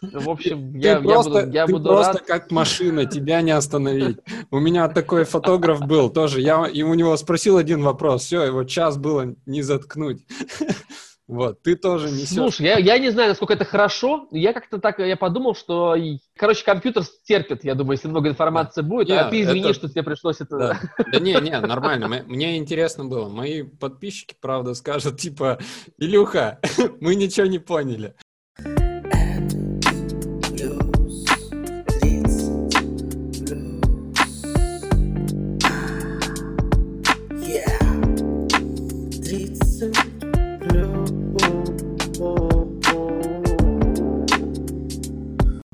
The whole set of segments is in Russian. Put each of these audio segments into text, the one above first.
В общем, Ты я, просто, я буду, я ты буду просто рад. как машина, тебя не остановить. У меня такой фотограф был тоже. Я и у него спросил один вопрос. Все, его час было не заткнуть. Вот, ты тоже несешь. Слушай, я, я не знаю, насколько это хорошо. Я как-то так, я подумал, что, короче, компьютер стерпит, я думаю, если много информации будет. а Не, ты извини, это- что тебе пришлось это... Да. Да не, не, нормально. Мне интересно было. Мои подписчики, правда, скажут, типа, Илюха, мы ничего не поняли.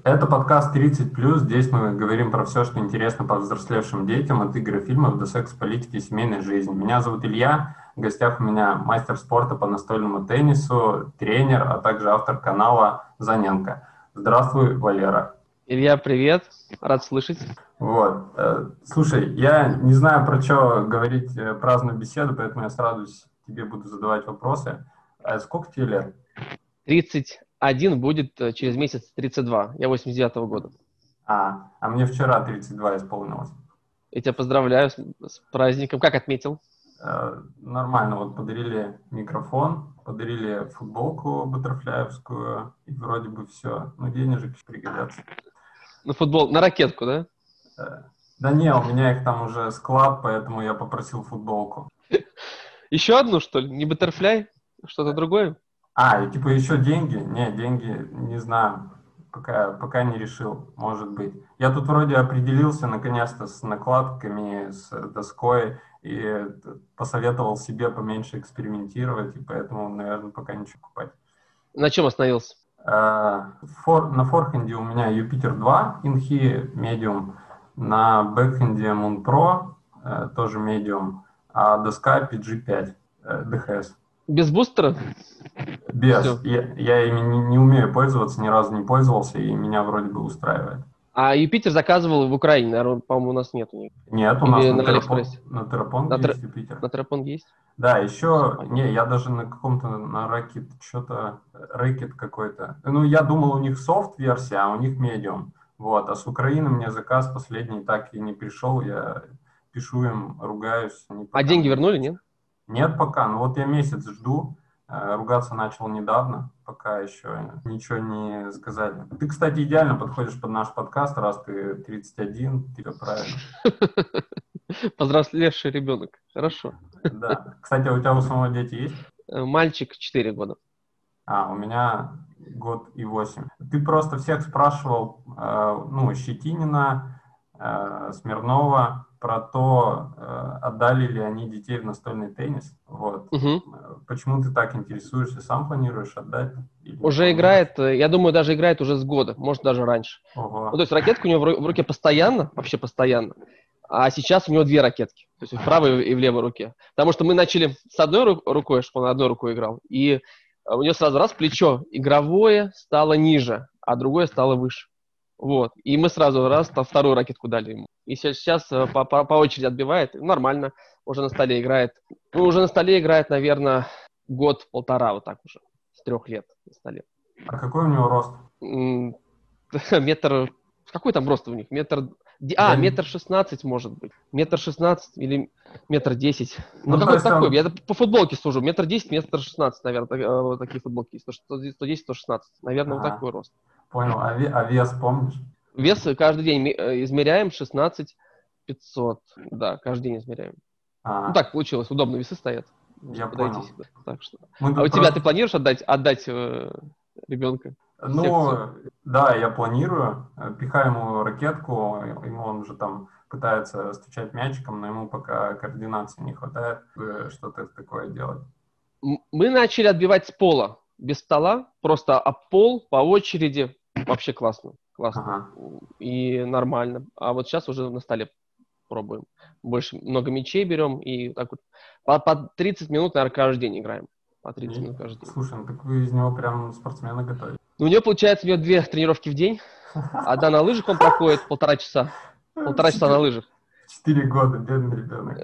Это подкаст 30+. Здесь мы говорим про все, что интересно повзрослевшим детям, от игр и фильмов до секс, политики и семейной жизни. Меня зовут Илья. В гостях у меня мастер спорта по настольному теннису, тренер, а также автор канала Заненко. Здравствуй, Валера. Илья, привет, рад слышать. Вот. э, Слушай, я не знаю, про что говорить э, праздную беседу, поэтому я сразу тебе буду задавать вопросы. А Сколько тебе лет? 31 будет э, через месяц 32. Я 89 года. А, а мне вчера 32 исполнилось. Я тебя поздравляю с, с праздником. Как отметил? Э, Нормально, вот подарили микрофон, подарили футболку баттерфляевскую, и вроде бы все. Ну, денежек пригодятся. На футбол, на ракетку, да? Э, Да не, у меня их там уже склад, поэтому я попросил футболку. Еще одну, что ли? Не баттерфляй? Что-то другое? А, и типа еще деньги? Не, деньги, не знаю, пока, пока не решил, может быть. Я тут вроде определился наконец-то с накладками, с доской, и посоветовал себе поменьше экспериментировать, и поэтому, наверное, пока ничего покупать. На чем остановился? Э, фор- на форхенде у меня Юпитер 2, Yinhe, medium. На бэкхенде Moon Pro, э, тоже medium. А доска PG5, э, DHS. Без бустера? Без. Я, я ими не, не умею пользоваться, ни разу не пользовался, и меня вроде бы устраивает. А Юпитер заказывал в Украине, наверное, по-моему, у нас нет. Нет, у Или нас на на, Алиэкспрессе? на Террапонге На есть Юпитер. На Террапонге есть? Да, еще, не, я даже на каком-то, на Racket, что-то, Racket какой-то. Ну, я думал, у них софт-версия, а у них медиум. Вот, а с Украины мне заказ последний так и не пришел, я пишу им, ругаюсь. А деньги вернули, нет? Нет пока, ну вот я месяц жду, э, ругаться начал недавно, пока еще ничего не сказали. Ты, кстати, идеально подходишь под наш подкаст, раз ты 31, ты правильно. Повзрослевший ребенок. Хорошо. Да. Кстати, а у тебя у самого дети есть? Э, Мальчик 4 года. А, у меня год и восемь. Ты просто всех спрашивал, э, ну, Щетинина, Смирнова про то, э, отдали ли они детей в настольный теннис. Вот. Э, Почему ты так интересуешься? Сам планируешь отдать? Или Уже играет, э, я думаю, даже играет уже с года, может даже раньше. Ого. Ну, то есть ракетка у него в ру- в руке постоянно, вообще постоянно. А сейчас у него две ракетки, то есть в правой и в левой руке. Потому что мы начали с одной ру- рукой, чтобы он одной рукой играл, и э, у него сразу раз плечо игровое стало ниже, а другое стало выше. Вот. И мы сразу раз там вторую ракетку дали ему. И сейчас, сейчас э, по, по- по очереди отбивает. Нормально. Уже на столе играет. Ну, уже на столе играет, наверное, год-полтора вот так уже. С трех лет на столе. А какой у него рост? Метр... Какой там рост у них? Метр... А, метр шестнадцать, может быть. Метр шестнадцать или метр десять. Ну, Ну, какой есть он- такой? Я по футболке сужу. Метр десять, метр шестнадцать, наверное. э, Вот такие футболки есть. 110, 116. Наверное, вот Ага. такой рост. Понял. А, ве- а вес помнишь? Вес каждый день э, измеряем 16 500. Да, каждый день измеряем. А, Ну, так получилось. Удобно, весы стоят. Я понял. сюда. Так что. мы А у тебя просто- ты планируешь отдать, отдать э, ребенка? Ну, секцию? да, я планирую. Пихаю ему ракетку, ему он уже там пытается стучать мячиком, но ему пока координации не хватает, э, что-то такое делать. Мы начали отбивать с пола, без стола, просто об пол по очереди. Вообще классно, классно Ага. и нормально. А вот сейчас уже на столе пробуем. Больше много мячей берем и так вот по, по 30 минут, наверное, каждый день играем. По 30 И- минут каждый день. Слушай, ну так вы из него прям спортсмена готовите. Ну, у него получается, у него две тренировки в день. Одна на лыжах он проходит полтора часа. Полтора часа на лыжах. Четыре года, бедный ребенок.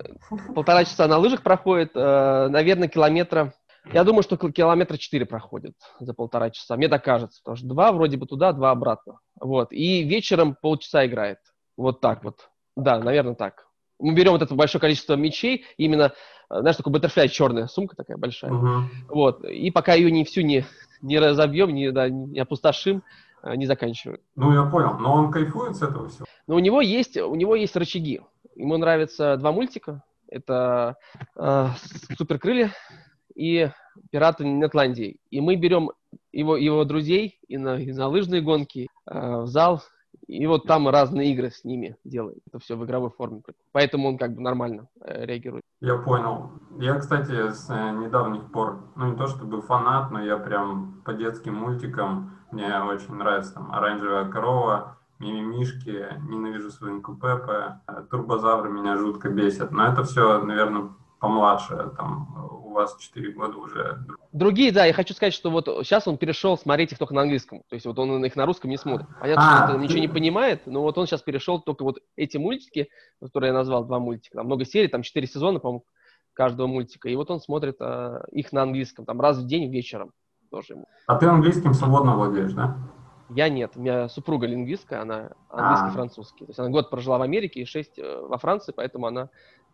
Полтора часа на лыжах проходит, э, наверное, километра Я думаю, что кил- километра 4 проходит за полтора часа. Мне так кажется, потому что два вроде бы туда, два обратно. Вот. И вечером полчаса играет. Вот так вот. Да, наверное, так. Мы берем вот это большое количество мячей, именно, знаешь, такой баттерфляй, черная сумка такая большая. Мгм. Вот. И пока ее не всю не, не разобьем, не, да, не опустошим, э, не заканчиваем. Ну, я понял. Но он кайфует с этого всего. Но у него есть, у него есть рычаги. Ему нравятся два мультика. Это э, Суперкрылья и Пираты Нетландии. И мы берем его, его друзей и на, и на лыжные гонки э, в зал. И вот там разные игры с ними делаем. Это все в игровой форме. Поэтому он как бы нормально э, реагирует. Я понял. Я, кстати, с э, недавних пор, ну не то чтобы фанат, но я прям по детским мультикам, мне очень нравится там «Оранжевая корова», «Мимимишки», «Ненавижу Пеппа», э, «Турбозавры» меня жутко бесят. Но это все, наверное, помладше. Там у вас 4 года уже. Другие, да, я хочу сказать, что вот сейчас он перешел смотреть их только на английском. То есть вот он их на русском не смотрит. Понятно, А, что он ничего не понимает, но вот он сейчас перешел только вот эти мультики, которые я назвал, два мультика. Там много серий, там четыре сезона, по-моему, каждого мультика. И вот он смотрит э, их на английском, там раз в день вечером тоже ему. А ты английским свободно владеешь, да? Я нет, у меня супруга лингвистка, она А. английский-французский. То есть она год прожила в Америке и шесть э, во Франции, поэтому она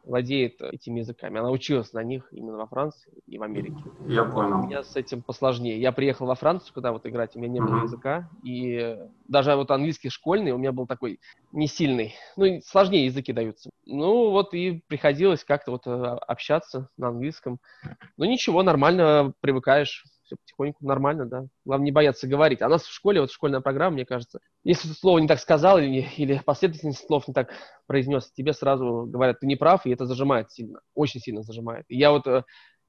владеет этими языками. Она училась на них именно во Франции и в Америке. Я Вот, У понял. меня с этим посложнее. Я приехал во Францию, когда вот играть, у меня не было Мгм. языка, и даже вот английский школьный у меня был такой не сильный. Ну, сложнее языки даются. Ну, вот и приходилось как-то вот э, общаться на английском. Ну, ничего, нормально привыкаешь. Все потихоньку нормально, да. Главное не бояться говорить. А у нас в школе, вот школьная программа, мне кажется, если слово не так сказал или, или последовательность слов не так произнес, тебе сразу говорят, ты не прав, и это зажимает сильно, очень сильно зажимает. И я вот э,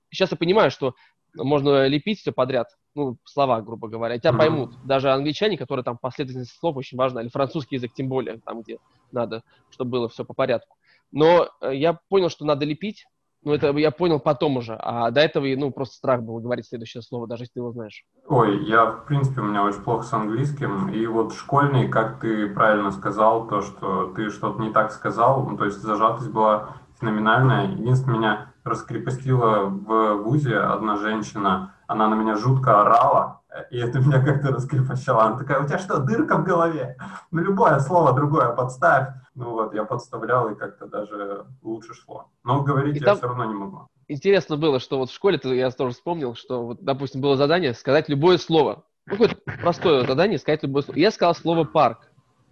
сейчас я понимаю, что можно лепить все подряд, ну, слова, грубо говоря, и тебя Мгм. поймут. Даже англичане, которые там последовательность слов очень важна, или французский язык тем более, там, где надо, чтобы было все по порядку. Но э, я понял, что надо лепить, но это я понял потом уже, а до этого, ну, просто страх был говорить следующее слово, даже если ты его знаешь. Ой, я, в принципе, у меня очень плохо с английским. И вот школьный, как ты правильно сказал, то, что ты что-то не так сказал, ну, то есть зажатость была феноменальная. Единственное, меня раскрепостила в ВУЗе одна женщина, она на меня жутко орала, и это меня как-то раскрепощало. Она такая, у тебя что, дырка в голове? Ну, любое слово другое подставь. Ну вот, я подставлял, и как-то даже лучше шло. Но говорить И я там- все равно не могу. Интересно было, что вот в школе -то я тоже вспомнил, что, вот, допустим, было задание сказать любое слово. Ну, какое-то простое задание, сказать любое слово. Я сказал слово «парк».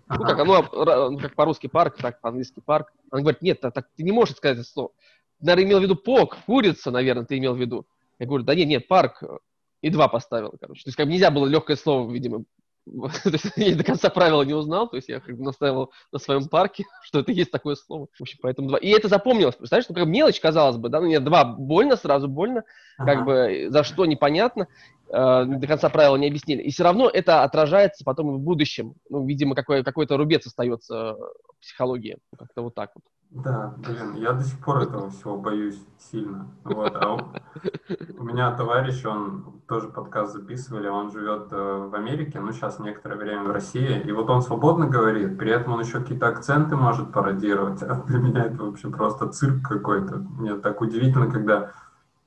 Ну, как оно, ну, как по-русски парк, так по-английски парк. Он говорит, нет, так, так ты не можешь сказать это слово. Ты, наверное, имел в виду пок, курица, наверное, ты имел в виду. Я говорю, да нет, нет, парк. И два поставил, короче. То есть, как бы нельзя было легкое слово, видимо. То есть, я до конца правила не узнал, то есть я как бы настаивал на своем парке, что это есть такое слово. В общем, поэтому два. И это запомнилось, представляешь, ну как мелочь, казалось бы, да, ну нет, два больно, сразу больно, как Ага. бы за что непонятно, э, до конца правила не объяснили. И все равно это отражается потом в будущем. Ну, видимо, какой, какой-то рубец остается в психологии. Как-то вот так вот. Да, блин, я до сих пор этого всего боюсь сильно. Вот, а у, у меня товарищ, он тоже подкаст записывали, он живет э, в Америке, ну сейчас некоторое время в России, и вот он свободно говорит, при этом он еще какие-то акценты может пародировать. А для меня это вообще просто цирк какой-то. Мне так удивительно, когда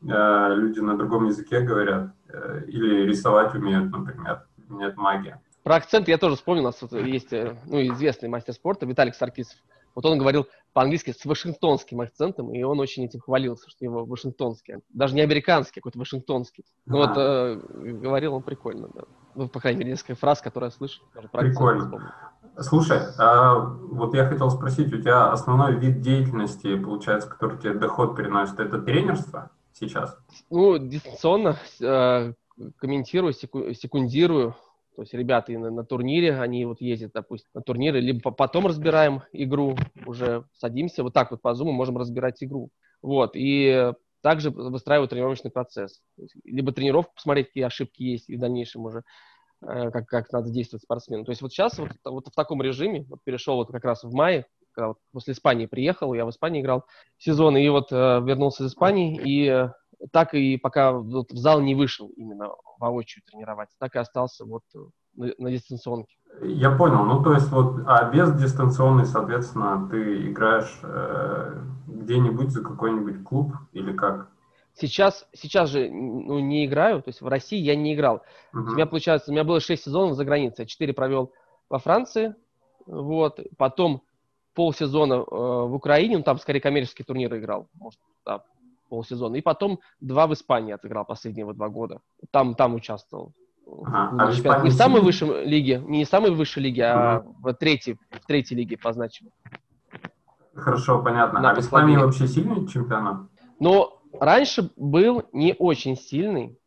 э, люди на другом языке говорят э, или рисовать умеют, например. Это магия. Про акцент я тоже вспомнил, у нас есть э, ну, известный мастер спорта Виталик Саркисов. Вот он говорил по-английски с вашингтонским акцентом, и он очень этим хвалился, что его вашингтонский, даже не американский, а какой-то вашингтонский. Ну вот э, говорил он прикольно, да. Ну, по крайней мере, несколько фраз, которые я слышал. Прикольно. Слушай, а вот я хотел спросить, у тебя основной вид деятельности, получается, который тебе доход приносит, это тренерство сейчас? Ну, дистанционно э, комментирую, секу- секундирую. То есть ребята на, на турнире, они вот ездят, допустим, на турниры, либо по- потом разбираем игру, уже садимся, вот так вот по зуму можем разбирать игру. Вот, и также выстраиваю тренировочный процесс. Либо тренировку посмотреть, какие ошибки есть, и в дальнейшем уже э, как, как надо действовать спортсмену. То есть вот сейчас вот, вот в таком режиме, вот перешел вот как раз в мае, когда вот после Испании приехал, я в Испании играл сезон, и вот э, вернулся из Испании, и э, так и пока вот в зал не вышел именно воочию тренировать, так и остался вот э, на, на дистанционке. Я понял, ну то есть вот, а без дистанционной, соответственно, ты играешь э, где-нибудь за какой-нибудь клуб или как? Сейчас, сейчас же ну, не играю, то есть в России я не играл. Мгм. У меня, получается, у меня было 6 сезонов за границей. Четыре провел во Франции, вот. Потом полсезона э, в Украине, ну, там скорее коммерческие турниры играл, может, да, полсезона. И потом два в Испании отыграл последние вот два года. Там, там участвовал. Ага. На А в не в самой высшей лиге, не в самой высшей лиге, а в третьей, в третьей лиге позначим. Хорошо, понятно. На а в Испании вообще сильный чемпионат? Но раньше был не очень сильный,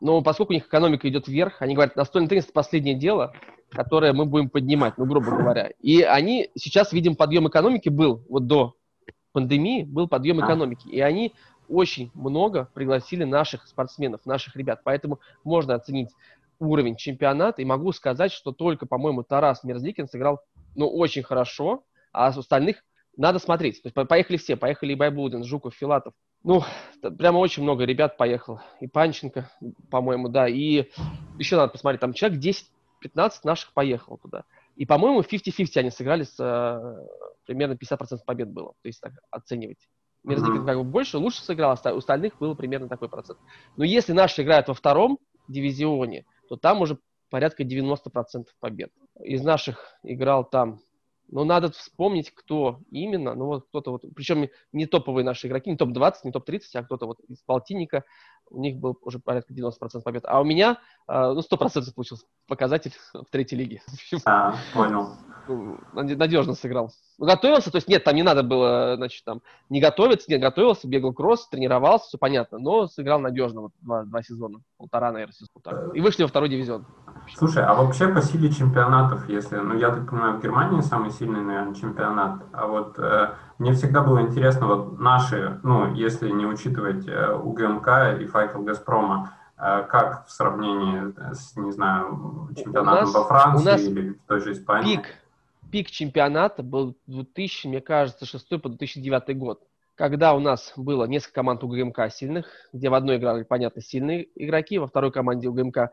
но поскольку у них экономика идет вверх, они говорят, настольный теннис – это последнее дело, которое мы будем поднимать, ну, грубо говоря. И они сейчас, видим, подъем экономики был, вот до пандемии был подъем А. экономики, и они очень много пригласили наших спортсменов, наших ребят, поэтому можно оценить уровень чемпионата, и могу сказать, что только, по-моему, Тарас Мерзликин сыграл, ну, очень хорошо, а с остальных надо смотреть. То есть по- поехали все, поехали и Байбудин, Жуков, Филатов. Ну, прямо очень много ребят поехало. И Панченко, по-моему, да. И еще надо посмотреть, там человек 10-15 наших поехало туда. И, по-моему, 50-50 они сыграли с э, примерно 50% побед было. То есть так оценивать. Мерзликин как бы больше, лучше сыграл, оста- у остальных было примерно такой процент. Но если наши играют во втором дивизионе, то там уже порядка 90% побед. Из наших играл там но надо вспомнить, кто именно. Ну, вот кто-то вот, причем не топовые наши игроки, не топ-20, не топ-30, а кто-то вот из полтинника, у них был уже порядка 90% побед. А у меня, э, ну, 100% получился показатель в третьей лиге. А, понял. Ну, наде- Надежно сыграл. Ну, готовился, то есть нет, там не надо было, значит, там, не готовиться, нет, готовился, бегал кросс, тренировался, все понятно, но сыграл надежно, вот два, два сезона, полтора, наверное, сезона. так. И вышли во второй дивизион. Слушай, а вообще по силе чемпионатов, если, ну я так понимаю, в Германии самый сильный, наверное, чемпионат, а вот э, мне всегда было интересно, вот наши, ну если не учитывать э, УГМК и Факел Газпрома, э, как в сравнении с, не знаю, чемпионатом нас- во Франции у нас или в той же Испании? Пик, пик чемпионата был 2000, мне кажется, 6 по 2009 год, когда у нас было несколько команд УГМК сильных, где в одной играли, понятно, сильные игроки, во второй команде УГМК, э,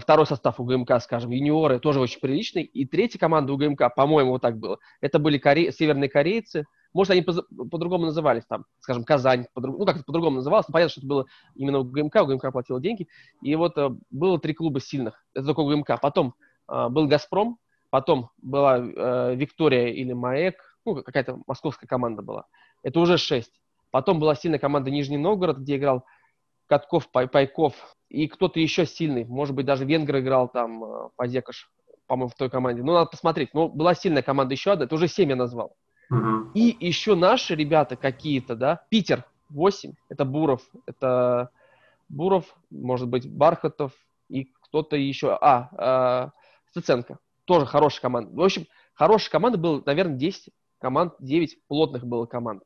второй состав УГМК, скажем, юниоры, тоже очень приличный, и третья команда УГМК, по-моему, вот так было, это были коре... северные корейцы, может, они по-другому назывались, там, скажем, Казань, по-друг- ну, как-то по-другому называлось, но понятно, что это было именно УГМК, УГМК платила деньги, и вот э, было три клуба сильных, это только УГМК, потом э, был «Газпром», Потом была э, Виктория или Маэк, ну, какая-то московская команда была. Это уже шесть. Потом была сильная команда Нижний Новгород, где играл Катков, Пай- Пайков и кто-то еще сильный. Может быть, даже Венгер играл там, э, Фазекаш, по-моему, в той команде. Ну, надо посмотреть. Но была сильная команда еще одна, это уже семь я назвал. Мгм. И еще наши ребята какие-то, да, Питер 8, это Буров, это Буров, может быть, Бархатов и кто-то еще, а, э, Стеценко, тоже хорошая команда. В общем, хорошая команда была, наверное, 10 команд, 9 плотных было команд.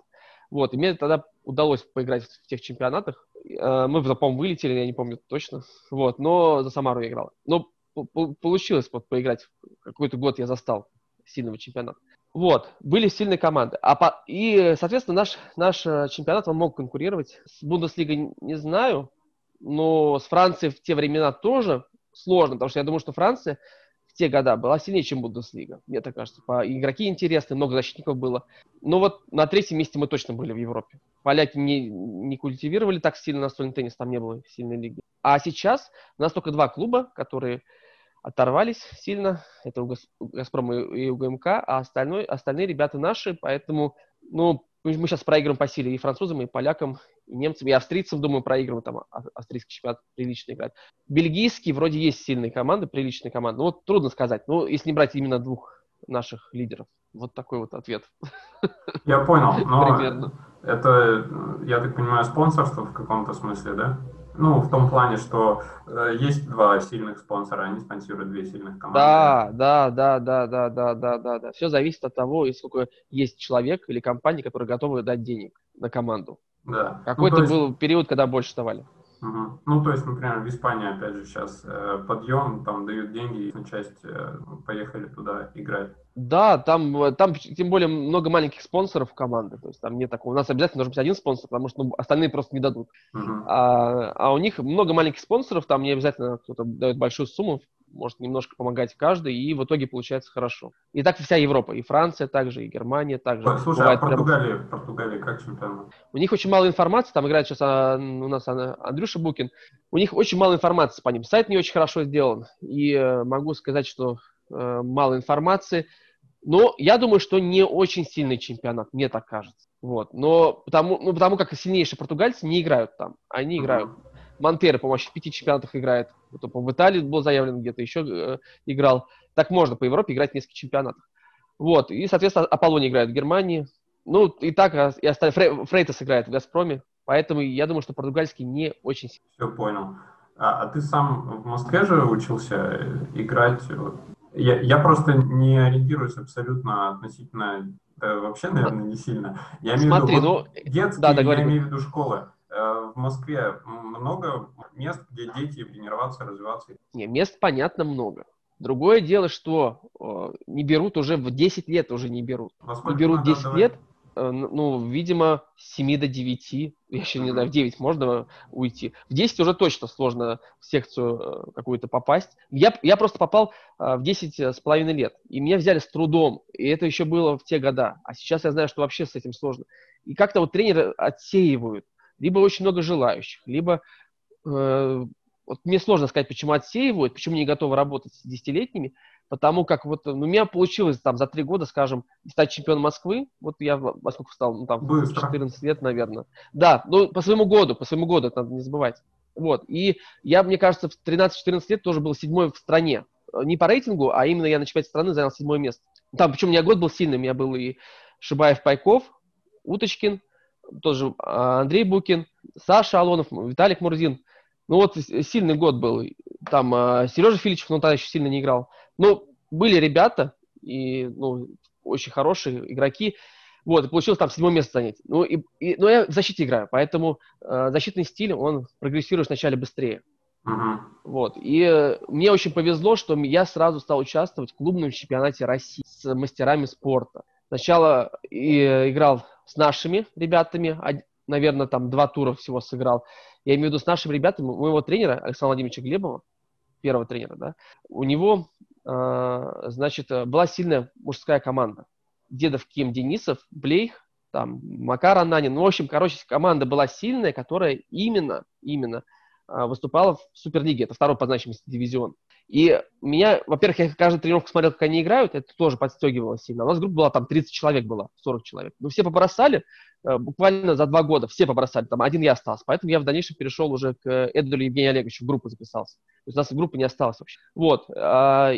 Вот, и мне тогда удалось поиграть в тех чемпионатах. Э, Мы, по-моему, вылетели, я не помню точно. Вот, но за Самару я играл. Но по- по- получилось вот поиграть. Какой-то год я застал сильного чемпионата. Вот, были сильные команды. А по- И, соответственно, наш, наш э, чемпионат он мог конкурировать. С Бундеслигой не знаю, но с Францией в те времена тоже сложно, потому что я думаю, что Франция в те года была сильнее, чем Бундеслига. Мне так кажется. По... Игроки интересные, много защитников было. Но вот на третьем месте мы точно были в Европе. Поляки не, не культивировали так сильно настольный теннис, там не было сильной лиги. А сейчас у нас только два клуба, которые оторвались сильно. Это у Газ- у Газпрома и у ГМК, а остальной, остальные ребята наши, поэтому, ну, мы сейчас проигрываем по силе и французам, и полякам, и немцам, и австрийцам, думаю, проигрываем, там а- австрийский чемпионат прилично играет. Бельгийский вроде есть сильные команды, приличные команды, ну, вот трудно сказать, ну, если не брать именно двух наших лидеров. Вот такой вот ответ. Я понял, но Примерно. это, я так понимаю, спонсорство в каком-то смысле, да? Ну, в том плане, что э, есть два сильных спонсора, они спонсируют две сильных команды. Да, да, да, да, да, да, да, да, да. Все зависит от того, сколько есть человек или компания, которые готовы дать денег на команду. Да. Ну, Какой-то то есть- был период, когда больше давали. Мгм. Ну, то есть, например, в Испании, опять же, сейчас э, подъем, там дают деньги, и на часть э, поехали туда играть. Да, там, э, там тем более много маленьких спонсоров команды. То есть там нет такого. У нас обязательно должен быть один спонсор, потому что ну, остальные просто не дадут. Мгм. А, а у них много маленьких спонсоров, там не обязательно кто-то дает большую сумму, может немножко помогать каждый, и в итоге получается хорошо. И так вся Европа, и Франция также, и Германия также. Слушай, а Бывает прям- Португалия, Португалия как чемпионат? У них очень мало информации, там играет сейчас а, у нас а, Андрюша Букин. У них очень мало информации по ним. Сайт не очень хорошо сделан. И э, могу сказать, что э, мало информации. Но я думаю, что не очень сильный чемпионат, мне так кажется. Вот. Но потому, ну, потому как сильнейшие португальцы не играют там. Они играют. Монтера, по-моему, в пяти чемпионатах играет. Вот, в Италии был заявлен где-то, еще э, играл. Так можно по Европе играть в нескольких чемпионатах. Вот. И, соответственно, Аполлония играет в Германии. Ну, и так, а, и остальные. Фре- Фрейтас играет в Газпроме. Поэтому я думаю, что португальский не очень сильный. Все понял. А, а ты сам в Москве же учился э, играть? Я, я просто не ориентируюсь абсолютно относительно, да, вообще, наверное, не сильно. Я имею Смотри, в виду, вот ну, детские, да, да, я имею в виду школы. Э, В Москве много мест, где дети тренироваться, развиваться. не, мест, понятно, много. Другое дело, что э, не берут уже в 10 лет, уже не берут. Во Не берут надо 10 отдавать? лет, э, ну, видимо, с 7 до 9. Я еще не знаю, в 9 можно уйти. В 10 уже точно сложно в секцию э, какую-то попасть. Я, я просто попал э, в 10 с половиной лет. И меня взяли с трудом. И это еще было в те года. А сейчас я знаю, что вообще с этим сложно. И как-то вот тренеры отсеивают. Либо очень много желающих, либо... э, вот мне сложно сказать, почему отсеивают, почему не готовы работать с десятилетними, потому как вот ну, у меня получилось там за три года, скажем, стать чемпионом Москвы, вот я во сколько стал, ну там Быстро. 14 лет, наверное. Да, ну по своему году, по своему году, это надо не забывать. Вот, и я, мне кажется, в 13-14 лет тоже был седьмой в стране. Э, Не по рейтингу, а именно я на чемпионате страны занял седьмое место. Там, причем у меня год был сильный, у меня был и Шибаев Пайков, Уточкин, тоже а, Андрей Букин, Саша Алонов, Виталик Мурзин. Ну вот сильный год был. Там а, Сережа Филичев, но тогда еще сильно не играл. Ну, были ребята, и, ну, очень хорошие игроки. Вот, и получилось там седьмое место занять. Ну, и, и- но я в защите играю, поэтому э, защитный стиль, он прогрессирует вначале быстрее. Мгм. Вот. И э, мне очень повезло, что я сразу стал участвовать в клубном чемпионате России с мастерами спорта. Сначала и, э, играл с нашими ребятами, наверное, там два тура всего сыграл. Я имею в виду с нашими ребятами, у моего тренера Александра Владимировича Глебова, первого тренера, да, у него, э, значит, э, была сильная мужская команда. Дедов Ким Денисов, Блейх, там, Макар Ананин. Ну, в общем, короче, команда была сильная, которая именно, именно а, выступала в Суперлиге. Это второй по значимости дивизион. И меня, во-первых, я каждую тренировку смотрел, как они играют, это тоже подстегивало сильно. У нас группа была там 30 человек была, 40 человек. Ну, все побросали, э, буквально за два года все побросали, там один я остался. Поэтому я в дальнейшем перешел уже к Эдуарду Евгению Олеговичу, в группу записался. То есть у нас группы не осталось вообще. Вот. а,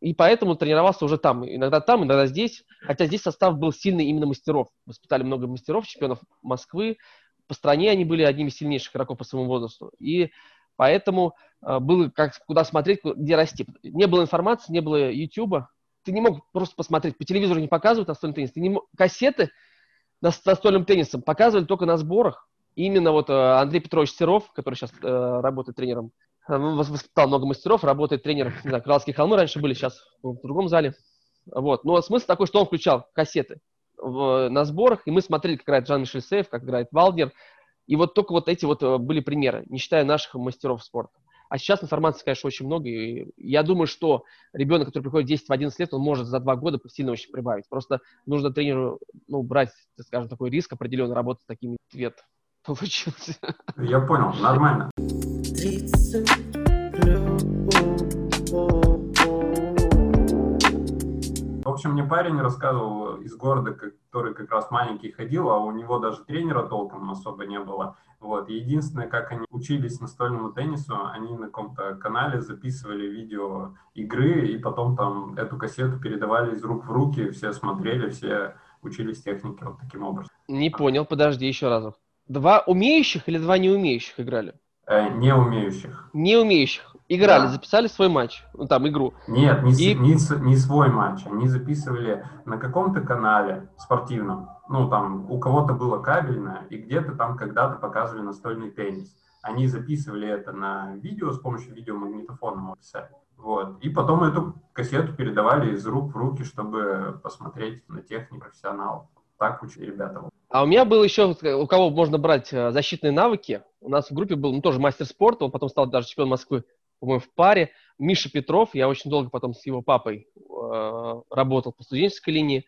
И поэтому тренировался уже там. Иногда там, иногда здесь. Хотя здесь состав был сильный именно мастеров. Воспитали много мастеров, чемпионов Москвы. По стране они были одними из сильнейших игроков по своему возрасту. И поэтому э, было как, куда смотреть, где расти. Не было информации, не было Ютуба. Ты не мог просто посмотреть. По телевизору не показывают настольный теннис. Ты не мог... Кассеты с настольным теннисом показывали только на сборах. Именно вот э, Андрей Петрович Серов, который сейчас э, работает тренером, вос- воспитал много мастеров, работает тренером, не знаю, Кралские холмы раньше были, сейчас в другом зале. Вот. Но смысл такой, что он включал кассеты в- на сборах, и мы смотрели, как играет Жан-Мишель Сейф, как играет Валдер. И вот только вот эти вот э, были примеры, не считая наших мастеров спорта. А сейчас информации, конечно, очень много. И я думаю, что ребенок, который приходит 10-11 лет, он может за два года сильно очень прибавить. Просто нужно тренеру ну, брать, скажем, такой риск определенно работать с таким цвет получился. Я понял, нормально. Общем, мне парень рассказывал из города, который как раз маленький ходил, а у него даже тренера толком особо не было. Вот. И единственное, как они учились настольному теннису, они на каком-то канале записывали видео игры, и потом там эту кассету передавали из рук в руки, все смотрели, все учились технике вот таким образом. Не понял, подожди еще разок. Два умеющих или два не умеющих играли? Э, не умеющих. Не умеющих. Играли, Да. записали свой матч, ну там игру. Нет, не, И- не, не свой матч. Они записывали на каком-то канале спортивном. Ну, там, у кого-то было кабельное, и где-то там когда-то показывали настольный теннис. Они записывали это на видео с помощью видеомагнитофона, мы писали. Вот. И потом эту кассету передавали из рук в руки, чтобы посмотреть на технику профессионалов. Так учили ребята. А у меня был еще, э, у кого можно брать э, защитные навыки. У нас в группе был ну, тоже мастер спорта, он потом стал даже чемпион Москвы, по-моему, в паре. Миша Петров, я очень долго потом с его папой э, работал по студенческой линии,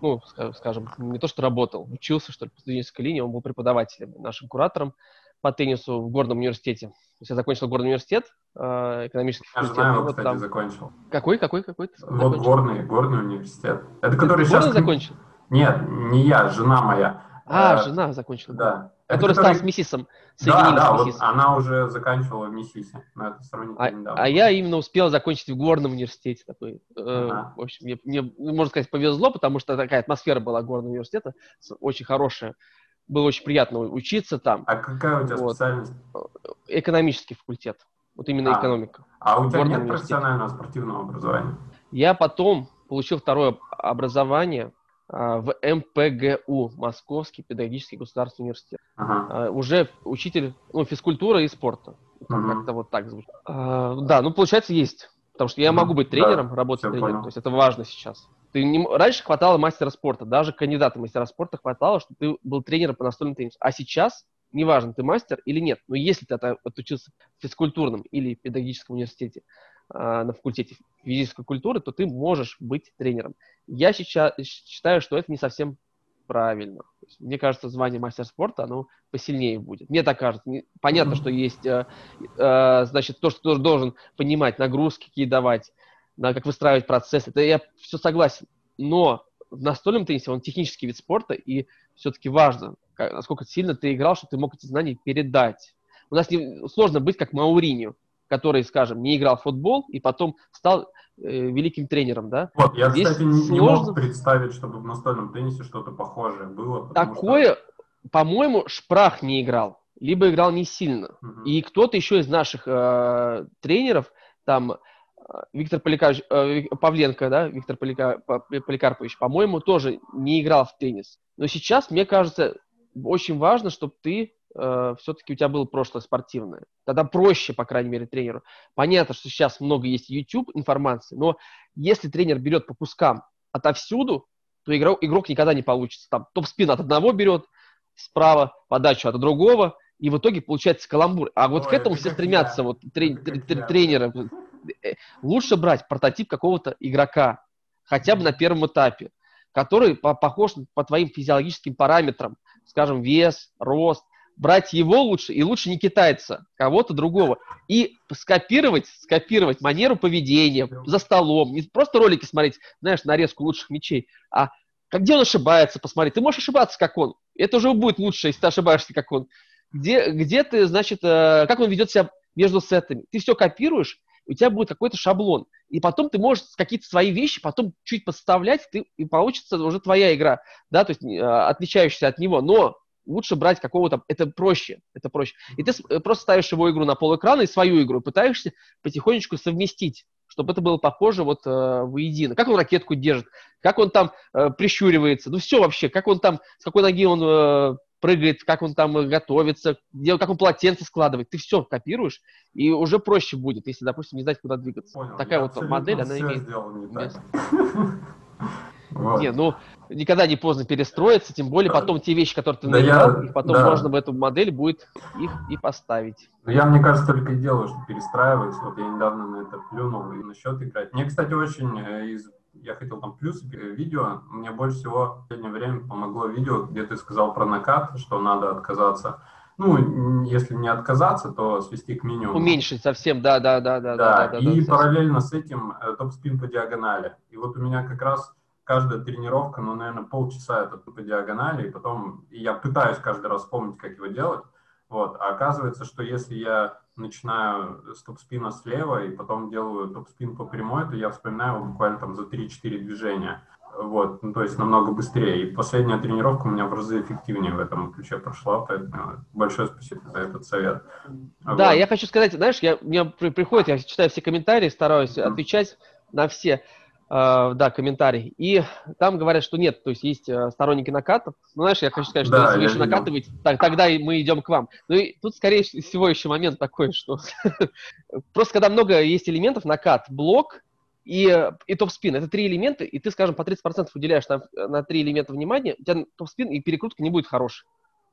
ну, ска- скажем, не то, что работал, учился, что ли, по студенческой линии, он был преподавателем, нашим куратором по теннису в горном университете. То есть я закончил горный университет, э, экономический Я факультет. знаю, и его, вот кстати, там- закончил. Какой, какой, какой? ты Вот закончил? горный, горный университет. Это который Ты сейчас... горный закончил? Нет, не я, жена моя. А, Э, жена закончила. Да. Это Который стал который- с Миссисом, Да, да, вот она уже заканчивала в Миссисе, но это сравнительно А, недавно. а я именно успел закончить в горном университете. Такой. Э, Ага. В общем, мне, мне, ну, можно сказать, повезло, потому что такая атмосфера была горного университета, очень хорошая. Было очень приятно учиться там. А какая у тебя Вот. специальность? Экономический факультет. Вот именно А. экономика. А у тебя Горный нет профессионального спортивного образования? Я потом получил второе образование в МПГУ, Московский педагогический государственный университет. Ага. А, уже учитель ну, физкультуры и спорта. Мгм. Как-то вот так звучит. А, да, ну получается есть. Потому что я могу быть Да, тренером, работать всё тренером. понял. То есть это важно сейчас. Ты не Раньше хватало мастера спорта, даже кандидата мастера спорта хватало, чтобы ты был тренером по настольному теннису. А сейчас неважно, ты мастер или нет. Но если ты отучился в физкультурном или педагогическом университете, а, на факультете физической культуры, то ты можешь быть тренером. Я сейчас считаю, что это не совсем правильно. Мне кажется, звание мастер спорта, оно посильнее будет. Мне так кажется. Понятно, что есть, э, э, значит, то, что ты должен понимать, нагрузки какие давать, да, как выстраивать процесс. Это я все согласен. Но в настольном теннисе он технический вид спорта, и все-таки важно, насколько сильно ты играл, чтобы ты мог эти знания передать. У нас не, сложно быть как Мауриню, который, скажем, не играл в футбол и потом стал э, великим тренером, да? Вот, я, Здесь кстати, не, не сложно. мог представить, чтобы в настольном теннисе что-то похожее было. потому что- Такое, по-моему, Шпрах не играл, либо играл не сильно. Мгм. И кто-то еще из наших э, тренеров, там э, Виктор Поликарович, э, Павленко, да, Виктор Полика- Поликарпович, по-моему, тоже не играл в теннис. Но сейчас, мне кажется, очень важно, чтобы ты все-таки у тебя было прошлое спортивное. Тогда проще, по крайней мере, тренеру. Понятно, что сейчас много есть YouTube информации, но если тренер берет по кускам отовсюду, то игрок, игрок никогда не получится. Там топ-спин от одного берет, справа подачу от другого, и в итоге получается каламбур. А вот Ой, к этому это все стремятся, я. вот трен- тр- тренеры. Э, Лучше брать прототип какого-то игрока, хотя бы на первом этапе, который по- похож по твоим физиологическим параметрам, скажем, вес, рост. Брать его лучше, и лучше не китайца, кого-то другого. И скопировать, скопировать манеру поведения за столом. Не просто ролики смотреть, знаешь, нарезку лучших мечей, а как, где он ошибается, посмотреть. Ты можешь ошибаться, как он. Это уже будет лучше, если ты ошибаешься, как он. Где, где ты, значит, э, как он ведет себя между сетами. Ты все копируешь, у тебя будет какой-то шаблон. И потом ты можешь какие-то свои вещи потом чуть подставлять, ты, и получится уже твоя игра, да, то есть э, отличающаяся от него. Но лучше брать какого-то, это проще, это проще. И ты э, просто ставишь его игру на пол экрана и свою игру, пытаешься потихонечку совместить, чтобы это было похоже вот э, воедино. Как он ракетку держит, как он там э, прищуривается, ну все вообще, как он там, с какой ноги он э, прыгает, как он там готовится, где, как он полотенце складывает, ты все копируешь, и уже проще будет, если, допустим, не знать, куда двигаться. Понял, Такая вот модель, она имеет не так. Не, ну, никогда не поздно перестроиться, тем более потом те вещи, которые ты Да наиграл, я- потом да. можно в эту модель будет их и поставить. Ну, я, мне кажется, только и делаю, что перестраиваюсь. Вот я недавно на это плюнул и на счет играть. Мне, кстати, очень э, из... Я хотел там плюсы э, видео. Мне больше всего в последнее время помогло видео, где ты сказал про накат, что надо отказаться. Ну, если не отказаться, то свести к минимуму. Уменьшить совсем, да, да, да, да, Да, да, и совсем. параллельно с этим э, топ-спин по диагонали. И вот у меня как раз каждая тренировка, ну, наверное, полчаса это по диагонали, и потом и я пытаюсь каждый раз вспомнить, как его делать. Вот. А оказывается, что если я начинаю с топ-спина слева и потом делаю топ-спин по прямой, то я вспоминаю его буквально там за 3-4 движения. Вот, ну, то есть намного быстрее. И последняя тренировка у меня в разы эффективнее в этом ключе прошла, поэтому большое спасибо за этот совет. Да, Вот. я хочу сказать, знаешь, я, мне при- приходит, я читаю все комментарии, стараюсь Мгм. отвечать на все, да, комментарии. И там говорят, что нет, то есть есть э, сторонники накатов. Ну, знаешь, я хочу сказать, что Да, если вы еще накатываете, так, тогда и мы идем к вам. Ну, и тут, скорее всего, еще момент такой, что просто когда много есть элементов, накат, блок и, э, и топ-спин, это три элемента, и ты, скажем, по 30% уделяешь на, на три элемента внимания, у тебя топ-спин и перекрутка не будет хорошей.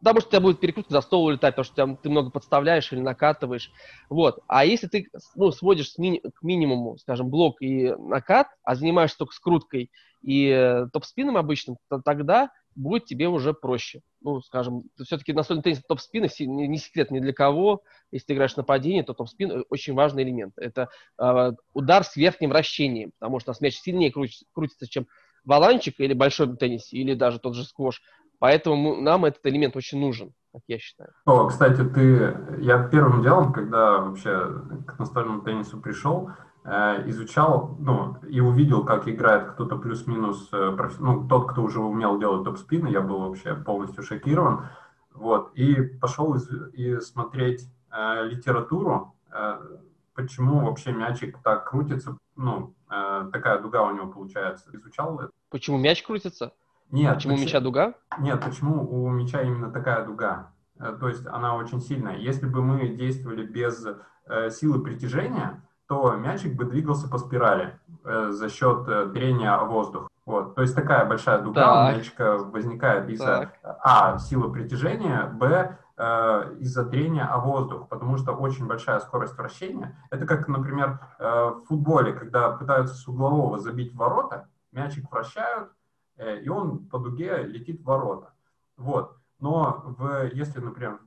Потому что у тебя будет перекрутка за стол улетать, потому что тебя- ты много подставляешь или накатываешь. Вот. А если ты ну, сводишь с к минимуму, скажем, блок и накат, а занимаешься только скруткой и э, топ-спином обычным, то тогда будет тебе уже проще. Ну, скажем, все-таки настольный теннис топ-спин, си- не, секрет ни для кого. Если ты играешь нападение, то топ-спин очень важный элемент. Это э, удар с верхним вращением, потому что у нас мяч сильнее крутится, крутится, чем валанчик или большой теннис, или даже тот же сквош. Поэтому мы- нам этот элемент очень нужен, как я считаю. О, кстати, ты, я первым делом, когда вообще к настольному теннису пришел, э, изучал, ну, и увидел, как играет кто-то плюс-минус, э, ну, тот, кто уже умел делать топ-спины, я был вообще полностью шокирован, вот, и пошел из- и смотреть э, литературу, э, почему вообще мячик так крутится, ну, э, такая дуга у него получается. Изучал это? Почему мяч крутится? Нет. Почему у почему- мяча дуга? нет, почему у мяча именно такая дуга? Э, То есть она очень сильная. Если бы мы действовали без э, силы притяжения, то мячик бы двигался по спирали э, за счет э, трения воздух. Вот. То есть такая большая дуга у Так. мячика возникает из-за а. силы притяжения, б. э, из-за трения о воздух, потому что очень большая скорость вращения. Это как, например, э, в футболе, когда пытаются с углового забить ворота, мячик вращают, и он по дуге летит в ворота. Вот. Но в, если, например,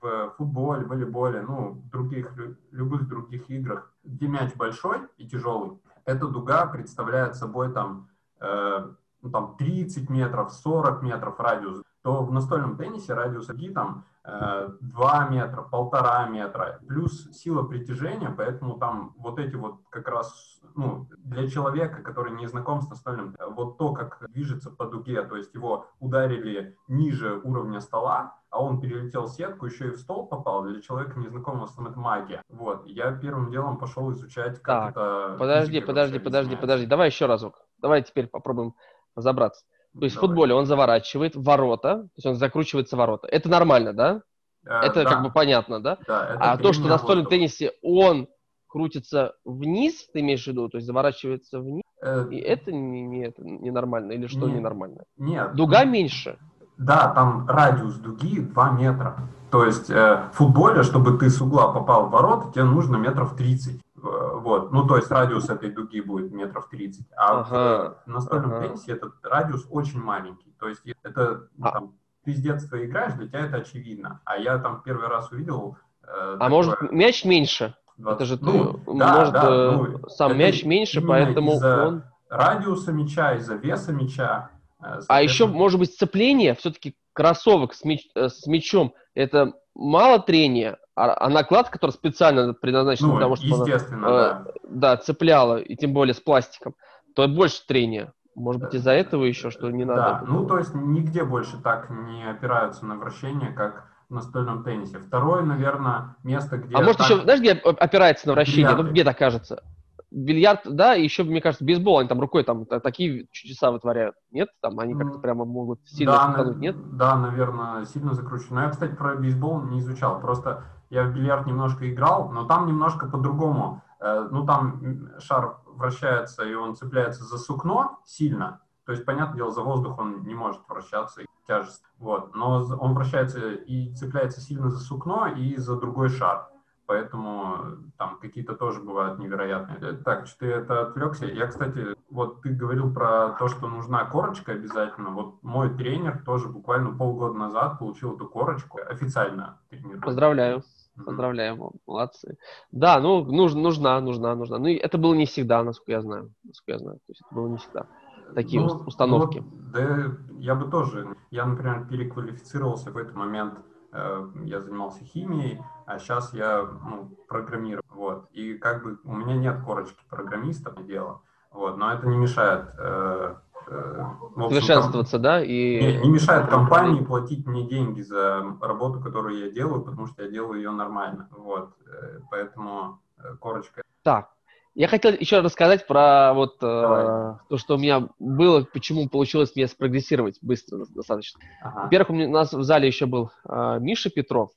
в футболе, волейболе, ну, в других, лю- любых других играх, где мяч большой и тяжелый, эта дуга представляет собой там, э, ну, там 30 метров, 40 метров радиус, то в настольном теннисе радиус дуги там э, 2 метра, полтора метра, плюс сила притяжения, поэтому там вот эти вот как раз, ну, для человека, который не знаком с настольным, э, вот то, как движется по дуге, то есть его ударили ниже уровня стола, а он перелетел сетку, еще и в стол попал, для человека незнакомого с этим это магия. Вот, я первым делом пошел изучать, как Так, это... Подожди, подожди, подожди, объясняется. подожди. Давай еще разок. Давай теперь попробуем разобраться. То есть в футболе он заворачивает ворота, то есть он закручивается ворота. Это нормально, да? Э, Это да, как бы понятно, да? да, это А то, что трение настольном теннисе он крутится вниз, ты имеешь в виду, то есть заворачивается вниз, Э, и это не, не, это ненормально, или что Нет. ненормально? Нет. Дуга меньше. Да, там радиус дуги 2 метра. То есть э, в футболе, чтобы ты с угла попал в ворота, тебе нужно метров 30. Э, Вот. Ну, то есть радиус этой дуги будет метров 30. А в, Ага, э, настольном ага. теннисе этот радиус очень маленький. То есть это ну, А- там, ты с детства играешь, для тебя это очевидно. А я там первый раз увидел... э, А может такое мяч меньше? 20 Это же ты, ну, да, может, да, э, ну, сам мяч меньше, поэтому он... радиуса мяча, из-за веса мяча. э, А еще, может быть, сцепление, все-таки кроссовок с, мяч- э, с мячом, это мало трения, а, а накладка, которая специально предназначена ну, для того, чтобы она, э, да. да, цепляла, и тем более с пластиком, то больше трения. Может быть, из-за этого еще, что не надо. Да, ну то есть нигде больше так не опираются на вращение, как в настольном теннисе. Второе, наверное, место, где... а может так- еще, знаешь, где оп- опирается на вращение? Ну, где так кажется? Бильярд, да, и еще, мне кажется, бейсбол, они там рукой там та- такие чудеса вытворяют. Нет? Там они как-то М, прямо могут сильно да, на- нет? Да, наверное, сильно закручено. Но я, кстати, про бейсбол не изучал. Просто я в бильярд немножко играл, но там немножко по-другому. Э, Ну, там шар вращается, и он цепляется за сукно сильно. То есть, понятное дело, за воздух он не может вращаться, и тяжесть. Вот. Но он вращается и цепляется сильно за сукно и за другой шар. Поэтому там какие-то тоже бывают невероятные. Э, Так, что я это отвлекся. Я, кстати, вот ты говорил про то, что нужна корочка обязательно. Вот мой тренер тоже буквально полгода назад получил эту корочку официально тренирует. Поздравляю. Поздравляем, молодцы. Да, ну, нуж- нужна, нужна, нужна. Ну, и это было не всегда, насколько я знаю. Насколько я знаю. То есть это было не всегда. Такие Ну, ус- установки. вот, да, я бы тоже. Я, например, переквалифицировался в этот момент. Э, Я занимался химией, а сейчас я ну, программирую. Вот. И как бы у меня нет корочки программиста на дело. Вот. Но это не мешает. э, э, Совершенствоваться, да, и... Не, не мешает компании платить мне деньги за работу, которую я делаю, потому что я делаю ее нормально. Вот. э, Поэтому э, корочка. Так, я хотел еще рассказать про вот э, то, что у меня было, почему получилось мне спрогрессировать быстро достаточно. Ага. Во-первых, у, меня- у нас в зале еще был э, Миша Петров,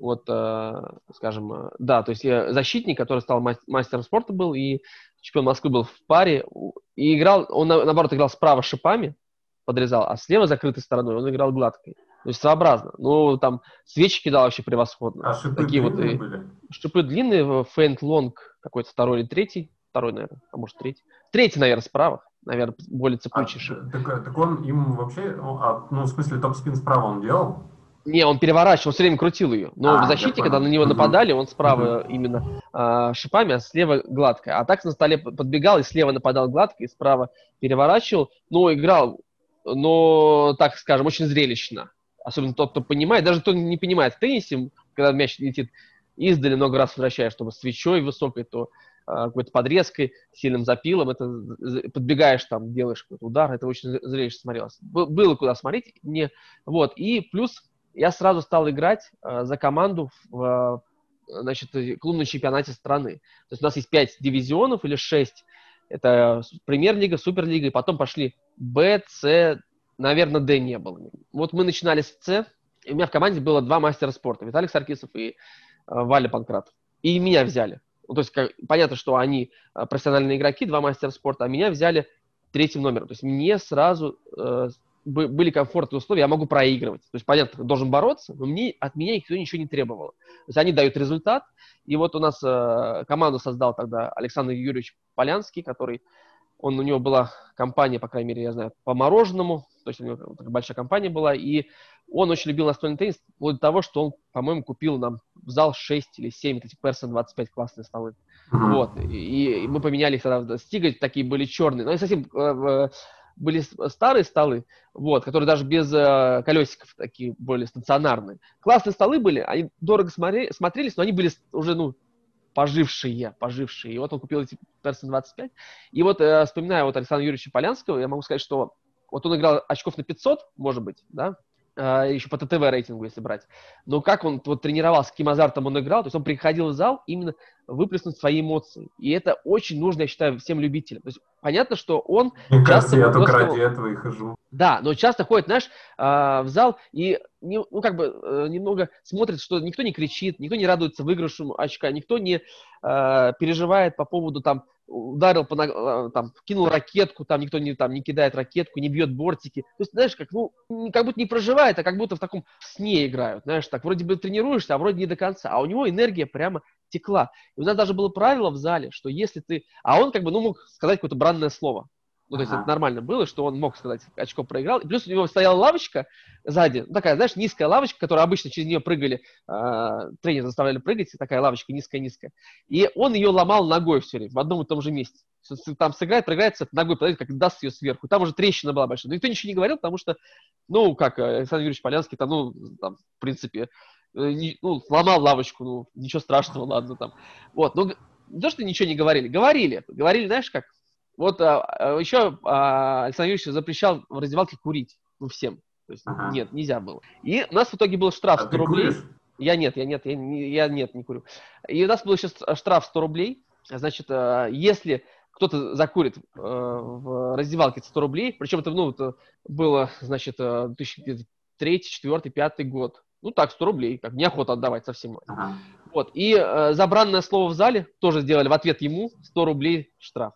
вот, э, скажем, э, да, то есть я защитник, который стал мас- мастером спорта был, и чемпион Москвы был в паре, и играл, он на- наоборот играл справа шипами, подрезал, а слева закрытой стороной он играл гладкой. То есть своеобразно. Ну, там свечи кидал вообще превосходно. А шипы Такие вот длинные и- были? Шипы длинные, фейнт лонг какой-то второй или третий. Второй, наверное, а может третий. Третий, наверное, справа. Наверное, более А, цеплючий шип. так, так он им вообще, ну, а, ну, в смысле, топ-спин справа он делал? Не, он переворачивал, он все время крутил ее. Но А, в защите, когда на него нападали, он справа именно а, шипами, а слева гладко. А так на столе подбегал и слева нападал гладко, и справа переворачивал. Ну, играл, но, так скажем, очень зрелищно. Особенно тот, кто понимает. Даже кто не понимает в теннисе, когда мяч летит издали много раз возвращаешь, чтобы свечой высокой, то а, какой-то подрезкой, сильным запилом, это подбегаешь там, делаешь какой-то удар, это очень зрелищно смотрелось. Бы- Было куда смотреть, мне, вот, и плюс я сразу стал играть а, за команду в, а, значит, э, клубном чемпионате страны. То есть у нас есть пять дивизионов или шесть, это премьер-лига, суперлига, и потом пошли Б, С, наверное, Д не было. Вот мы начинали с С, и у меня в команде было два мастера спорта, Виталий Саркисов и э, Валя Панкратов. И меня взяли. Ну, то есть как- понятно, что они э, профессиональные игроки, два мастера спорта, а меня взяли третьим номером. То есть мне сразу э, бы- были комфортные условия, я могу проигрывать. То есть, понятно, должен бороться, но мне, от меня никто ничего не требовал. То есть они дают результат, и вот у нас э, команду создал тогда Александр Юрьевич Полянский, который, он, у него была компания, по крайней мере, я знаю, по мороженому, то есть у него такая большая компания была, и он очень любил настольный теннис, вплоть до того, что он, по-моему, купил нам в зал 6 или 7 вот этих Person 25 классные столы. Вот. И, и мы поменяли их тогда. Стига такие были черные. Но они совсем э, были с- старые столы, вот, которые даже без э, колесиков такие более стационарные. Классные столы были, они дорого смотре- смотрелись, но они были с- уже, ну, пожившие, пожившие. И вот он купил эти Person 25. И вот, э, вспоминая вот Александра Юрьевича Полянского, я могу сказать, что вот он играл очков на 500, может быть, да, еще по ТТВ рейтингу, если брать. Но как он вот тренировался, с каким азартом он играл, то есть он приходил в зал именно выплеснуть свои эмоции. И это очень нужно, я считаю, всем любителям. То есть понятно, что он, кажется, часто только просто- ради этого и хожу. да, но часто ходит, знаешь, а, в зал и, не- ну, как бы, э, немного смотрит, что никто не кричит, никто не радуется выигрышу очка, никто не э, переживает по поводу, там, ударил, по, э, там, кинул ракетку, там, никто не, там, не кидает ракетку, не бьет бортики. То есть, знаешь, как, ну, как будто не проживает, а как будто в таком сне играют, знаешь, так, вроде бы тренируешься, а вроде не до конца. А у него энергия прямо текла. И у нас даже было правило в зале, что если ты... А он как бы, ну, мог сказать какое-то бранное слово. Ну, то есть Ага. это нормально было, что он мог сказать, очко проиграл. И плюс у него стояла лавочка сзади, ну, такая, знаешь, низкая лавочка, которая обычно через нее прыгали, э, тренер заставляли прыгать, такая лавочка низкая-низкая. И он ее ломал ногой все время, в одном и том же месте. Там сыграет, проиграет, ногой подойдет, как даст ее сверху. Там уже трещина была большая. Но никто ничего не говорил, потому что, ну, как э, Александр Юрьевич Полянский, там, ну, там, в принципе, э, ну, сломал лавочку, ну, ничего страшного, ладно, там. Вот, ну, не то, что ничего не говорили, говорили. Говорили, знаешь, как? Вот а, а, еще а, Александр Юрьевич запрещал в раздевалке курить, ну, всем. То есть, Ага. нет, нельзя было. И у нас в итоге был штраф А 100 ты рублей. куришь? Я нет, я нет, я, не- я нет, не курю. И у нас был сейчас штраф 100 рублей. Значит, э, если кто-то закурит э, в раздевалке 100 рублей, причем это, ну, это было, значит, э, 2003, 2004, 2005 год. Ну так, 100 рублей, как неохота отдавать совсем. Ага. Вот. И э, забранное слово в зале тоже сделали в ответ ему 100 рублей штраф.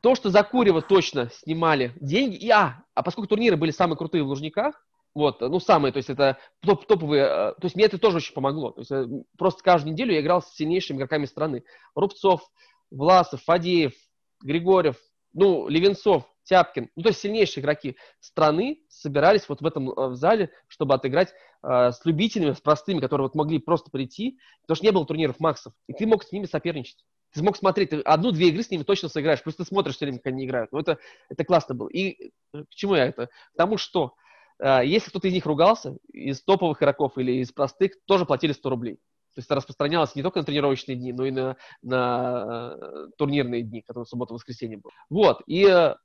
То, что за Курева точно снимали деньги, и, а, а поскольку турниры были самые крутые в Лужниках, вот, ну, самые, то есть это топ топовые, э, то есть мне это тоже очень помогло. То есть э, просто каждую неделю я играл с сильнейшими игроками страны. Рубцов, Власов, Фадеев, Григорьев, ну, Левенцов, Тяпкин, ну, то есть сильнейшие игроки страны собирались вот в этом э, в зале, чтобы отыграть э, с любителями, с простыми, которые вот могли просто прийти, потому что не было турниров Максов, и ты мог с ними соперничать. Ты смог смотреть, одну-две игры с ними точно сыграешь, плюс ты смотришь все время, как они играют. Ну, это, это классно было. И э, к чему я это? К тому, что э, если кто-то из них ругался, из топовых игроков или из простых, тоже платили 100 рублей. То есть это распространялось не только на тренировочные дни, но и на, на э, турнирные дни, которые суббота-воскресенье было. Вот. И э, э,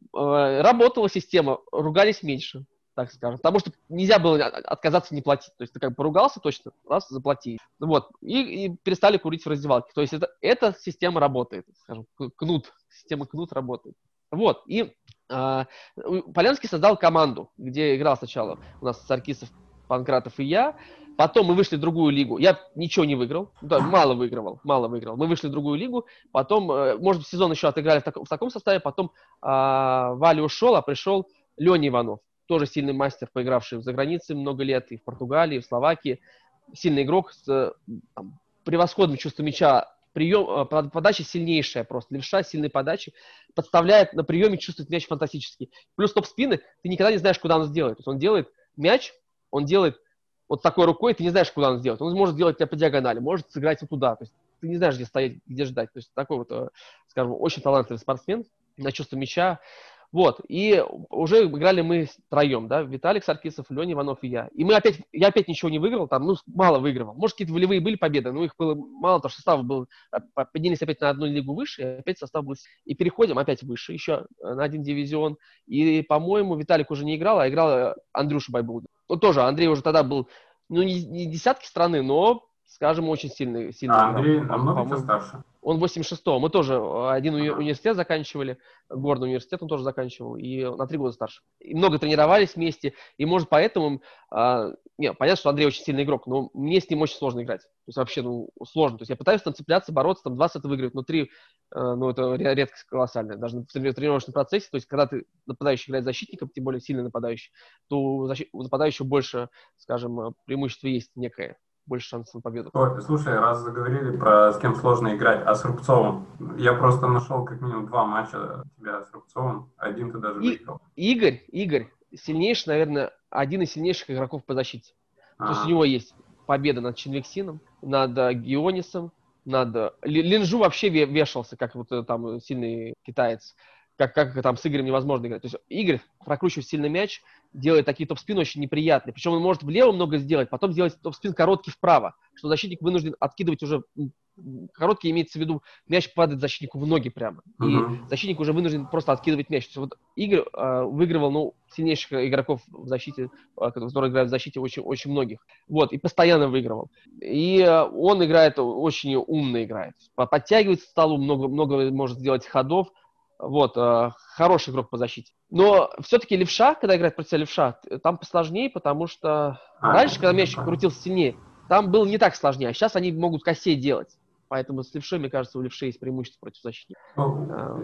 работала система, ругались меньше, так скажем. Потому что нельзя было от- отказаться не платить. То есть ты как бы поругался точно, раз, заплати. Вот. И, и перестали курить в раздевалке. То есть это, эта система работает, скажем, кнут. Система кнут работает. Вот. И у- Полянский создал команду, где играл сначала у нас Саркисов, Панкратов и я. Потом мы вышли в другую лигу. Я ничего не выиграл. Да, мало выигрывал. Мало выиграл. Мы вышли в другую лигу. Потом, э, может быть, сезон еще отыграли в, тако- в таком составе. Потом а, Валя ушел, а пришел Леня Иванов. Тоже сильный мастер, поигравший за границей много лет, и в Португалии, и в Словакии. Сильный игрок с э, там, превосходным чувством мяча, прием, э, под- подача сильнейшая просто, левша сильной подачи, подставляет на приеме, чувствует мяч фантастически. Плюс топ-спины, ты никогда не знаешь, куда он сделает. То есть он делает мяч, он делает вот такой рукой, ты не знаешь, куда он сделает. Он может делать тебя по диагонали, может сыграть вот туда. То есть ты не знаешь, где стоять, где ждать. То есть такой вот, э, скажем, очень талантливый спортсмен на чувство мяча. Вот, и уже играли мы троем, да, Виталик Саркисов, Леня Иванов и я. И мы опять, я опять ничего не выиграл, там, ну, мало выигрывал. Может, какие-то волевые были победы, но их было мало, потому что состав был, а, по- поднялись опять на одну лигу выше, и опять состав был... И переходим опять выше, еще э, на один дивизион. И, по-моему, Виталик уже не играл, а играл э, Андрюша Байбулдин. Ну, тоже, Андрей уже тогда был, ну, не, не десятки страны, но, скажем, очень сильный. сильный А. Андрей По- намного старше. он 86-го. Мы тоже э, один Ага. университет заканчивали, горный университет он тоже заканчивал, и на три года старше. И много тренировались вместе, и, может, поэтому... а, не, понятно, что Андрей очень сильный игрок, но мне с ним очень сложно играть. То есть вообще, ну, сложно. То есть я пытаюсь там цепляться, бороться, там 20 это выиграть, но 3, ну, это ре- редкость колоссальная. Даже в трени- тренировочном процессе, то есть когда ты нападающий играет защитником, тем более сильный нападающий, то у нападающего больше, скажем, э, преимущество есть некое, больше шансов на победу. Ой, слушай, раз заговорили про с кем сложно играть, а с Рубцовым? Я просто нашел как минимум два матча тебя с Рубцовым, один ты даже И- выиграл. Игорь, Игорь, сильнейший, наверное, один из сильнейших игроков по защите. То есть у него есть победа над Чинвексином, над э, Геонисом, над... э, Ли- Линжу вообще ве- вешался, как вот э, там сильный китаец. Как, как там с Игорем невозможно играть. То есть Игорь прокручивает сильный мяч, делает такие топ-спины очень неприятные. Причем он может влево много сделать, потом сделать топ-спин короткий вправо, что защитник вынужден откидывать уже... Короткий имеется в виду, мяч падает защитнику в ноги прямо. И Мгм. защитник уже вынужден просто откидывать мяч. То есть вот Игорь э, выигрывал, ну, сильнейших игроков в защите, э, которые играют в защите очень, очень многих. Вот, и постоянно выигрывал. И э, он играет, очень умно играет. По- Подтягивается к столу, много, много может сделать ходов. Вот, э, хороший игрок по защите. Но все-таки левша, когда играет против левша, там посложнее, потому что А, раньше, когда мяч понятно. крутился сильнее, там было не так сложнее, а сейчас они могут косей делать. Поэтому с левшой, мне кажется, у левши есть преимущество против защитника. Ну, А,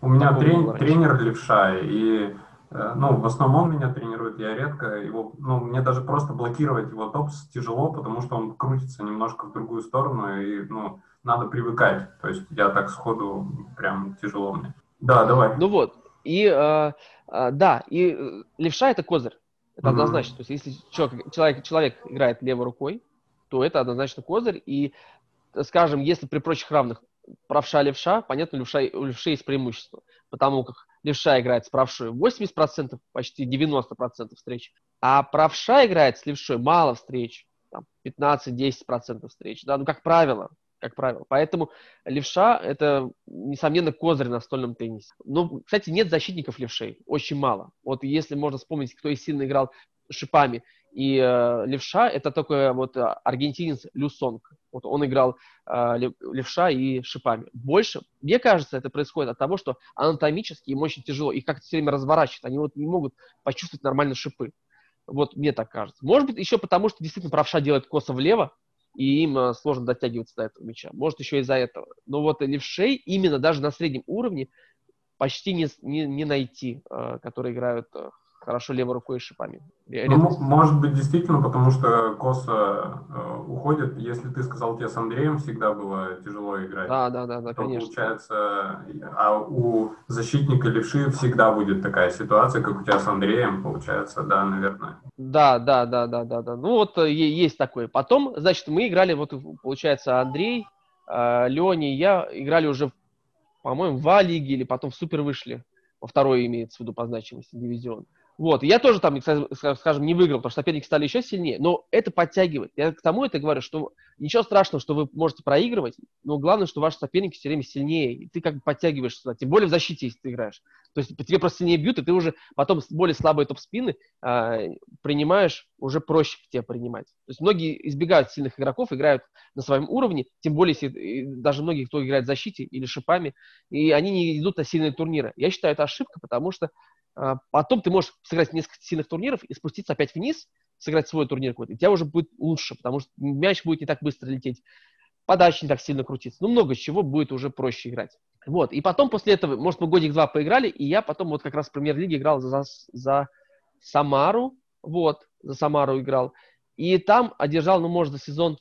У меня трен- тренер левша, и э, ну, в основном он меня тренирует, я редко его, ну, мне даже просто блокировать его топс тяжело, потому что он крутится немножко в другую сторону, и, ну, надо привыкать, то есть я так сходу прям тяжело мне. Да, давай. Ну вот, и э, э, да, и э, левша это козырь. Это Мгм. однозначно. То есть, если человек, человек, человек играет левой рукой, то это однозначно козырь. И, скажем, если при прочих равных правша левша, понятно, левша, у левши есть преимущество. Потому как левша играет с правшой 80%, почти 90% встреч, а правша играет с левшой мало встреч, там, 15-10% встреч. Да, ну, как правило, как правило. Поэтому левша – это, несомненно, козырь на настольном теннисе. Ну, кстати, нет защитников левшей, очень мало. Вот если можно вспомнить, кто из сильно играл шипами и э, левша, это только вот э, аргентинец Люсонг. Вот он играл э, лев- левша и шипами. Больше, мне кажется, это происходит от того, что анатомически им очень тяжело. Их как-то все время разворачивают. Они вот не могут почувствовать нормально шипы. Вот мне так кажется. Может быть, еще потому, что действительно правша делает косо влево, и им э, сложно дотягиваться до этого мяча. Может, еще из-за этого. Но вот левшей именно даже на среднем уровне почти не, не, не найти, э, которые играют э, хорошо левой рукой и шипами. Ну, может быть, действительно, потому что косо э, уходит. Если ты сказал, тебе с Андреем всегда было тяжело играть, Да, да, да, да, то конечно. получается, а у защитника левши всегда будет такая ситуация, как у тебя с Андреем, получается, да, наверное. Да, да, да, да, да, да. Ну вот э, есть такое. Потом, значит, мы играли, вот получается, Андрей, э, Леня и я играли уже, по-моему, в А-лиге или потом в Супер вышли. Во второй имеется в виду по значимости дивизион. Вот. Я тоже там, ска- ска- скажем, не выиграл, потому что соперники стали еще сильнее, но это подтягивает. Я к тому это говорю, что ничего страшного, что вы можете проигрывать, но главное, что ваши соперники все время сильнее, и ты как бы подтягиваешь сюда. Тем более в защите, если ты играешь. То есть тебе просто сильнее бьют, и ты уже потом более слабые топ-спины а, принимаешь, уже проще к тебе принимать. То есть многие избегают сильных игроков, играют на своем уровне, тем более если и даже многие, кто играет в защите или шипами, и они не идут на сильные турниры. Я считаю, это ошибка, потому что потом ты можешь сыграть несколько сильных турниров и спуститься опять вниз, сыграть свой турнир какой-то, и тебя уже будет лучше, потому что мяч будет не так быстро лететь, подача не так сильно крутиться. Ну, много чего будет уже проще играть. Вот, и потом после этого, может, мы годик-два поиграли, и я потом вот как раз в премьер-лиге играл за, за Самару, вот, за Самару играл. И там одержал, ну, может, за сезон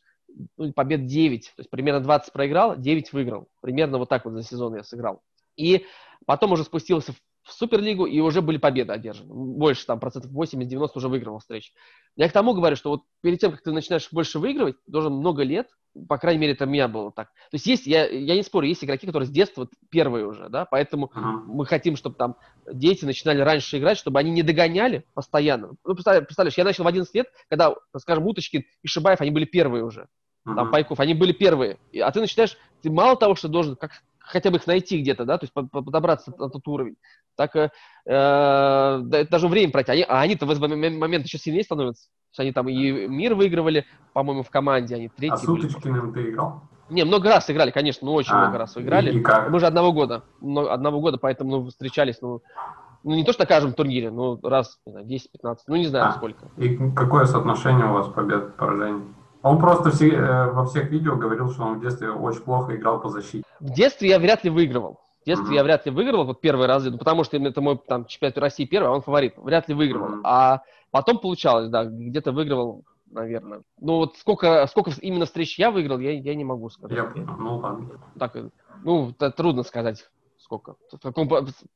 ну, побед 9. То есть примерно 20 проиграл, 9 выиграл. Примерно вот так вот за сезон я сыграл. И потом уже спустился в в Суперлигу, и уже были победы одержаны. Больше, там, процентов 80-90 уже выигрывал встреч. Я к тому говорю, что вот перед тем, как ты начинаешь больше выигрывать, должен много лет, по крайней мере, это у меня было так. То есть есть, я, я не спорю, есть игроки, которые с детства первые уже, да, поэтому Мгм. мы хотим, чтобы там дети начинали раньше играть, чтобы они не догоняли постоянно. Ну, представляешь, я начал в 11 лет, когда, скажем, Уточкин и Шибаев, они были первые уже там, Мгм. Пайков, они были первые. А ты начинаешь, ты мало того, что должен как, хотя бы их найти где-то, да, то есть по- по- подобраться на тот уровень, так э, э, даже время пройти. Они, а они-то в этот момент еще сильнее становятся. То есть они там и мир выигрывали, по-моему, в команде, они А третьи с были. Уточкиным ты играл? Не, много раз играли, конечно, ну очень А, много раз играли. И, как? Мы же одного года, но- одного года, поэтому ну, встречались, ну, ну, не то, что на каждом турнире, ну, раз, не знаю, 10-15, ну, не знаю, А. сколько. И какое соотношение у вас побед, поражений? Он просто все- э, во всех видео говорил, что он в детстве очень плохо играл по защите. В детстве я вряд ли выигрывал. В детстве Мгм. я вряд ли выигрывал, вот первый раз, ну, потому что это мой там чемпионат России первый, а он фаворит. Вряд ли выигрывал. Мгм. А потом получалось, да, где-то выигрывал, наверное. Ну вот сколько, сколько именно встреч я выиграл, я, я не могу сказать. Я. Ну ладно. Так, ну, это трудно сказать, сколько. В каком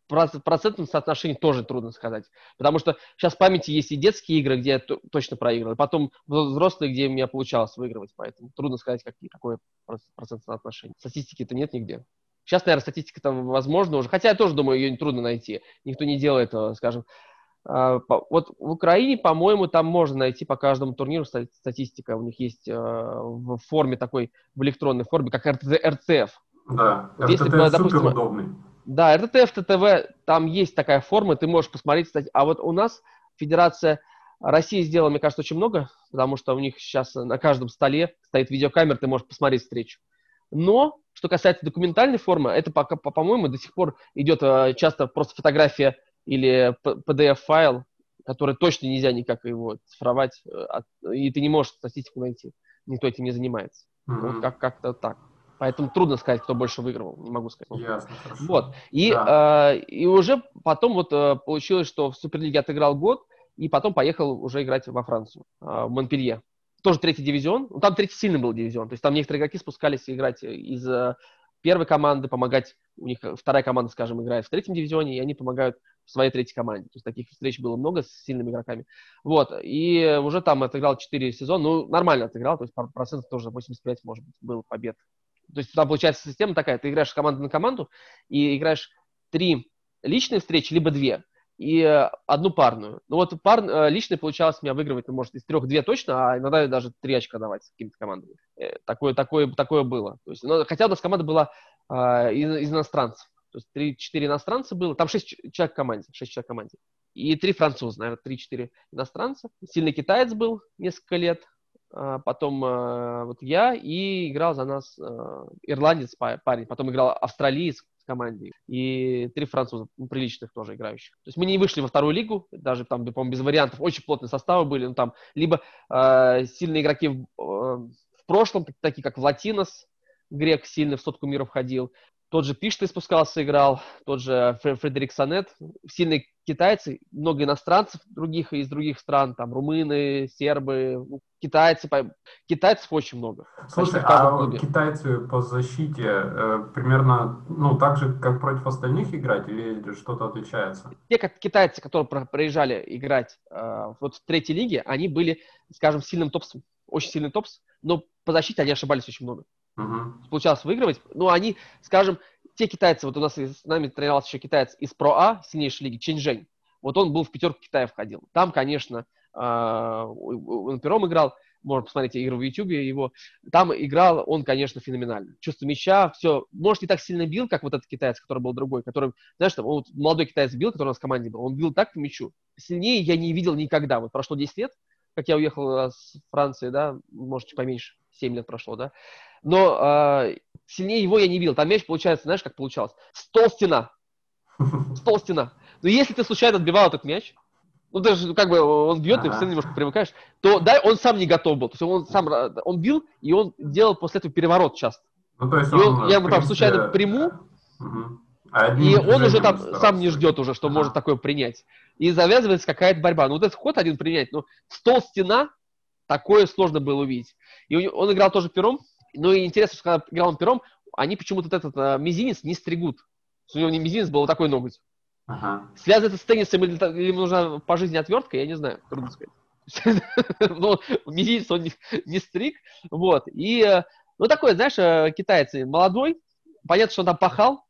процентном соотношении тоже трудно сказать. Потому что сейчас в памяти есть и детские игры, где я точно проиграл, и потом взрослые, где у меня получалось выигрывать. Поэтому трудно сказать, какие, какое проц- процент соотношение. Статистики-то нет нигде. Сейчас, наверное, статистика там возможно уже. Хотя я тоже думаю, ее трудно найти. Никто не делает, э, скажем. По- Вот в Украине, по-моему, там можно найти по каждому турниру ста- статистика. У них есть э, в форме такой, в электронной форме, как РЦФ. Да. Вот если бы, допустим, удобный. Да, РТТФ, ТТВ, там есть такая форма, ты можешь посмотреть, кстати. А вот у нас Федерация России сделала, мне кажется, очень много, потому что у них сейчас на каждом столе стоит видеокамера, ты можешь посмотреть встречу. Но, что касается документальной формы, это пока, по- по-моему, до сих пор идет э, часто просто фотография или PDF-файл, который точно нельзя никак его цифровать, э, и ты не можешь статистику найти. Никто этим не занимается. Мгм. Вот как- как-то так. Поэтому трудно сказать, кто больше выигрывал. Не могу сказать. Ясно, хорошо. Вот. И, Да. э, и уже потом вот э, получилось, что в Суперлиге отыграл год, и потом поехал уже играть во Францию, э, в Монпелье. Тоже третий дивизион. Ну, там третий сильный был дивизион. То есть там некоторые игроки спускались играть из э, первой команды, помогать. У них э, вторая команда, скажем, играет в третьем дивизионе, и они помогают в своей третьей команде. То есть таких встреч было много с сильными игроками. Вот. И уже там отыграл 4 сезона. Ну, нормально отыграл. То есть процентов тоже 85, может быть, был побед. То есть там получается система такая, ты играешь команда на команду и играешь три личные встречи, либо две, и э, одну парную. Ну вот пар, э, личные получалось у меня выигрывать, ну, может, из трех две точно, а иногда даже три очка давать с какими-то командами. Э, Такое, такое, такое было. То есть, ну, хотя у нас команда была э, из, из иностранцев. То есть три-четыре иностранца было. Там шесть человек в команде. Шесть человек в команде. И три француза, наверное, три-четыре иностранца. Сильный китаец был несколько лет. А, Потом э, вот я и играл за нас э, ирландец па- парень. Потом играл австралиец в команде. И три француза, приличных тоже играющих. То есть мы не вышли во вторую лигу, даже там, по-моему, без вариантов. Очень плотные составы были. Ну, там либо э, сильные игроки в, э, в прошлом, так- такие как Влатинос, грек сильно в сотку мира входил. Тот же Пишты спускался, играл, тот же Фре- Фредерик Санет. Сильные китайцы, много иностранцев других из других стран, там румыны, сербы, ну, китайцы. Китайцев очень много. Слушай, а клубе. китайцы по защите э, примерно, ну, так же, как против остальных играть, или что-то отличается? Те как китайцы, которые про- проезжали играть э, вот в третьей лиге, они были, скажем, сильным топсом, очень сильный топс, но по защите они ошибались очень много. Мгм. получалось выигрывать. Ну, они, скажем, те китайцы, вот у нас с нами тренировался еще китаец из Про А, сильнейшей лиги, Чэньчжэнь. Вот он был в пятерку Китая входил. Там, конечно, а, он пером играл, можно посмотреть игры в Ютубе его. Там играл он, конечно, феноменально. Чувство мяча, все. Может, не так сильно бил, как вот этот китаец, который был другой, который, знаешь, там, вот молодой китаец бил, который у нас в команде был, он бил так по мячу. Сильнее я не видел никогда. Вот прошло 10 лет, как я уехал э, с Франции, да, может, чуть поменьше, 7 лет прошло, да. Но э, сильнее его я не видел. Там мяч получается, знаешь, как получалось? Стол-стена. Стол-стена. Но если ты случайно отбивал этот мяч, ну, даже как бы он бьет, и Ага. все немножко привыкаешь, то да, он сам не готов был. То есть он сам, э, он бил, и он делал после этого переворот часто. Ну, то есть И он- я ему там случайно приму, одним И он уже там старался. сам не ждет уже, что Ага. может такое принять. И завязывается какая-то борьба. Ну, вот этот ход один принять, ну, стол-стена, такое сложно было увидеть. И он играл тоже пером. Ну, и интересно, что когда играл он пером, они почему-то вот этот а, мизинец не стригут. У него не мизинец был, а вот такой ноготь. Ага. Связано это с теннисом или, или ему нужна по жизни отвертка, я не знаю, трудно сказать. Ну, мизинец он не, не стриг, вот. И, э, ну, такой, знаешь, э, китайцы, молодой, понятно, что он там пахал,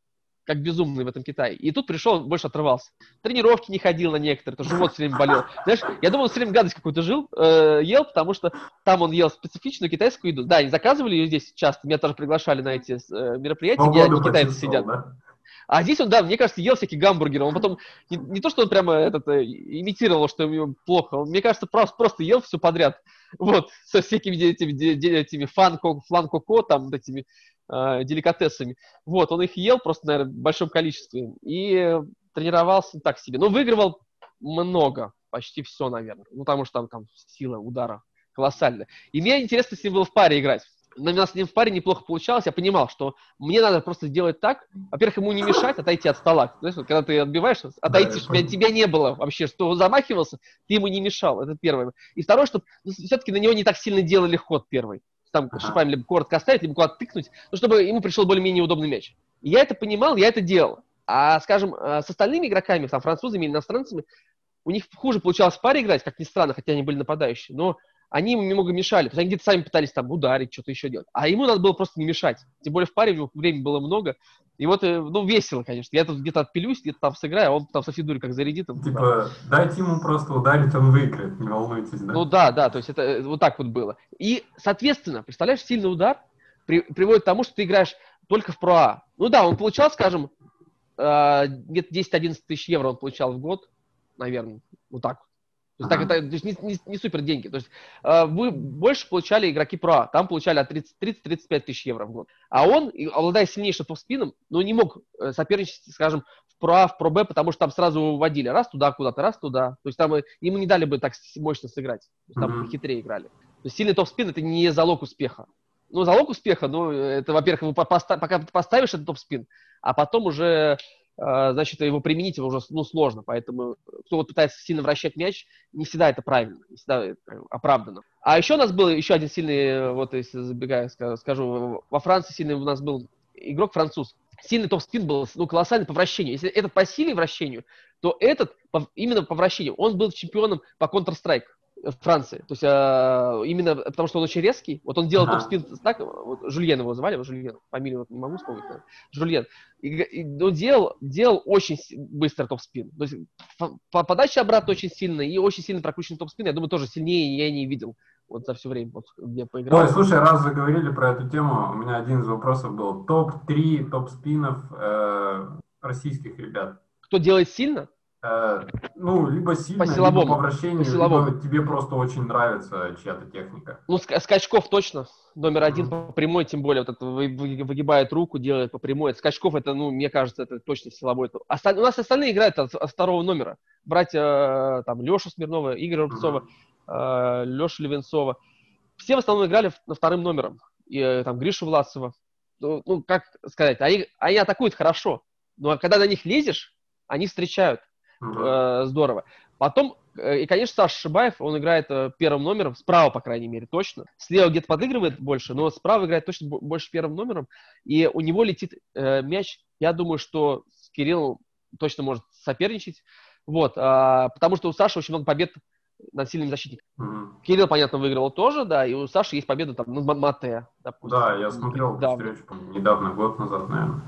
как безумный в этом Китае. И тут пришел, больше отрывался. Тренировки не ходил на некоторые, то живот все время болел. Знаешь, я думал, он все время гадость какую-то жил, э, ел, потому что там он ел специфичную китайскую еду. Да, они заказывали ее здесь часто, меня тоже приглашали на эти э, мероприятия, где одни китайцы сидят. да? А здесь он, да, мне кажется, ел всякие гамбургеры. Он потом, не, не то, что он прямо этот, э, имитировал, что ему плохо, он, мне кажется, просто, просто ел все подряд. Вот, со всякими этими, этими фанко, фланкоко, там, этими э, деликатесами. Вот, он их ел просто, наверное, в большом количестве. И тренировался так себе. Но выигрывал много, почти все, наверное. Ну, потому что там, там сила удара колоссальная. И мне интересно с ним было в паре играть. Но у нас с ним в паре неплохо получалось. Я понимал, что мне надо просто сделать так. Во-первых, ему не мешать, отойти от стола. Знаешь, вот когда ты отбиваешь, отойти, я чтобы тебя, не было вообще, что он замахивался, ты ему не мешал. Это первое. И второе, чтобы все-таки на него не так сильно делали ход первый. Там шипами либо коротко оставить, либо куда-то тыкнуть, ну, чтобы ему пришел более-менее удобный мяч. И я это понимал, я это делал. А, скажем, э, с остальными игроками, там, французами или иностранцами, у них хуже получалось в паре играть, как ни странно, хотя они были нападающие, но они ему немного мешали. То есть они где-то сами пытались там ударить, что-то еще делать. А ему надо было просто не мешать. Тем более в паре у него времени было много. И вот, э, ну, весело, конечно. Я тут где-то отпилюсь, где-то там сыграю, а он там со всей дури как зарядит. там, Типа, дайте ему просто ударить, он выиграет, не волнуйтесь, да? ну да, да, то есть это э, вот так вот было. И, соответственно, представляешь, сильный удар при- приводит к тому, что ты играешь только в ПроА. Ну да, он получал, скажем, э, где-то 10-11 тысяч евро он получал в год, наверное, вот так. То есть, так это то есть не, не- не супер деньги. То есть э, вы больше получали игроки ПроА, там получали от 30 30-35 тысяч евро в год. А он, обладая сильнейшим топ-спином, ну не мог э, соперничать, скажем, в ПроА, в ПроБ, потому что там сразу уводили раз туда куда-то, раз туда. То есть там э, ему не дали бы так мощно сыграть. То есть там Мгм. хитрее играли. То есть сильный топ-спин это не залог успеха. Ну, залог успеха, ну, это, во-первых, его пока поставишь этот топ-спин, а потом уже, значит, его применить уже ну, сложно. Поэтому кто вот пытается сильно вращать мяч, не всегда это правильно, не всегда это оправдано. А еще у нас был еще один сильный, э, вот если забегая, ска- скажу, во Франции сильный у нас был игрок француз. Сильный топ-спин был, ну, колоссальный по вращению. Если этот по силе вращению, то этот по- именно по вращению. Он был чемпионом по Counter-Strike Франции. То есть а, именно потому, что он очень резкий. Вот он делал Ага. топ-спин так, вот Жульен его звали, вот Жульен, фамилию вот не могу вспомнить. наверное. Жульен. И, и он делал, делал очень быстро топ-спин. То есть по, по подаче обратно очень сильно и очень сильно прокрученный топ-спин. Я думаю, тоже сильнее я не видел вот за все время, вот, где поиграл. Ой, слушай, раз заговорили про эту тему, у меня один из вопросов был. Топ-3 топ-спинов э, российских ребят. Кто делает сильно? Э, ну, либо сильно, либо силовому. по вращению, По силовому. либо тебе просто очень нравится чья-то техника. Ну, Ска- Скачков точно. Номер один Мгм. по прямой, тем более, вот это вы- вы- выгибает руку, делает по прямой. Скачков это, ну, мне кажется, это точно силовой. Осталь- У нас остальные играют от, от второго номера. Братья, э, там, Леша Смирнова, Игорь Рубцова, Мгм. Леша Левенцова. Все в основном играли на вторым номером. И э, там Гриша Власова. Ну, ну, как сказать, они, они атакуют хорошо. Но когда на них лезешь, они встречают. Э, здорово. Потом, э, и, конечно, Саша Шибаев, он играет э, первым номером, справа, по крайней мере, точно. Слева где-то подыгрывает больше, но справа играет точно бо- больше первым номером. И у него летит э, мяч. Я думаю, что с Кириллом точно может соперничать. Вот, а, потому что у Саши очень много побед над сильными защитниками. Мгм. Кирилл, понятно, выиграл тоже, да, и у Саши есть победа там над Ма- Мате, допустим. Да, я смотрел Да. встречу, недавно, год назад, наверное.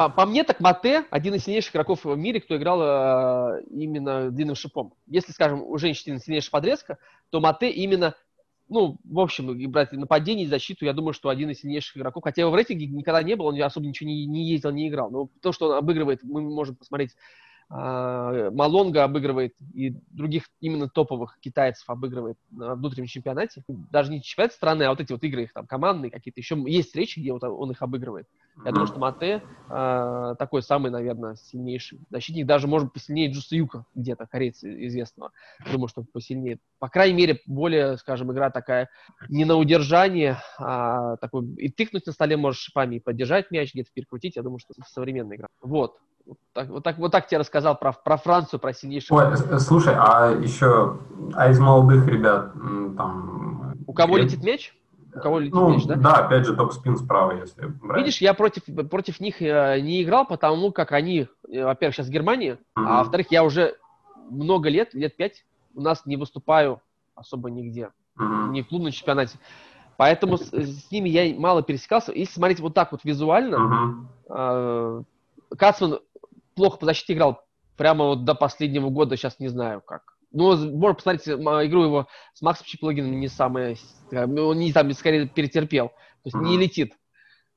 По, по мне, так Мате один из сильнейших игроков в мире, кто играл э, именно длинным шипом. Если, скажем, у женщин сильнейшая подрезка, то Мате именно, ну, в общем, и брать нападение и защиту, я думаю, что один из сильнейших игроков. Хотя его в рейтинге никогда не было, он особо ничего не, не ездил, не играл. Но то, что он обыгрывает, мы можем посмотреть Малонга обыгрывает и других именно топовых китайцев обыгрывает на внутреннем чемпионате. Даже не чемпионат страны, а вот эти вот игры их там командные какие-то. Еще есть встречи, где вот он их обыгрывает. Я думаю, что Мате а, такой самый, наверное, сильнейший защитник. Даже, может быть, посильнее Джуса Юка где-то, корейца известного. Думаю, что посильнее. По крайней мере, более, скажем, игра такая не на удержание, а такой и тыкнуть на столе можешь шипами, и поддержать мяч, где-то перекрутить. Я думаю, что это современная игра. Вот. Вот так, вот так, вот так тебе рассказал про, про Францию, про сильнейшую. Ой, слушай, а еще, а из молодых ребят, там... У кого э, летит мяч? У кого летит Ну, мяч, да? да, опять же, топ-спин справа, если брать. Видишь, я против, против них э, не играл, потому как они, э, во-первых, сейчас в Германии, Мгм. а во-вторых, я уже много лет, лет пять, у нас не выступаю особо нигде, Мгм. ни в клубном чемпионате. Поэтому с, с ними я мало пересекался. Если смотреть вот так вот визуально, Мгм. э, Кацман плохо по защите играл прямо вот до последнего года, сейчас не знаю как. Ну, можно посмотреть м, игру его с Максом Чеплыгиным, не самая, с- такая, ну, он не там, скорее перетерпел. То есть не летит.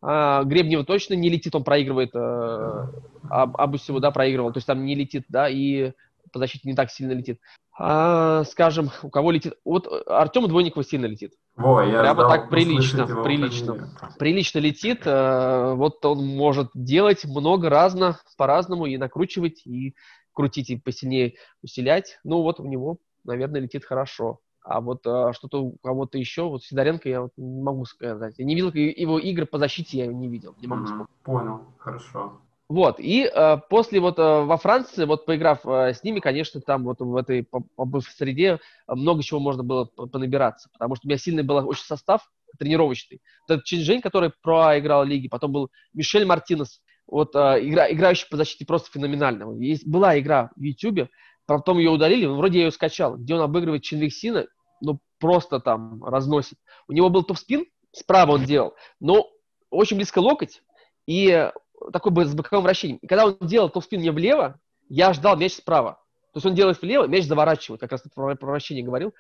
А, Гребнева точно не летит, он проигрывает, э, Аб- Абусеву, да, проигрывал, то есть там не летит, да, и по защите не так сильно летит. А, скажем, у кого летит? Вот Артем Двойникова сильно летит. Во, я Прямо так прилично, его прилично. фамилию. прилично летит, э, вот он может делать много разно, по-разному, и накручивать, и крутить, и посильнее усилять. Ну, вот у него, наверное, летит хорошо. А вот э, что-то у кого-то еще, вот Сидоренко я вот не могу сказать. Я не видел его игры по защите, я не видел, не могу вспомнить. Понял, хорошо. Вот, и э, после вот э, во Франции, вот поиграв э, с ними, конечно, там вот в этой по- в среде, э, много чего можно было понабираться, потому что у меня сильный был очень состав тренировочный. Вот этот Чинжень, который проиграл лиги, потом был Мишель Мартинес, вот э, игра, играющий по защите просто феноменально. Есть, была игра в Ютубе, потом ее удалили, вроде я ее скачал, где он обыгрывает Чинвиксина, ну просто там разносит. У него был топ-спин, справа он делал, но очень близко локоть, и такой бы с боковым вращением. И когда он делал топ-спин мне влево, я ждал мяч справа. То есть он делает влево, мяч заворачивает, как раз про, про вращение говорил.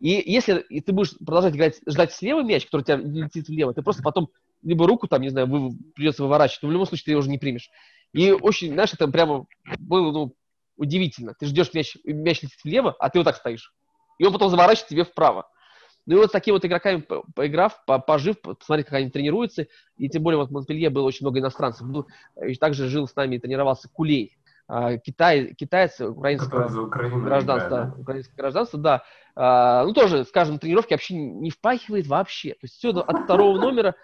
И если и ты будешь продолжать играть, ждать слева мяч, который у тебя летит влево, ты просто потом либо руку там, не знаю, вы, придется выворачивать, но в любом случае ты ее уже не примешь. И очень, знаешь, это прямо было, ну, удивительно. Ты ждешь мяч, мяч летит влево, а ты вот так стоишь. И он потом заворачивает тебе вправо. Ну и вот с такими вот игроками по- поиграв, по- пожив, посмотреть, как они тренируются, и тем более вот в Монпелье было очень много иностранцев. Был, и также жил с нами и тренировался Кулей, а, Китай, китаец украинского играет, да, украинское гражданство, да. А, ну, тоже, скажем, на тренировке вообще не впахивает вообще. То есть все от второго номера.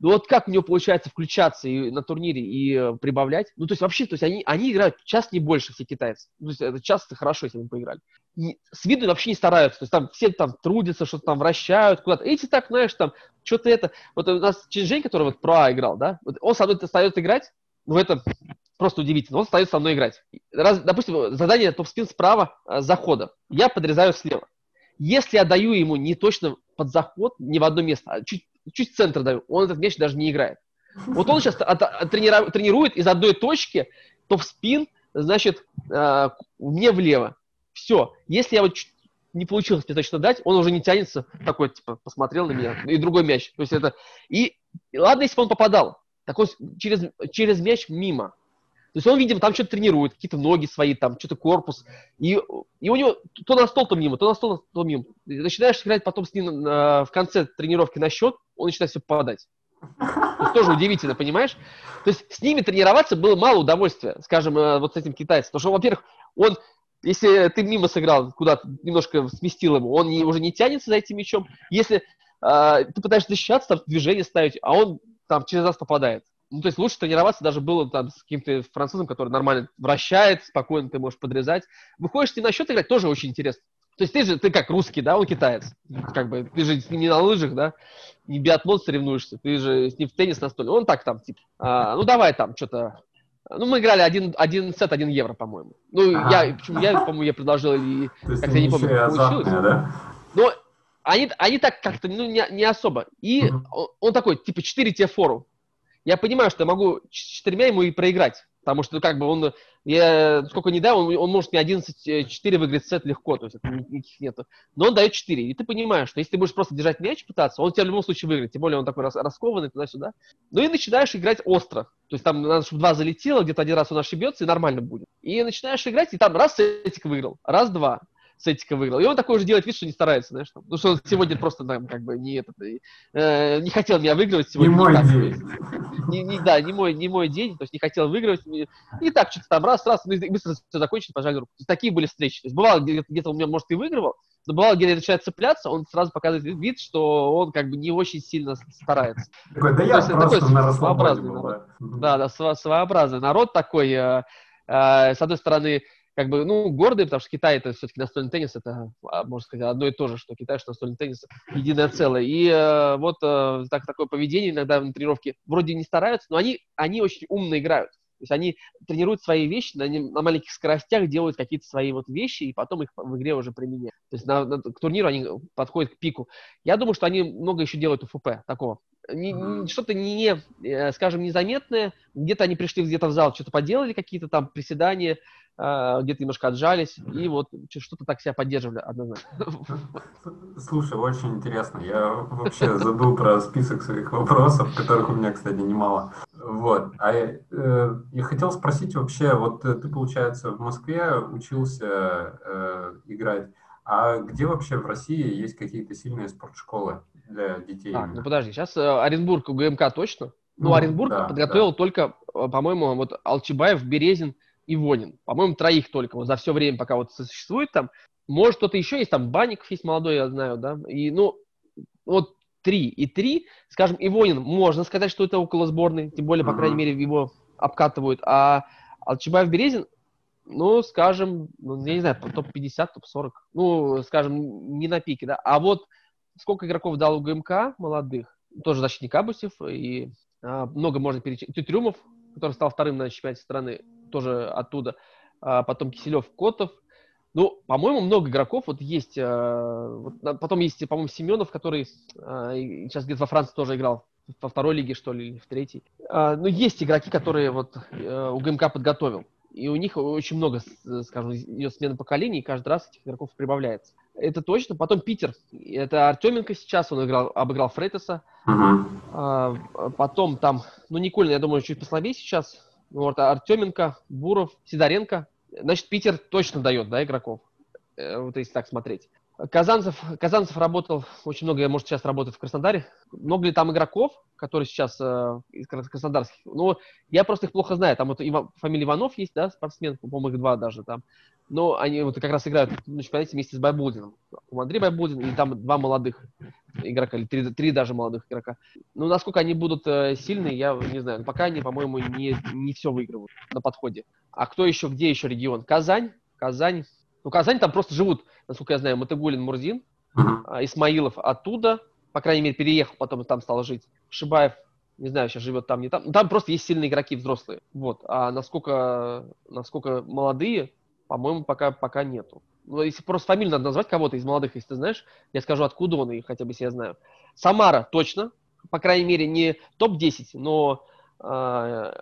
Ну, вот как у него получается включаться и на турнире и э, прибавлять. Ну, то есть вообще, то есть они, они играют час не больше, все китайцы. Ну, то есть это час это хорошо, если мы поиграли. И с виду вообще не стараются. То есть там все там трудятся, что-то там вращают куда-то. Эти так, знаешь, там, что-то это. Вот у нас Чинжень, который вот про играл, да, вот он со мной остается играть, ну, это просто удивительно. Он остается со мной играть. Раз, допустим, задание топ-спин справа э, захода. Я подрезаю слева. Если я даю ему не точно под заход, не в одно место, а чуть, чуть в центр даю, он этот мяч даже не играет. Вот он сейчас от- от- тренира- тренирует из одной точки топ-спин, значит, э, мне влево. Все. Если я вот не получилось мне точно дать, он уже не тянется, такой, типа, посмотрел на меня, и другой мяч. То есть это... И, и ладно, если бы он попадал, так он через, через мяч мимо. То есть он, видимо, там что-то тренирует, какие-то ноги свои, там что-то корпус. И, и у него то на стол, то мимо, то на стол, то мимо. И начинаешь играть потом с ним э, в конце тренировки на счет, он начинает все попадать. То есть тоже удивительно, понимаешь? То есть с ними тренироваться было мало удовольствия, скажем, э, вот с этим китайцем. Потому что, во-первых, он, если ты мимо сыграл, куда-то немножко сместил ему, он не, уже не тянется за этим мячом. Если э, ты пытаешься защищаться, там движение ставить, а он там через раз попадает. Ну, то есть лучше тренироваться даже было там с каким-то французом, который нормально вращает, спокойно ты можешь подрезать. Выходишь с ним на счет играть, тоже очень интересно. То есть ты же, ты как русский, да, он китаец. Как бы, ты же с ним не на лыжах, да, не биатлон соревнуешься, ты же с ним в теннис настольный. Он так там, типа, а, ну давай там что-то. Ну, мы играли один, один сет, один евро, по-моему. Ну, Ага. я, почему я, по-моему, я предложил, и То как-то я не помню, как получилось. да? Но они, они так как-то, ну, не, не особо. И Мгм. он, он такой, типа, 4 тебе фору. Я понимаю, что я могу четырьмя ему и проиграть. Потому что, как бы, он, я, сколько не дам, он, он может мне 11-4 выиграть сет легко, то есть это ни- никаких нету. Но он дает 4. И ты понимаешь, что если ты будешь просто держать мяч пытаться, он тебя в любом случае выиграет. Тем более он такой рас- раскованный туда-сюда. Ну и начинаешь играть остро. То есть там надо, чтобы два залетело, где-то один раз он ошибется, и нормально будет. И начинаешь играть, и там раз сетик выиграл, раз-два сетика выиграл. И он такой же делает вид, что не старается, знаешь, там. Ну, что он сегодня просто там, как бы не, этот, э, не хотел меня выигрывать Не сегодня. мой никак. день. Не, не- да, не мой, не мой день, то есть не хотел выигрывать. И, так что-то там раз-раз, ну, и быстро все закончили, пожали руку. То есть такие были встречи. То есть бывало, где- где-то он меня, может, и выигрывал, но бывало, где начинает цепляться, он сразу показывает вид, что он как бы не очень сильно старается. Такой, да я есть просто такой на своеобразный народ. да. Да, да, сво- своеобразный народ такой. э, э, с одной стороны, как бы, ну, гордый, потому что Китай это все-таки настольный теннис, это, а, можно сказать, одно и то же, что Китай, что настольный теннис, единое целое. И э, вот э, так, такое поведение иногда на тренировке вроде не стараются, но они, они очень умно играют. То есть они тренируют свои вещи, на, на маленьких скоростях делают какие-то свои вот вещи, и потом их в игре уже применяют. То есть на- на- к турниру они подходят к пику. Я думаю, что они много еще делают УФП такого. Не- не- что-то не, э, скажем, незаметное. Где-то они пришли где-то в зал, что-то поделали, какие-то там приседания, где-то немножко отжались, и вот что-то так себя поддерживали однозначно. Слушай, очень интересно. Я вообще забыл про список своих вопросов, которых у меня, кстати, немало. Вот. А э, я хотел спросить вообще, вот э, ты, получается, в Москве учился э, играть, а где вообще в России есть какие-то сильные спортшколы для детей? Так, ну подожди, сейчас Оренбург, УГМК точно. Ну, Ну, Оренбург да, подготовил только, э, по-моему, вот Алчибаев, Березин и Вонин. По-моему, троих только вот за все время, пока вот существует там. Может, кто-то еще есть, там Банников есть молодой, я знаю, да. И, ну, вот три и три, скажем, Ивонин, можно сказать, что это около сборной, тем более, по крайней мере, его обкатывают. А Алчибаев, Березин, ну, скажем, ну, я не знаю, топ-50, топ-40. Ну, скажем, не на пике, да. А вот сколько игроков дал у ГМК молодых, тоже защитник Абусев, и а, много можно перечислить. Тютрюмов, который стал вторым на чемпионате страны, тоже оттуда. А, потом Киселев, Котов. Ну, по-моему, много игроков. Вот есть, а, вот, на- потом есть, по-моему, Семенов, который а, сейчас где-то во Франции тоже играл. Во второй лиге, что ли, или в третьей. А, ну, есть игроки, которые вот э, у ГМК подготовил. И у них очень много, с- скажем, идет смена поколений, и каждый раз этих игроков прибавляется. Это точно. Потом Питер. Это Артеменко сейчас, он играл, обыграл Фрейтеса. Мгм. А, потом там, ну, Николин, я думаю, чуть послабее сейчас. Ну, вот Артеменко, Буров, Сидоренко. Значит, Питер точно дает, да, игроков. Э, Вот если так смотреть. Казанцев, Казанцев работал, очень много, может, сейчас работает в Краснодаре. Много ли там игроков, которые сейчас э, из крас- краснодарских? Ну, я просто их плохо знаю. Там вот Ива- фамилия Иванов есть, да, спортсмен, по-моему, их два даже там. Но они вот как раз играют на чемпионате вместе с Байбулдином. У Андрей Байбулдин, и там два молодых игрока, или три, три даже молодых игрока. Ну, насколько они будут э, сильные, я не знаю. Но пока они, по-моему, не, не все выигрывают на подходе. А кто еще, где еще регион? Казань. Казань. Ну, Казань там просто живут, насколько я знаю, Матыгулин, Мурзин, а, Исмаилов оттуда, по крайней мере, переехал, потом там стал жить. Шибаев, не знаю, сейчас живет там, не там. Ну, Там просто есть сильные игроки взрослые. Вот. А насколько, насколько молодые, по-моему, пока, пока нету. Ну, если просто фамилию надо назвать кого-то из молодых, если ты знаешь, я скажу, откуда он, и хотя бы если я знаю. Самара, точно. По крайней мере, не топ-10, но э,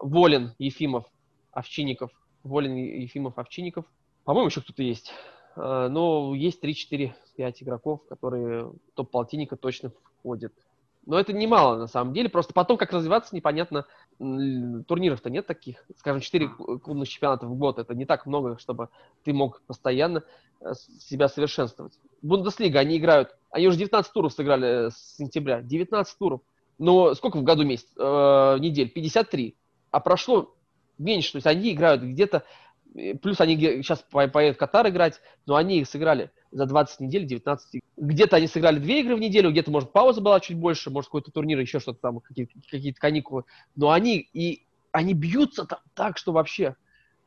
Волин, Ефимов, Овчинников. Волин, Ефимов, Овчинников. По-моему, еще кто-то есть. Э, Но есть 3-4-5 игроков, которые топ-полтинника точно входят. Но это немало, на самом деле. Просто потом, как развиваться, непонятно. Турниров-то нет таких. Скажем, 4 клубных чемпионата в год. Это не так много, чтобы ты мог постоянно э, себя совершенствовать. Бундеслига, они играют... Они уже 19 туров сыграли э, с сентября. 19 туров. Но сколько в году месяц? Э, недель? 53. А прошло меньше. То есть они играют где-то... Плюс они сейчас поедут в Катар играть, но они их сыграли за 20 недель, 19 игр. Где-то они сыграли две игры в неделю, где-то, может, пауза была чуть больше, может, какой-то турнир, еще что-то там, какие-то, какие-то каникулы. Но они и они бьются там так, что вообще...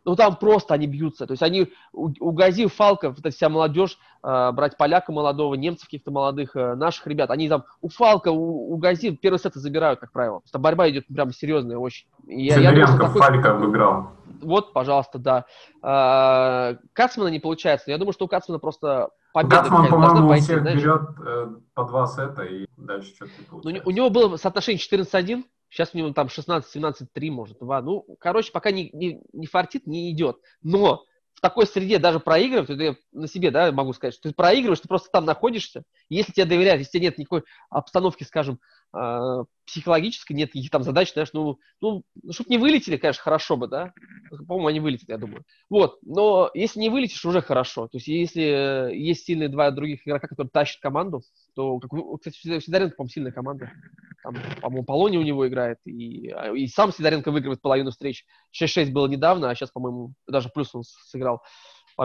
Ну, там просто они бьются. То есть они, у, у Гази, Фалков, это вся молодежь, э, брать поляка молодого, немцев каких-то молодых, э, наших ребят, они там у Фалка, у, у Гази первый сет забирают, как правило. Потому что борьба идет прям серьезная очень. И я- я думаю, что Сидоренко такой- Фалька обыграл. Вот, пожалуйста, да. А, Кацмана не получается. Я думаю, что у Кацмана просто победа Кацман, по-моему, у всех знаешь. берет э, по два сета и дальше что-то не Ну, у получается. не- у него было соотношение 14-1, Сейчас у него там 16-17-3, может, 2. Ну, короче, пока не, не, не фартит, не идет. Но в такой среде даже проигрывать, я на себе, да, могу сказать, что ты проигрываешь, ты просто там находишься, если тебе доверяют, если нет никакой обстановки, скажем, э, психологической, нет никаких там задач, знаешь, ну, ну, чтобы не вылетели, конечно, хорошо бы, да, по-моему, они вылетят, я думаю. Вот, но если не вылетишь, уже хорошо, то есть если есть сильные два других игрока, которые тащат команду, то, как, кстати, Сидоренко, по-моему, сильная команда, там, по-моему, Полони у него играет, и, и сам Сидоренко выигрывает половину встреч, 6-6 было недавно, а сейчас, по-моему, даже плюс он сыграл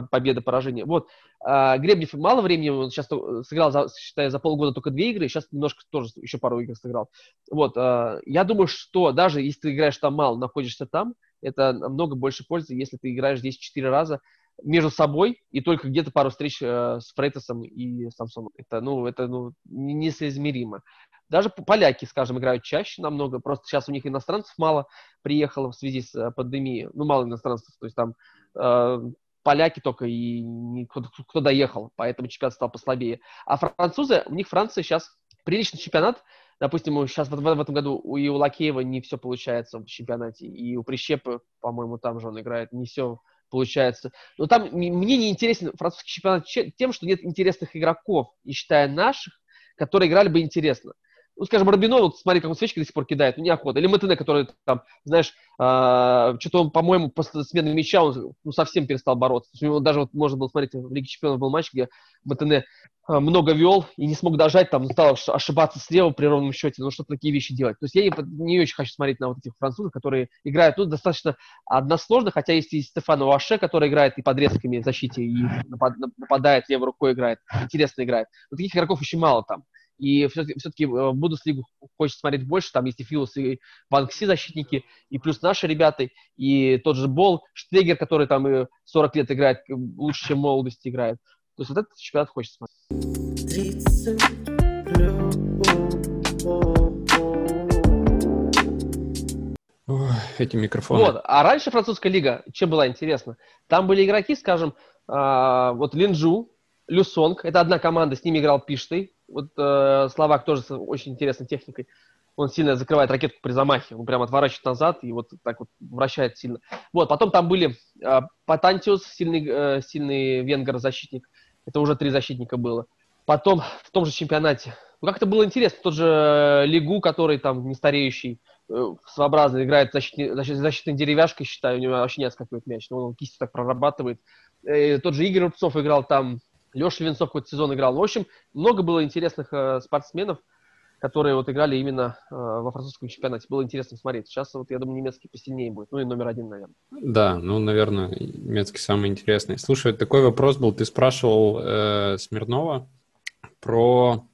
победа, поражение. Вот. А, Гребнев мало времени, он сейчас сыграл, за, считая, за полгода только две игры, сейчас немножко тоже еще пару игр сыграл. Вот. А, я думаю, что даже если ты играешь там мало, находишься там, это намного больше пользы, если ты играешь здесь четыре раза между собой и только где-то пару встреч э, с Фрейтесом и Самсоном. Это, ну, это ну, несоизмеримо. Даже поляки, скажем, играют чаще намного. Просто сейчас у них иностранцев мало приехало в связи с э, пандемией. Ну, мало иностранцев. То есть там э, поляки только и не, кто, кто доехал, поэтому чемпионат стал послабее. А французы, у них Франция сейчас приличный чемпионат. Допустим, сейчас в, в, этом году у, и у Лакеева не все получается в чемпионате, и у Прищепы, по-моему, там же он играет, не все получается. Но там мне не интересен французский чемпионат тем, что нет интересных игроков, и считая наших, которые играли бы интересно ну, скажем, Рабино, вот смотри, как он свечки до сих пор кидает, ну, неохота. Или Матене, который там, знаешь, э, что-то он, по-моему, после смены мяча он ну, совсем перестал бороться. У него даже вот можно было смотреть, в Лиге Чемпионов был матч, где Матене много вел и не смог дожать, там, стал ошибаться слева при ровном счете, ну, что такие вещи делать. То есть я не, не очень хочу смотреть на вот этих французов, которые играют, ну, достаточно односложно, хотя есть и Стефано Ваше, который играет и подрезками в защите, и нападает, левой рукой играет, интересно играет. Но таких игроков очень мало там. И все-таки, все-таки в Бундеслигу хочется смотреть больше. Там есть и Филус, и Ванкси защитники, и плюс наши ребята, и тот же Бол, Штегер, который там 40 лет играет, лучше, чем молодости играет. То есть вот этот чемпионат хочется смотреть. Ой, эти микрофоны. Вот. А раньше французская лига, чем была интересна? Там были игроки, скажем, э, вот Линджу, Люсонг, это одна команда, с ними играл Пиштей, вот э, Словак тоже с очень интересной техникой. Он сильно закрывает ракетку при замахе. Он прям отворачивает назад и вот так вот вращает сильно. Вот, потом там были э, Патантиус, сильный, э, сильный венгер-защитник. Это уже три защитника было. Потом в том же чемпионате. Ну, как-то было интересно. Тот же э, Лигу, который там не стареющий, э, своеобразно играет защитной, защитной деревяшкой, считаю. У него вообще не отскакивает мяч. Но он кистью так прорабатывает. Э, тот же Игорь Рубцов играл там Леша Венцов какой-то сезон играл. В общем, много было интересных э, спортсменов, которые вот играли именно э, во французском чемпионате. Было интересно смотреть. Сейчас вот, я думаю, немецкий посильнее будет. Ну и номер один, наверное. Да, ну, наверное, немецкий самый интересный. Слушай, такой вопрос был. Ты спрашивал э, Смирнова про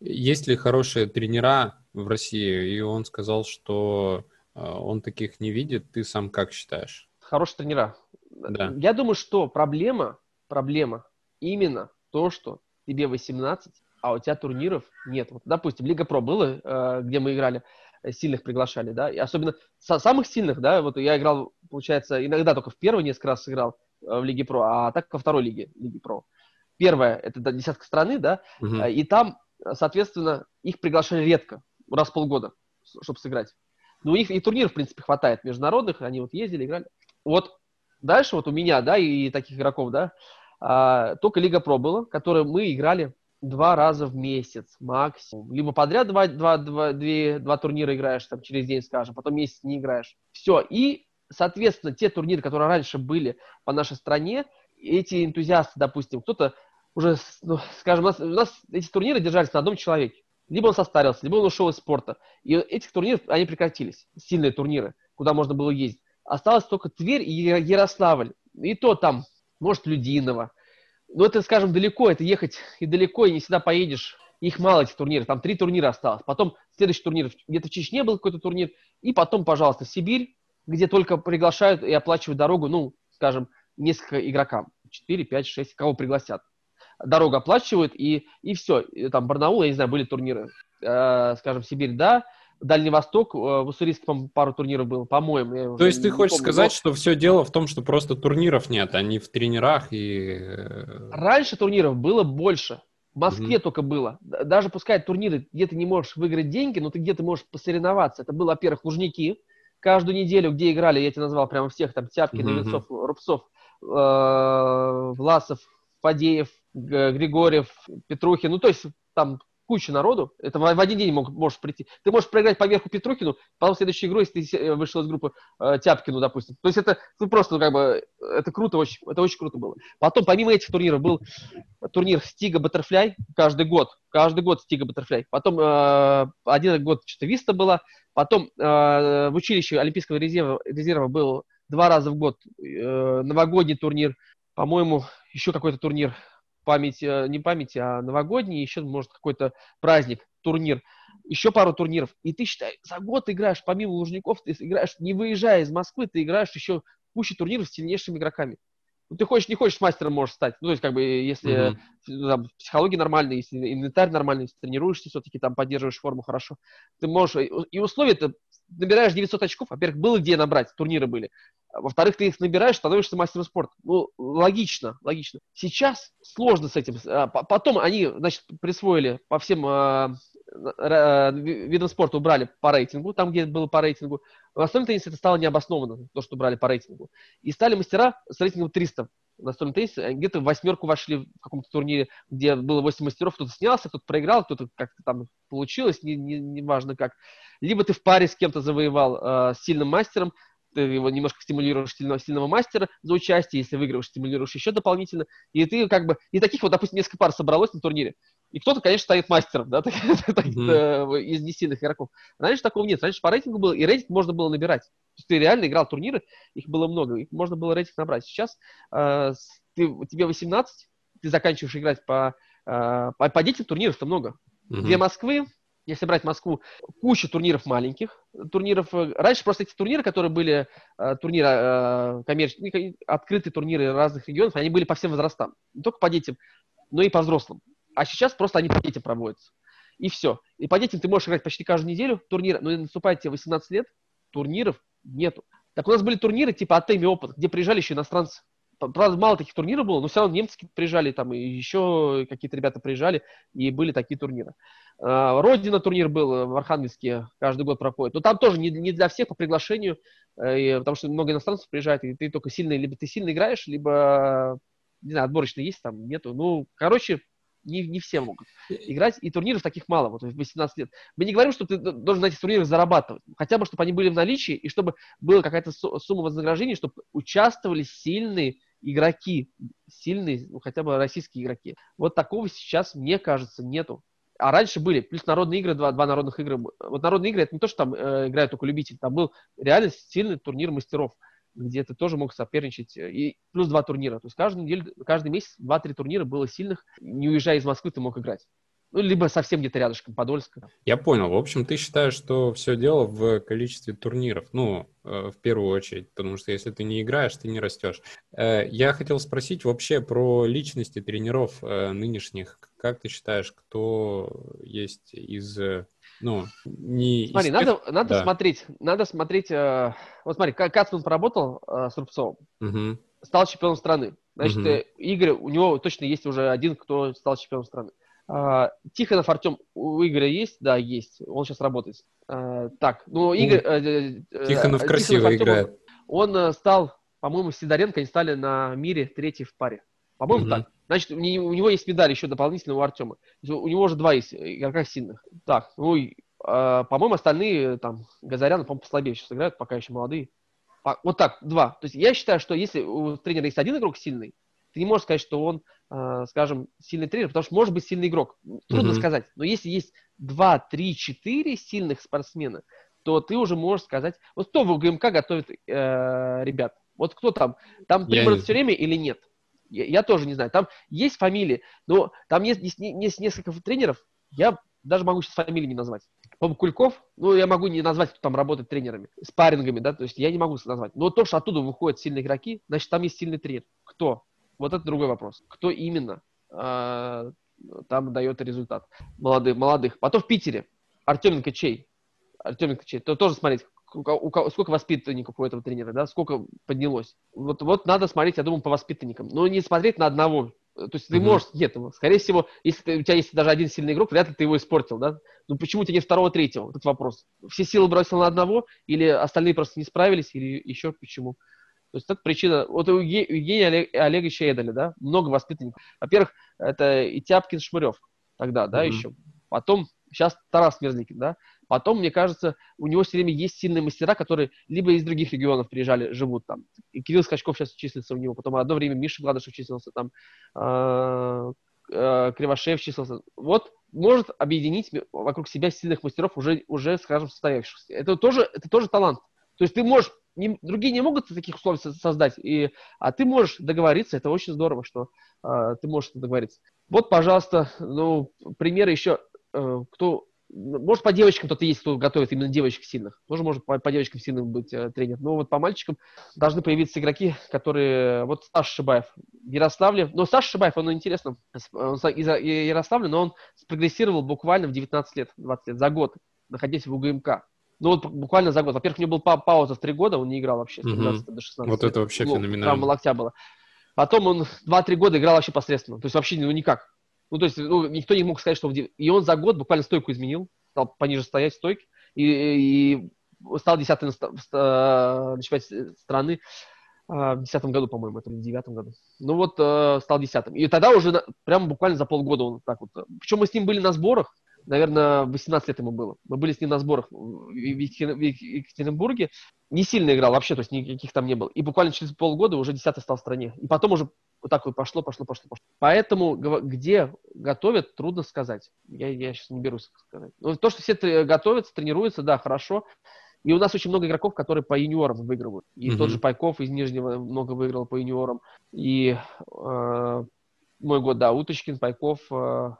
есть ли хорошие тренера в России, и он сказал, что э, он таких не видит. Ты сам как считаешь? Хорошие тренера. Да. Я думаю, что проблема, проблема именно то, что тебе 18, а у тебя турниров нет. Вот, допустим, Лига Про было, э, где мы играли, э, сильных приглашали, да, и особенно со, самых сильных, да, вот я играл, получается, иногда только в первый несколько раз сыграл э, в Лиге Про, а так во второй лиге, Лиге Про. Первая, это десятка страны, да, угу. и там, соответственно, их приглашали редко, раз в полгода, чтобы сыграть. Но у них и турниров, в принципе, хватает международных, они вот ездили, играли. Вот дальше вот у меня, да, и таких игроков, да, а, только Лига Про было, которую мы играли два раза в месяц максимум. Либо подряд два, два, два, две, два турнира играешь, там, через день, скажем, потом месяц не играешь. Все. И, соответственно, те турниры, которые раньше были по нашей стране, эти энтузиасты, допустим, кто-то уже, ну, скажем, у нас, у нас эти турниры держались на одном человеке. Либо он состарился, либо он ушел из спорта. И этих турниров, они прекратились. Сильные турниры, куда можно было ездить. Осталось только Тверь и Ярославль. И то там может, Людинова. Но это, скажем, далеко, это ехать и далеко, и не всегда поедешь. Их мало, этих турниров, там три турнира осталось. Потом следующий турнир, где-то в Чечне был какой-то турнир, и потом, пожалуйста, Сибирь, где только приглашают и оплачивают дорогу, ну, скажем, несколько игрокам. 4, 5, 6, кого пригласят. Дорогу оплачивают, и, и все. И, там Барнаул, я не знаю, были турниры. Э, скажем, Сибирь, да, Дальний Восток, э, в Уссурийске, по пару турниров было, по-моему. То есть ты хочешь помню, сказать, но... что все дело в том, что просто турниров нет, не в тренерах и... Э, Раньше турниров было больше, В Москве только было. Даже пускай турниры, где ты не можешь выиграть деньги, но ты где-то можешь посоревноваться. Это было, во-первых, Лужники. Каждую неделю, где играли, я тебе назвал прямо всех, там, Тяпкин, Мгм. Левинцов, Рубцов, э, Власов, Фадеев, Григорьев, Петрухин. Ну, то есть там куча народу. Это в один день мог, можешь прийти. Ты можешь проиграть по верху Петрухину, потом в следующей игру, если ты се- вышел из группы э, Тяпкину, допустим. То есть это ну, просто, ну, как бы, это круто, очень, это очень круто было. Потом, помимо этих турниров, был турнир Стига Баттерфляй каждый год. Каждый год Стига Баттерфляй. Потом э, один год что-то Виста была. Потом э, в училище Олимпийского резерва, резерва был два раза в год э, новогодний турнир. По-моему, еще какой-то турнир память, э, не памяти, а новогодний, еще, может, какой-то праздник, турнир. Еще пару турниров. И ты, считай, за год ты играешь, помимо Лужников, ты играешь, не выезжая из Москвы, ты играешь еще кучу турниров с сильнейшими игроками. Ну, ты хочешь, не хочешь, мастером можешь стать. Ну, то есть, как бы, если ну, там, психология нормальная, если инвентарь нормальный, если тренируешься, все-таки там поддерживаешь форму хорошо, ты можешь, и условия ты набираешь 900 очков, во-первых, было где набрать, турниры были, во-вторых, ты их набираешь, становишься мастером спорта. Ну, логично, логично. Сейчас сложно с этим. А, по- Потом они, значит, присвоили по всем ви- видам спорта убрали по рейтингу, там, где было по рейтингу. В основном теннисе это стало необоснованно, то, что убрали по рейтингу. И стали мастера с рейтингом 300 в настольном теннисе, где-то в восьмерку вошли в каком-то турнире, где было 8 мастеров, кто-то снялся, кто-то проиграл, кто-то как-то там получилось, не, не, не важно как. Либо ты в паре с кем-то завоевал э, сильным мастером, ты его немножко стимулируешь сильного, сильного мастера за участие, если выигрываешь, стимулируешь еще дополнительно. И ты как бы... И таких вот, допустим, несколько пар собралось на турнире. И кто-то, конечно, станет мастером, да, э, из несильных игроков. Раньше такого нет. Раньше по рейтингу было, и рейтинг можно было набирать. То есть ты реально играл турниры, их было много, их можно было рейтинг набрать. Сейчас э, ты, тебе 18, ты заканчиваешь играть по, э, по, по детям турниров-то много. Мгм. Две Москвы, если брать Москву, куча турниров маленьких, турниров. э, Раньше просто эти турниры, которые были, э, турниры э, коммерческие, открытые турниры разных регионов, они были по всем возрастам. Не только по детям, но и по взрослым. А сейчас просто они по детям проводятся. И все. И по детям ты можешь играть почти каждую неделю турниры, но наступает тебе 18 лет, турниров нету. Так у нас были турниры типа Атеми Опыт, где приезжали еще иностранцы. Правда, мало таких турниров было, но все равно немцы приезжали, там и еще какие-то ребята приезжали, и были такие турниры. А, Родина турнир был э, в Архангельске, каждый год проходит. Но там тоже не, для всех по приглашению, э, потому что много иностранцев приезжает, и ты только сильный, либо ты сильно играешь, либо, не знаю, отборочно есть, там нету. Ну, короче, не, не все могут играть, и турниров таких мало, вот в 18 лет. Мы не говорим, что ты должен на этих турнирах зарабатывать, хотя бы, чтобы они были в наличии, и чтобы была какая-то су- сумма вознаграждения, чтобы участвовали сильные игроки, сильные, ну, хотя бы российские игроки. Вот такого сейчас, мне кажется, нету. А раньше были, плюс народные игры, два, два народных игры. Вот народные игры, это не то, что там э, играют только любители, там был реально сильный турнир мастеров, где ты тоже мог соперничать. э, И плюс два турнира. То есть каждую неделю, каждый месяц два-три турнира было сильных. Не уезжая из Москвы, ты мог играть. Ну, либо совсем где-то рядышком, Подольск. Я понял. В общем, ты считаешь, что все дело в количестве турниров. Ну, э, в первую очередь, потому что если ты не играешь, ты не растешь. Э, Я хотел спросить вообще про личности тренеров э, нынешних. Как ты считаешь, кто есть из, ну, не из Смотри, тех- надо, надо да. смотреть, надо смотреть. э, вот смотри, Ка- Кацман поработал э, с Рубцовым, Мгм. стал чемпионом страны. Значит, э, Игорь, у него точно есть уже один, кто стал чемпионом страны. А, Тихонов Артем у Игоря есть? Да, есть. Он сейчас работает. А, так, ну, Игорь... э, э, Тихонов э, красиво Артем, играет. Он, стал, по-моему, Сидоренко, они стали на мире третий в паре. По-моему, Мгм. так. Значит, у, не- у него есть медаль еще дополнительно у Артема. У него уже два есть игрока сильных. Так, ну, э, по-моему, остальные, там, Газарян, по-моему, послабее сейчас играют, пока еще молодые. Вот так, два. То есть я считаю, что если у тренера есть один игрок сильный, ты не можешь сказать, что он, э, скажем, сильный тренер, потому что может быть сильный игрок. Трудно Мгм. сказать. Но если есть два, три, четыре сильных спортсмена, то ты уже можешь сказать, вот кто в УГМК готовит э, ребят? Вот кто там? Там не все время или нет? Я, я тоже не знаю. Там есть фамилии, но там есть, есть, есть несколько тренеров, я даже могу сейчас фамилии не назвать. По-моему, Кульков, ну, я могу не назвать, кто там работает тренерами, спаррингами, да, то есть я не могу назвать. Но то, что оттуда выходят сильные игроки, значит, там есть сильный тренер. Кто? Вот это другой вопрос. Кто именно а, там дает результат? Молодых, молодых. Потом в Питере. Артеменко чей? Артеменко чей? То тоже смотреть, у кого- сколько воспитанников у этого тренера, да, сколько поднялось. Вот, вот надо смотреть, я думаю, по воспитанникам. Но не смотреть на одного То есть ты Мгм. можешь, нет, скорее всего, если ты- у тебя есть даже один сильный игрок, вряд ли ты его испортил, да? Ну почему у тебя нет второго, третьего? Вот Этот вопрос. Все силы бросил на одного, или остальные просто не справились, или еще почему? То есть это причина. Вот у Евге- у Евгения Олег- Олеговича Эдаля, да, много воспитанников. Во-первых, это и Тяпкин, Шмырев тогда, да, Мгм. еще. Потом, сейчас Тарас Мерзликин, да. Потом, мне кажется, у него все время есть сильные мастера, которые либо из других регионов приезжали, живут там. И Кирилл Скачков сейчас числится у него. Потом одно время Миша Гладышев числился там. э, э, Кривошеев числился. Вот может объединить вокруг себя сильных мастеров уже, уже скажем, состоявшихся. Это тоже, это тоже талант. То есть ты можешь, не- другие не могут таких условий со- создать, и, а ты можешь договориться, это очень здорово, что э, ты можешь договориться. Вот, пожалуйста, ну, примеры еще, э, кто, может, по девочкам кто-то есть, кто готовит именно девочек сильных. Тоже может по, по девочкам сильным быть э, тренер. Но вот по мальчикам должны появиться игроки, которые... Вот Саша Шибаев Ярославле. Но Саша Шибаев, он интересно, он из Ярославля, но он спрогрессировал буквально в 19 лет, 20 лет, за год, находясь в УГМК. Ну вот буквально за год. Во-первых, у него был па- пауза в три года, он не играл вообще с Мгм. 15 до 16 Вот это вообще Ну, феноменально. Травма локтя была. Потом он 2-3 года играл вообще посредственно. То есть вообще ну, никак. Ну, то есть ну, никто не мог сказать, что... И он за год буквально стойку изменил, стал пониже стоять в стойке, и, и стал десятым ста- в ста- на чемпионате страны а, в десятом году, по-моему, это или в девятом году. Ну вот, э, стал десятым. И тогда уже на- прямо буквально за полгода он так вот... Причем мы с ним были на сборах, наверное, 18 лет ему было. Мы были с ним на сборах в Екатер- в Екатеринбурге. Не сильно играл вообще, то есть никаких там не было. И буквально через полгода уже десятый стал в стране. И потом уже вот так вот пошло, пошло, пошло, пошло. Поэтому где готовят, трудно сказать. Я, я сейчас не берусь сказать. Но то, что все готовятся, тренируются, да, хорошо. И у нас очень много игроков, которые по юниорам выигрывают. И Мгм. тот же Пайков из Нижнего много выиграл по юниорам. И э, мой год, да, Уточкин, Пайков, э,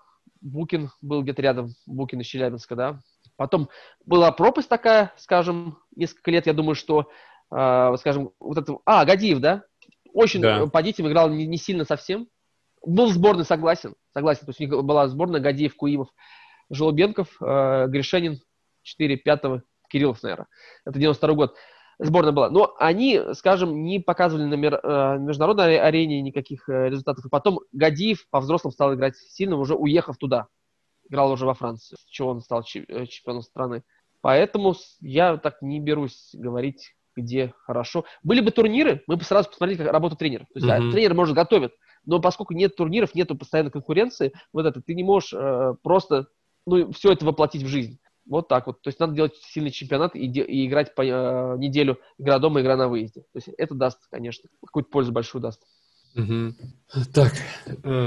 Букин был где-то рядом, Букин из Челябинска, да. Потом была пропасть такая, скажем, несколько лет, я думаю, что, э, скажем, вот это... А, Гадиев, да? Очень Да. по детям играл не, не сильно совсем. Был в сборной, согласен, согласен. То есть у них была сборная Гадиев, Куимов, Желубенков, э, Гришенин, 4 5 Кириллов, наверное. Это 92 год. Сборная была. Но они, скажем, не показывали на мир- э, международной аре- арене никаких э, результатов. И потом Гадиев по взрослым стал играть сильно, уже уехав туда. Играл уже во Франции, с чего он стал э, чемпионом страны. Поэтому я так не берусь говорить, где хорошо. Были бы турниры, мы бы сразу посмотрели как работу тренера. То есть Мгм. тренер, может, готовит, но поскольку нет турниров, нету постоянной конкуренции, вот это, ты не можешь э, просто ну, все это воплотить в жизнь. Вот так вот. То есть надо делать сильный чемпионат и, де- и играть по э, неделю игра дома, игра на выезде. То есть это даст, конечно, какую-то пользу большую даст. Мгм. Так,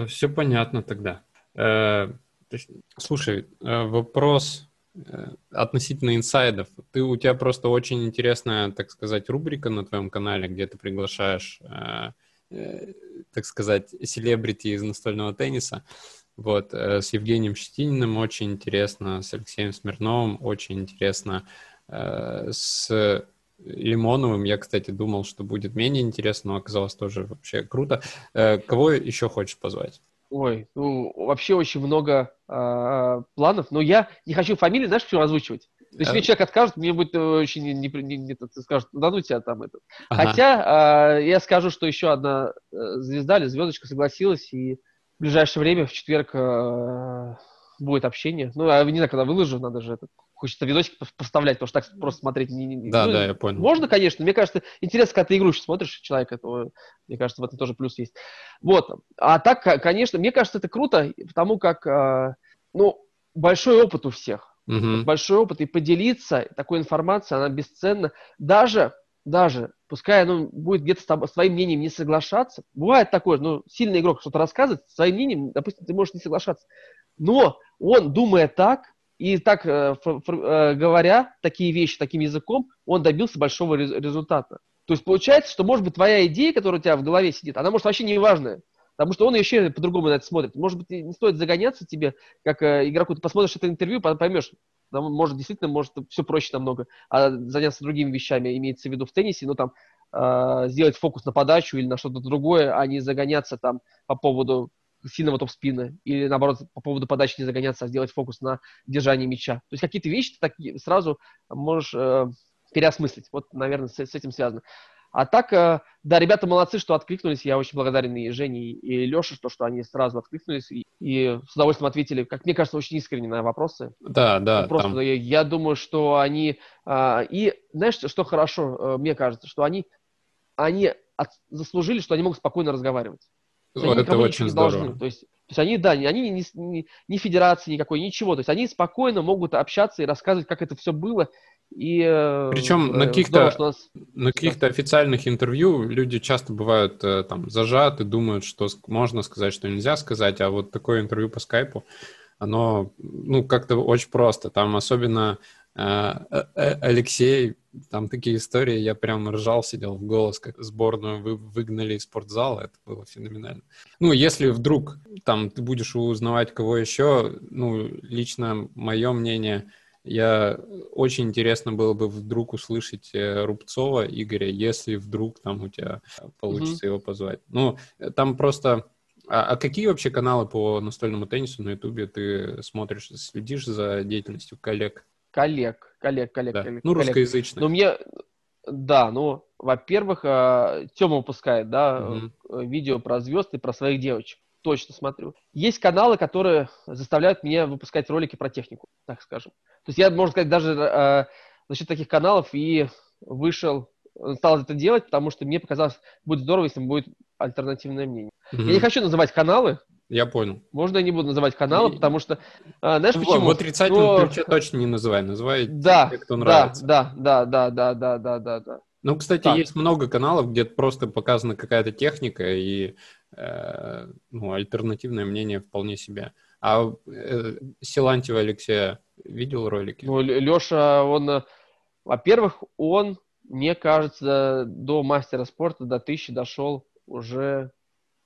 все понятно тогда. Э, есть, слушай, э, вопрос э, относительно инсайдов. Ты, у тебя просто очень интересная, так сказать, рубрика на твоем канале, где ты приглашаешь, э, э, так сказать, селебрити из настольного тенниса. Вот, э, с Евгением Щетининым очень интересно, с Алексеем Смирновым очень интересно, э, с Лимоновым я, кстати, думал, что будет менее интересно, но оказалось тоже вообще круто. Э, Кого еще хочешь позвать? Ой, ну, вообще очень много а, планов, но я не хочу фамилии, знаешь, почему озвучивать? То есть мне человек откажет, мне будет э, очень не, не, не- не- скажет, да ну тебя там это. Ага. Хотя а, я скажу, что еще одна э, звезда или звездочка согласилась, и в ближайшее время, в четверг, э, будет общение. Ну, а не знаю, когда выложу, надо же это. Хочется видосик пос- поставлять, потому что так просто смотреть не... не- Да, ну, да, я понял. Можно, конечно. Мне кажется, интересно, когда ты игру смотришь человека, то, мне кажется, в этом тоже плюс есть. Вот. А так, ко- конечно, мне кажется, это круто, потому как, э, ну, большой опыт у всех Мгм. большой опыт, и поделиться такой информацией, она бесценна. Даже, даже, пускай оно будет где-то с с твоим мнением не соглашаться, бывает такое, ну, сильный игрок что-то рассказывает, своим мнением, допустим, ты можешь не соглашаться, но он, думая так, и так э, э, говоря такие вещи таким языком, он добился большого рез- результата. То есть получается, что, может быть, твоя идея, которая у тебя в голове сидит, она может вообще не важная, потому что он еще по-другому на это смотрит. Может быть, не стоит загоняться тебе, как э, игроку. Ты посмотришь это интервью, по- поймешь, там, может, действительно, может, все проще намного, а заняться другими вещами, имеется в виду в теннисе, ну, там, э, сделать фокус на подачу или на что-то другое, а не загоняться там по поводу сильного топ-спина, или, наоборот, по поводу подачи не загоняться, а сделать фокус на держании мяча. То есть какие-то вещи ты такие сразу можешь э, переосмыслить. Вот, наверное, с, с этим связано. А так, э, да, ребята молодцы, что откликнулись. Я очень благодарен и Жене, и Леше, что, что они сразу откликнулись и, и с удовольствием ответили, как мне кажется, очень искренне на вопросы. Да, да. Просто там- я, я думаю, что они... а, и знаешь, что хорошо, э, мне кажется, что они, они от- заслужили, что они могут спокойно разговаривать. То есть О, это очень здорово. должны. То есть, то есть они, да, они не, не, не федерации никакой, ничего. То есть они спокойно могут общаться и рассказывать, как это все было. И, э, Причем на э, каких-то- нас- На каких-то официальных интервью люди часто бывают э, там зажаты, думают, что можно сказать, что нельзя сказать, а вот такое интервью по скайпу, оно, ну, как-то очень просто. Там особенно Алексей, там такие истории, я прям ржал, сидел в голос, как сборную вы, выгнали из спортзала, это было феноменально. Ну, если вдруг там ты будешь узнавать кого еще, ну, лично мое мнение, я очень интересно было бы вдруг услышать э, Рубцова Игоря, если вдруг там у тебя получится его позвать. Ну, э, там просто... А, а какие вообще каналы по настольному теннису на Ютубе ты смотришь, следишь за деятельностью коллег? коллег, коллег, коллег, Да. коллег. Ну, коллег. русскоязычных. Ну, мне, да, ну, во-первых, Тёма выпускает, да, э, видео про звезд и про своих девочек. Точно смотрю. Есть каналы, которые заставляют меня выпускать ролики про технику, так скажем. То есть я, можно сказать, даже э, за счет таких каналов и вышел, э, стал это делать, потому что мне показалось, будет здорово, если будет альтернативное мнение. Мгм. Я не хочу называть каналы, Я понял. можно я не буду называть каналы, И- потому что, э, знаешь В- почему? В отрицательном Ну, ключе точно не называй. Называй Да, те, кто да, нравится. да, да, да, да, да, да, да, да. Ну, кстати, Так. есть много каналов, где просто показана какая-то техника и э, ну, альтернативное мнение вполне себе. А э, Силантьева Алексея видел ролики? Ну, Леша, он, э, во-первых, он, мне кажется, до мастера спорта, до тысячи дошел уже,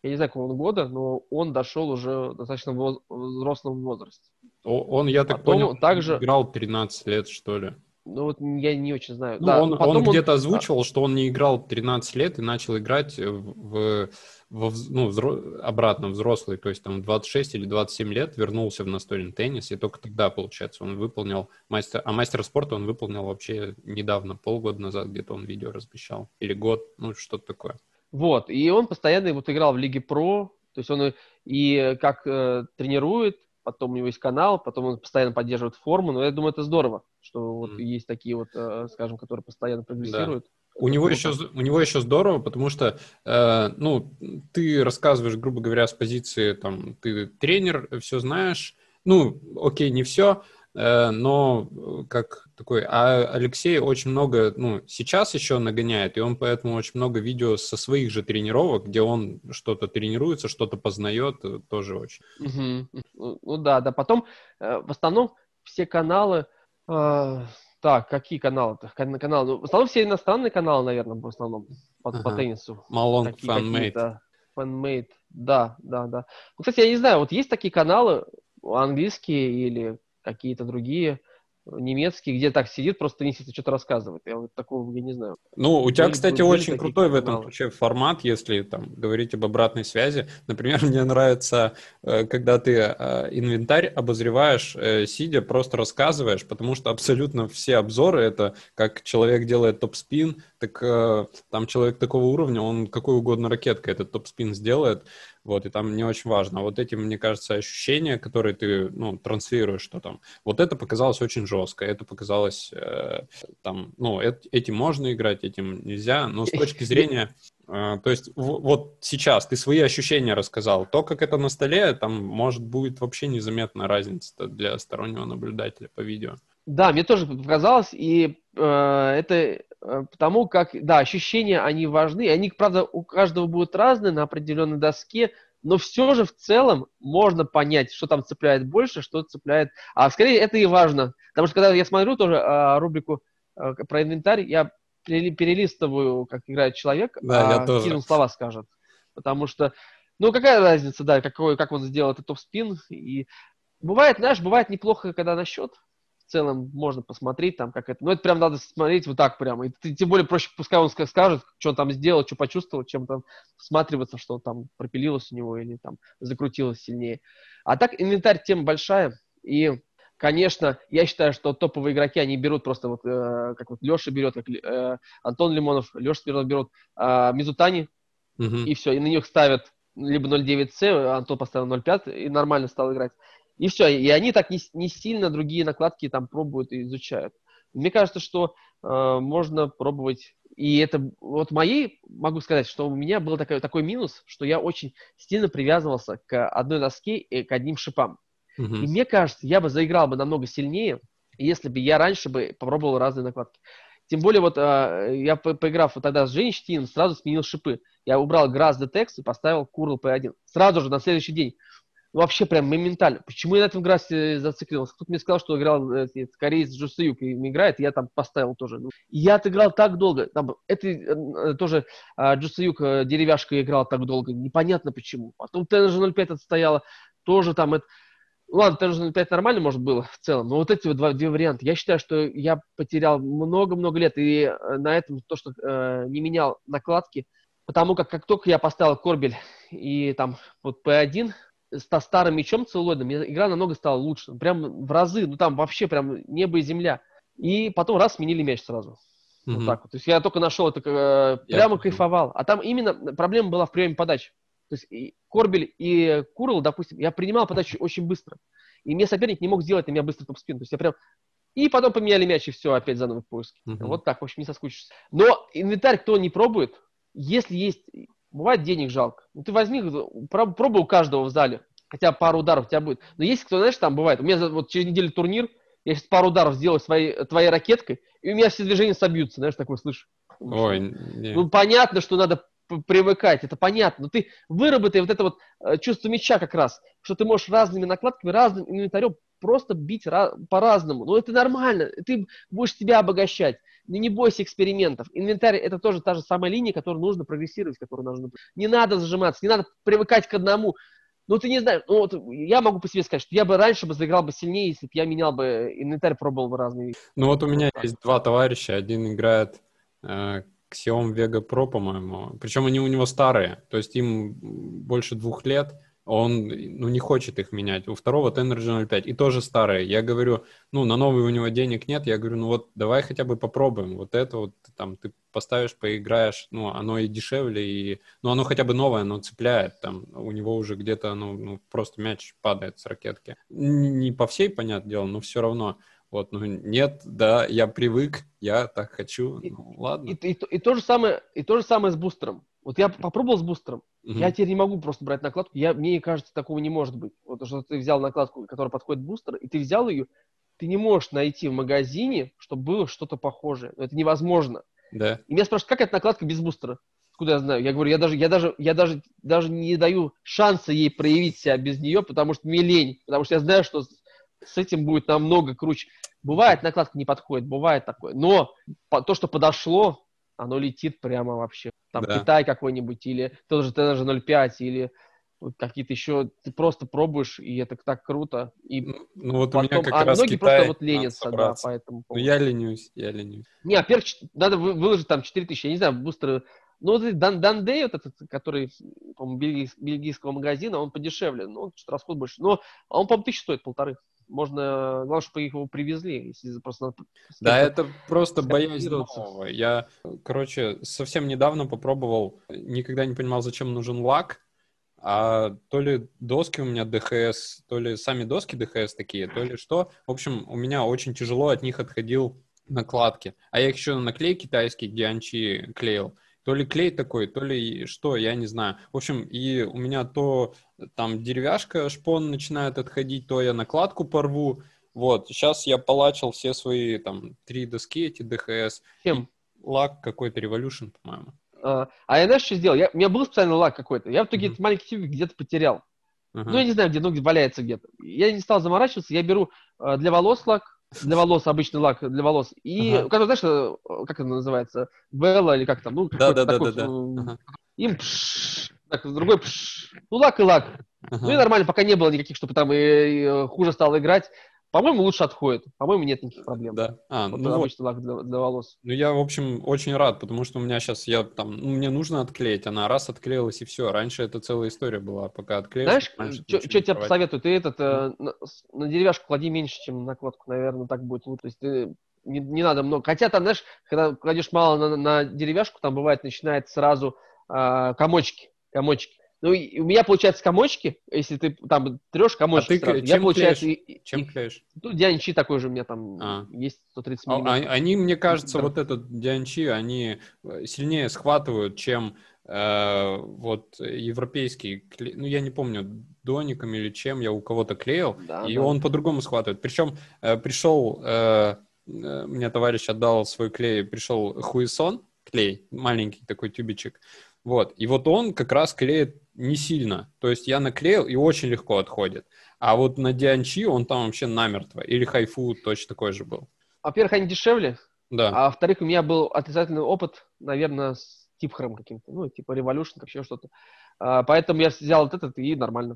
я не знаю, какого он года, но он дошел уже достаточно в взрослом возрасте. Он, я так Потом понял, также- играл 13 лет, что ли. Ну, вот я не очень знаю. Ну, Да, он, он где-то озвучивал, что он не играл 13 лет и начал играть в, вз- ну, взро- обратно взрослый, то есть там 26 или 27 лет вернулся в настольный теннис, и только тогда, получается, он выполнил мастер, а мастер спорта он выполнил вообще недавно, полгода назад где-то он видео размещал, или год, ну, что-то такое. Вот, и он постоянно вот играл в Лиге Про, то есть он и, и как э, тренирует, потом у него есть канал, потом он постоянно поддерживает форму, но я думаю, это здорово, что вот Мгм. есть такие вот, э, скажем, которые постоянно прогрессируют. У Это него, еще, у него еще здорово, потому что, э, ну, ты рассказываешь, грубо говоря, с позиции, там, ты тренер, все знаешь, ну, окей, не все, но э, как такой, а Алексей очень много, ну, сейчас еще нагоняет, и он поэтому очень много видео со своих же тренировок, где он что-то тренируется, что-то познает, э, тоже очень. Мгм. Ну, да, да. Потом э, в основном все каналы. э, так, какие каналы-то? Кан- каналы. Ну, в основном все иностранные каналы, наверное, в основном по, по Ага. теннису. Malong Fanmade. Fanmade. Да, да, да. Ну, кстати, я не знаю, вот есть такие каналы английские или какие-то другие немецкие, где так сидит, просто теннисист что-то рассказывает. Я вот такого я не знаю. Ну, у тебя, Были- кстати, были очень крутой в этом ключе формат, если там говорить об обратной связи. Например, мне нравится, э, когда ты э, инвентарь обозреваешь, э, сидя, просто рассказываешь, потому что абсолютно все обзоры это как человек делает топ-спин, так э, там человек такого уровня, он какой угодно ракеткой этот топ-спин сделает, вот, и там не очень важно. А вот эти, мне кажется, ощущения, которые ты, ну, транслируешь, что там, вот это показалось очень жестко, это показалось, э, там, ну, эт- этим можно играть, этим нельзя, но с точки зрения, э, то есть вот сейчас ты свои ощущения рассказал, то, как это на столе, там, может, будет вообще незаметна разница для стороннего наблюдателя по видео. Да, мне тоже показалось, и это э, потому как, да, ощущения, они важны, они, правда, у каждого будут разные на определенной доске, но все же в целом можно понять, что там цепляет больше, что цепляет... А скорее это и важно, потому что когда я смотрю тоже э, рубрику э, про инвентарь, я перели- перелистываю, как играет человек, Да, я а тоже. какие он слова скажет, потому что, ну, какая разница, да, какой, как он сделал этот топ-спин, и бывает, знаешь, бывает неплохо, когда на счет, в целом можно посмотреть там, как это. Но это прям надо смотреть вот так прямо. И тем более проще, пускай он ска- скажет, что он там сделал, что почувствовал, чем там всматриваться, что там пропилилось у него или там закрутилось сильнее. А так инвентарь тема большая. И Конечно, я считаю, что топовые игроки, они берут просто вот, э, как вот Леша берет, как э, Антон Лимонов, Леша Смирнов берут э, Мизутани, Мгм. и все, и на них ставят либо 0.9C, Антон поставил 0.5 и нормально стал играть. И все, и они так не, не сильно другие накладки там пробуют и изучают. Мне кажется, что э, можно пробовать, и это вот моей, могу сказать, что у меня был такой, такой минус, что я очень сильно привязывался к одной доске и к одним шипам. Мгм. И мне кажется, я бы заиграл бы намного сильнее, если бы я раньше бы попробовал разные накладки. Тем более, вот а, я, по- поиграв вот тогда с Женей Щетиным, сразу сменил шипы. Я убрал Grass Detex и поставил Curl P1. Сразу же, на следующий день. Вообще прям моментально. Почему я на этом Грассе зациклился? Кто-то мне сказал, что играл э, этот кореец Джусаюк и играет, я там поставил тоже. Ну, я отыграл так долго. Там, это э, тоже а, Джусаюк э, деревяшка играл так долго. Непонятно почему. Потом Тенжи 05 отстояла. Тоже там это... Ну, Ладно, Тенжи 05 нормально, может, было в целом. Но вот эти вот два, две варианта. Я считаю, что я потерял много-много лет. И э, на этом то, что э, не менял накладки. Потому как как только я поставил Корбель и там вот P1, с та- старым мечом целлулоидным, мне игра намного стала лучше. Прям в разы, ну там вообще прям небо и земля. И потом раз сменили мяч сразу. Вот Мгм. так вот. То есть я только нашел это, э, прямо понял. кайфовал. А там именно проблема была в приеме подачи. То есть и Корбель и Курл, допустим, я принимал подачу очень быстро. И мне соперник не мог сделать на меня быстро топ-спин. То есть я прям... И потом поменяли мяч, и все, опять заново в поиске. Мгм. Вот так, в общем, не соскучишься. Но инвентарь кто не пробует, если есть... Бывает денег жалко. Ну ты возьми, про- пробуй у каждого в зале. Хотя пару ударов у тебя будет. Но есть кто, знаешь, там бывает. У меня вот через неделю турнир, я сейчас пару ударов сделаю своей, твоей ракеткой, и у меня все движения собьются, знаешь, такое слышишь. Ой, не. Ну, понятно, что надо привыкать, это понятно. Но ты выработай вот это вот э, чувство мяча как раз, что ты можешь разными накладками, разным инвентарем просто бить ра- по-разному. Ну, это нормально, ты будешь себя обогащать. Ну, не бойся экспериментов. Инвентарь – это тоже та же самая линия, которую нужно прогрессировать, которую нужно... Не надо зажиматься, не надо привыкать к одному. Ну, ты не знаешь, ну, вот я могу по себе сказать, что я бы раньше бы заиграл бы сильнее, если бы я менял бы инвентарь, пробовал бы разные вещи. Ну вот у меня так. есть два товарища. Один играет э, Xiaomi Vega Pro, по-моему. Причем они у него старые. То есть им больше двух лет. Он ну, не хочет их менять. У второго Energy 05. И тоже старые. Я говорю, ну, на новый у него денег нет. Я говорю, ну вот давай хотя бы попробуем. Вот это вот там ты поставишь, поиграешь. Ну, оно и дешевле, и... Ну, оно хотя бы новое, оно цепляет. Там у него уже где-то, ну, ну просто мяч падает с ракетки. Не по всей, понятное дело, но все равно. Вот, ну нет, да, я привык, я так хочу, И- ну ладно. И, и, то- и то же самое, и то же самое с бустером. Вот я попробовал с бустером, Мгм. Я теперь не могу просто брать накладку. Я, мне кажется, такого не может быть. Вот что ты взял накладку, которая подходит бустер, и ты взял ее, ты не можешь найти в магазине, чтобы было что-то похожее. Но Это невозможно. Да. И меня спрашивают, как эта накладка без бустера? Откуда я знаю? Я говорю, я даже, я даже, я даже, даже не даю шанса ей проявить себя без нее, потому что мне лень. Потому что я знаю, что с, этим будет намного круче. Бывает, накладка не подходит, бывает такое. Но то, что подошло, оно летит прямо вообще. Там Да. Китай какой-нибудь, или тот же TNG 05, или вот какие-то еще, ты просто пробуешь, и это так круто. И Ну, ну вот у меня потом, как а раз многие Китай, просто вот ленятся, да, поэтому. Ну я ленюсь, я ленюсь. Не, во-первых, надо вы- выложить там 4000, я не знаю, бустеры. Ну, вот этот Дан, Дандей, вот этот, который, по-моему, бельгийс- бельгийского магазина, он подешевле, ну, что-то расход больше. Но он, по-моему, тысячу стоит, полторы. Можно, главное, чтобы их его привезли, если просто Да, это просто боязнь нового. Я, короче, совсем недавно попробовал, никогда не понимал, зачем нужен лак, а то ли доски у меня ДХС, то ли сами доски ДХС такие, то ли что. В общем, у меня очень тяжело от них отходил накладки. А я их еще на клей китайский, где анчи клеил. То ли клей такой, то ли что, я не знаю. В общем, и у меня то там деревяшка, шпон начинает отходить, то я накладку порву. Вот, сейчас я полачил все свои там три доски эти ДХС. Чем? Лак какой-то Revolution, по-моему. А, а я знаешь, что сделал? Я, у меня был специальный лак какой-то. Я в итоге Мгм. этот маленький тюбик где-то потерял. Ага. Ну, я не знаю, где, ну, где валяется где-то. Я не стал заморачиваться, я беру э, для волос лак, для волос обычный лак для волос, и, Ага. который, знаешь, э, как это называется, Белла или как там, ну, какой-то такой, Да-да-да-да-да. э, Ага. им пш, так, другой пш, ну, лак и лак. Ага. Ну, и нормально, пока не было никаких, чтобы там и, и, э, хуже стало играть, По-моему, лучше отходит. По-моему, нет никаких проблем. Да. А, Вот ну вот. обычный лак для, для волос. Ну, я, в общем, очень рад, потому что у меня сейчас, я там, ну, мне нужно отклеить, она раз отклеилась и все. Раньше это целая история была, пока отклеилась. Знаешь, что тебе посоветую? Ты этот э, на, на деревяшку клади меньше, чем на накладку, наверное, так будет лучше. То есть ты не, не надо много. Хотя там, знаешь, когда кладешь мало на, на деревяшку, там бывает начинает сразу а, комочки, комочки. Ну, у меня получается комочки, если ты там трешь комочки ты сразу. к- Я, чем получается, и- и- Чем и- клеишь? ну, Дианчи такой же у меня там А. есть 130 А- а- миллиметров. Они, мне кажется, Да. вот этот дианчи, они э, сильнее схватывают, чем э, вот европейский, кле- ну я не помню, доником или чем я у кого-то клеил, Да, и да. он по-другому схватывает. Причем э, пришел, э, э, мне товарищ отдал свой клей, пришел хуесон, клей, маленький такой тюбичек, вот, и вот он как раз клеит не сильно, то есть я наклеил и очень легко отходит, а вот на дианчи он там вообще намертво, или хайфу точно такой же был. Во-первых, они дешевле, Да. а во-вторых, у меня был отрицательный опыт, наверное, с типхером каким-то, ну, типа Revolution, как еще что-то. А, поэтому я взял вот этот, и нормально.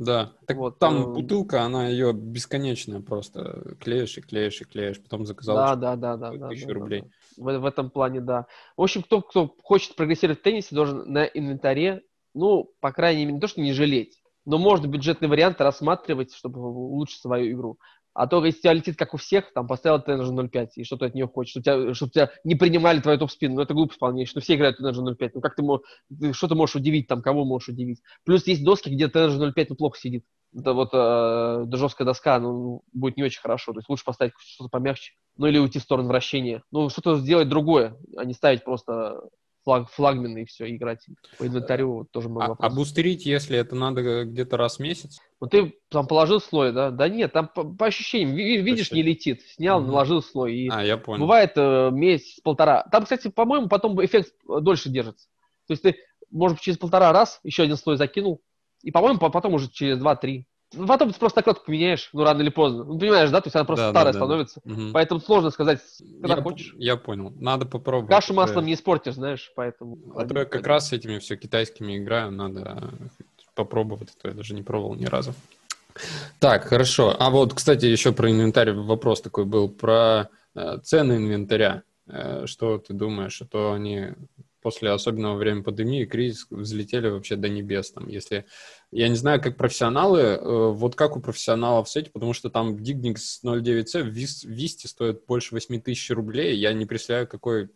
Да, так Вот, там э, бутылка, она ее бесконечная просто клеишь и клеишь и клеишь, потом заказал Да, да, да, да. да, тысячу да, да, рублей. да. В, в этом плане, да. В общем, кто, кто хочет прогрессировать в теннисе, должен на инвентаре, ну, по крайней мере, не то, что не жалеть, но можно бюджетные варианты рассматривать, чтобы улучшить свою игру. А то, если у тебя летит, как у всех, там, поставил на 0.5, и что ты от нее хочешь, чтобы тебя, чтобы тебя не принимали твою топ-спину, ну, это глупость полнейшая, ну, все играют на 0.5, ну, как ты, мо- ты- что ты можешь удивить, там, кого можешь удивить. Плюс есть доски, где TNG 0.5, ну, плохо сидит. Это вот э, жесткая доска, ну, будет не очень хорошо, то есть лучше поставить что-то помягче, ну, или уйти в сторону вращения, ну, что-то сделать другое, а не ставить просто флаг, флагмены и все, и играть по инвентарю, вот тоже много А, а вопросов. бустерить, если это надо где-то раз в месяц? Ну, ты там положил слой, да? Да нет, там по, по ощущениям, ви- ви- видишь, не летит. Снял, Мгм. наложил слой. И А, я понял. бывает э, месяц-полтора. Там, кстати, по-моему, потом эффект э, дольше держится. То есть ты, может через полтора раз еще один слой закинул, и, по-моему, по- потом уже через два-три. Ну, Потом ты просто накладку поменяешь, ну, рано или поздно. Ну, понимаешь, да? То есть она просто Да, да, старая да. становится. Мгм. Поэтому сложно сказать, когда я, хочешь. я понял. Надо попробовать. Кашу маслом не испортишь, знаешь, поэтому... А то я как раз с этими все китайскими играю, надо попробовать, а то я даже не пробовал ни разу. Так, хорошо. А вот, кстати, еще про инвентарь вопрос такой был, про э, цены инвентаря. Э, что ты думаешь? А то они после, особенно во время пандемии, кризис, взлетели вообще до небес. Там, если, я не знаю, как профессионалы, э, вот как у профессионалов с этим, потому что там Dignics 09C в Вис- Висте стоит больше 8 тысяч рублей. Я не представляю, какой,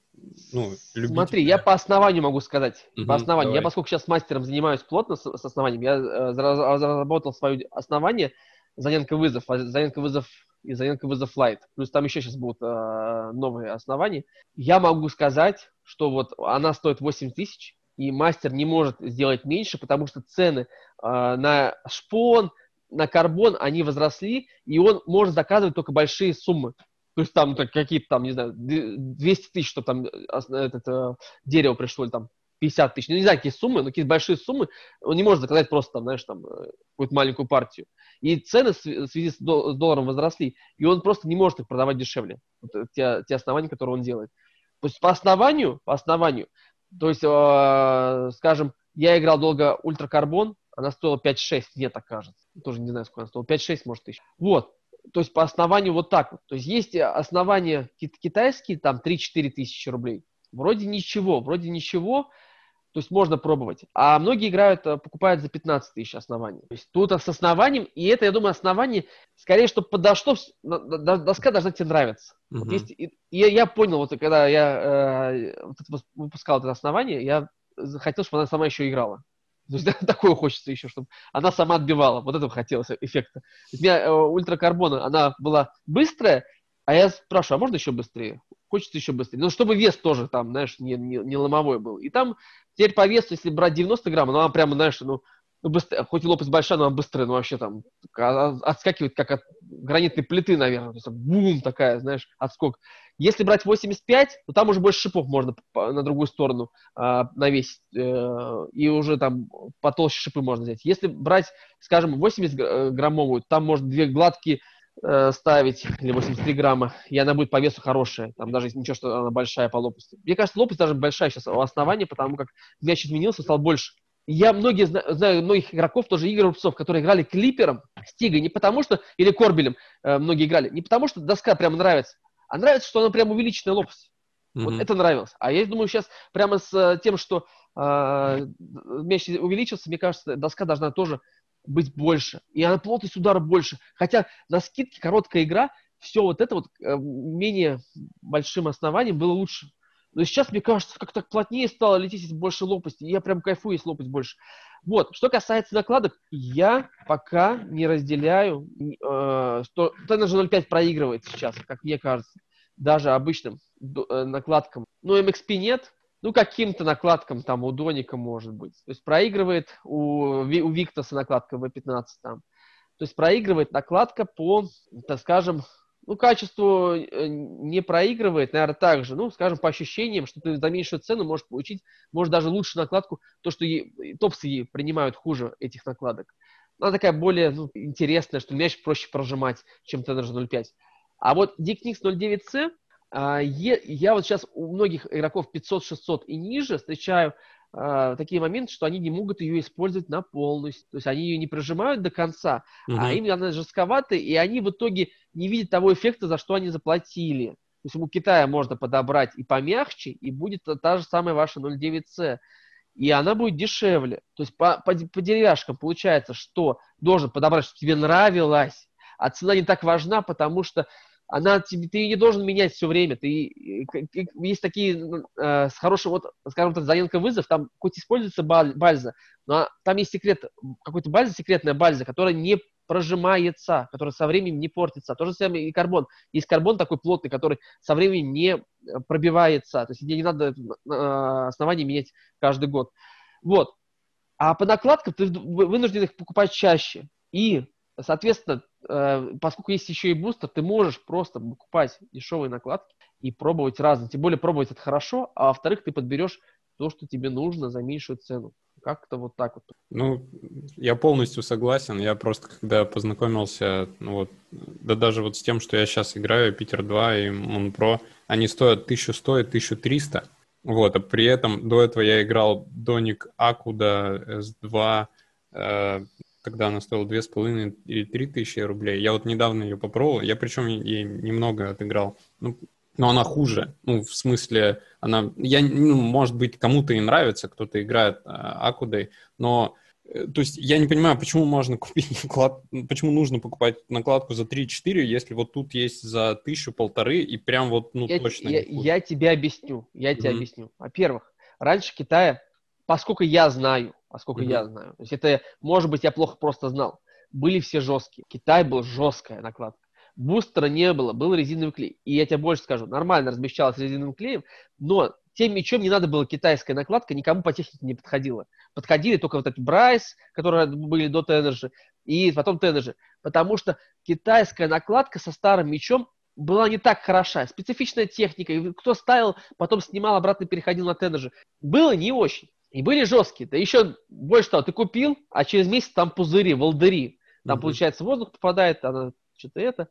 ну, любитель. Смотри, я по основанию могу сказать. Мгм, по основанию. давай. Я, поскольку сейчас мастером занимаюсь плотно с, с основанием, я э, разработал свое основание Заненко вызов, а Заненко вызов и Заненко вызов Light. Плюс там еще сейчас будут э, новые основания. Я могу сказать, что вот она стоит 8 тысяч, и мастер не может сделать меньше, потому что цены э, на шпон, на карбон, они возросли, и он может заказывать только большие суммы. То есть там какие-то там, не знаю, д- 200 тысяч, чтобы там э, этот, э, дерево пришло, или там 50 тысяч. Ну, не знаю, какие суммы, но какие-то большие суммы он не может заказать просто там, знаешь, там э, какую-то маленькую партию. И цены в св- в связи с, дол- с долларом возросли, и он просто не может их продавать дешевле. Вот, э, те, те основания, которые он делает. То есть по основанию, по основанию, то есть, э, скажем, я играл долго ультракарбон, она стоила 5-6, мне так кажется. Тоже не знаю, сколько она стоила. 5-6, может, тысяч. Вот. То есть по основанию вот так вот. То есть есть основания ки- китайские, там 3-4 тысячи рублей. Вроде ничего, вроде ничего. То есть можно пробовать. А многие играют, э, покупают за 15 тысяч оснований. То есть тут с основанием, и это, я думаю, основание, скорее, чтобы подошло, доска должна тебе нравиться. Вот Мгм. есть, и, и я, понял, вот когда я э, вот выпускал это основание, я хотел, чтобы она сама еще играла. То есть такое хочется еще, чтобы она сама отбивала. Вот этого хотелось эффекта. То есть У меня э, ультракарбона, она была быстрая, а я спрашиваю, а можно еще быстрее? Хочется еще быстрее. Ну, чтобы вес тоже там, знаешь, не, не, не ломовой был. И там теперь по весу, если брать 90 грамм, ну, она прямо, знаешь, ну, ну, быстрее, хоть и лопасть большая, но она быстрая, ну, вообще там а- а- отскакивает, как от гранитной плиты, наверное. То есть, бум, такая, знаешь, отскок. Если брать 85, то там уже больше шипов можно на другую сторону а, навесить. э, и уже там потолще шипы можно взять. Если брать, скажем, 80-граммовую, там можно две гладкие э, ставить, или 83 грамма, и она будет по весу хорошая. Там даже ничего, что она большая по лопасти. Мне кажется, лопасть даже большая сейчас у основания, потому как мяч изменился, стал больше. Я многие зна- знаю многих игроков, тоже Игорь Рубцов, которые играли клипером, Стига не потому что, или Корбелем э, многие играли, не потому что доска прям нравится, а нравится, что она прям увеличенная лопасть. Вот Мгм. это нравилось. А я думаю, сейчас прямо с э, тем, что э, мяч увеличился, мне кажется, доска должна тоже быть больше. И она плотность удара больше. Хотя на скидке короткая игра, все вот это вот э, менее большим основанием было лучше. Но сейчас, мне кажется, как-то плотнее стало лететь, если больше лопасти. Я прям кайфую, если лопасть больше. Вот, что касается накладок, я пока не разделяю, э, что Tenor 0.5 проигрывает сейчас, как мне кажется, даже обычным э, накладкам. Ну, MXP нет, ну, каким-то накладкам, там, у Доника, может быть. То есть проигрывает у, у Виктоса накладка V15 там. То есть проигрывает накладка по, так скажем, ну, качеству э, не проигрывает, наверное, так же. Ну, скажем, по ощущениям, что ты за меньшую цену можешь получить, может, даже лучше накладку, то, что е- топсы ей принимают хуже этих накладок. Она такая более ну, интересная, что мяч проще прожимать, чем Tenor 0.5. А вот Diknix 09C, а, е- я вот сейчас у многих игроков 500-600 и ниже встречаю а, такие моменты, что они не могут ее использовать на полностью. То есть они ее не прожимают до конца, а Мгм. им она жестковатая, и они в итоге не видят того эффекта, за что они заплатили. То есть у Китая можно подобрать и помягче, и будет та- же самая ваша 0.9C. И она будет дешевле. То есть по, по, по деревяшкам получается, что должен подобрать, что тебе нравилось, а цена не так важна, потому что она тебе, ты не должен менять все время. Ты, э, есть такие ну, э, с хорошим, вот, скажем так, Заненко вызов, там хоть используется баль- бальза, но там есть секрет, какой-то бальза, секретная бальза, которая не прожимается, которая со временем не портится. То же самое и карбон. Есть карбон такой плотный, который со временем не э, пробивается. То есть тебе не надо э, основание менять каждый год. Вот. А по накладкам ты вы- вынужден их покупать чаще. И, соответственно, поскольку есть еще и бустер, ты можешь просто покупать дешевые накладки и пробовать разные. Тем более пробовать это хорошо, а во-вторых, ты подберешь то, что тебе нужно за меньшую цену. Как-то вот так вот. Ну, я полностью согласен. Я просто, когда познакомился, ну вот, да даже вот с тем, что я сейчас играю, Питер 2 и Pro, они стоят 1100 и 1300. Вот, а при этом до этого я играл Доник Акуда S2, э, тогда она стоила 2,5 или 3 тысячи рублей. Я вот недавно ее попробовал, я причем ей немного отыграл. Ну, но она хуже. Ну, в смысле, она... Я, ну, может быть, кому-то и нравится, кто-то играет э, Акудой, но... э, То есть я не понимаю, почему можно купить наклад... Почему нужно покупать накладку за 3-4, если вот тут есть за тысячу-полторы и прям вот, ну, я, точно я, я тебе объясню. Я тебе Мгм. объясню. Во-первых, раньше Китая, поскольку я знаю, поскольку Мгм. я знаю, то есть это, может быть, я плохо просто знал, были все жесткие. Китай был жесткая накладка. Бустера не было, был резиновый клей. И я тебе больше скажу, нормально размещалась резиновым клеем, но тем мечом не надо было китайская накладка, никому по технике не подходила. Подходили только вот этот Брайс, которые были до Теннержи, и потом Теннержи. Потому что китайская накладка со старым мечом была не так хороша. Специфичная техника. И кто ставил, потом снимал, обратно переходил на Теннержи. Было не очень. И были жесткие. Да еще больше того, ты купил, а через месяц там пузыри, волдыри. Там, Мгм. получается, воздух попадает, она что-то это.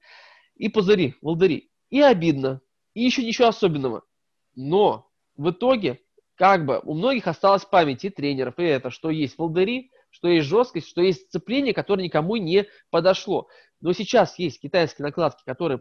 И пузыри, волдыри. И обидно. И еще ничего особенного. Но в итоге, как бы, у многих осталась память и тренеров, и это, что есть волдыри, что есть жесткость, что есть сцепление, которое никому не подошло. Но сейчас есть китайские накладки, которые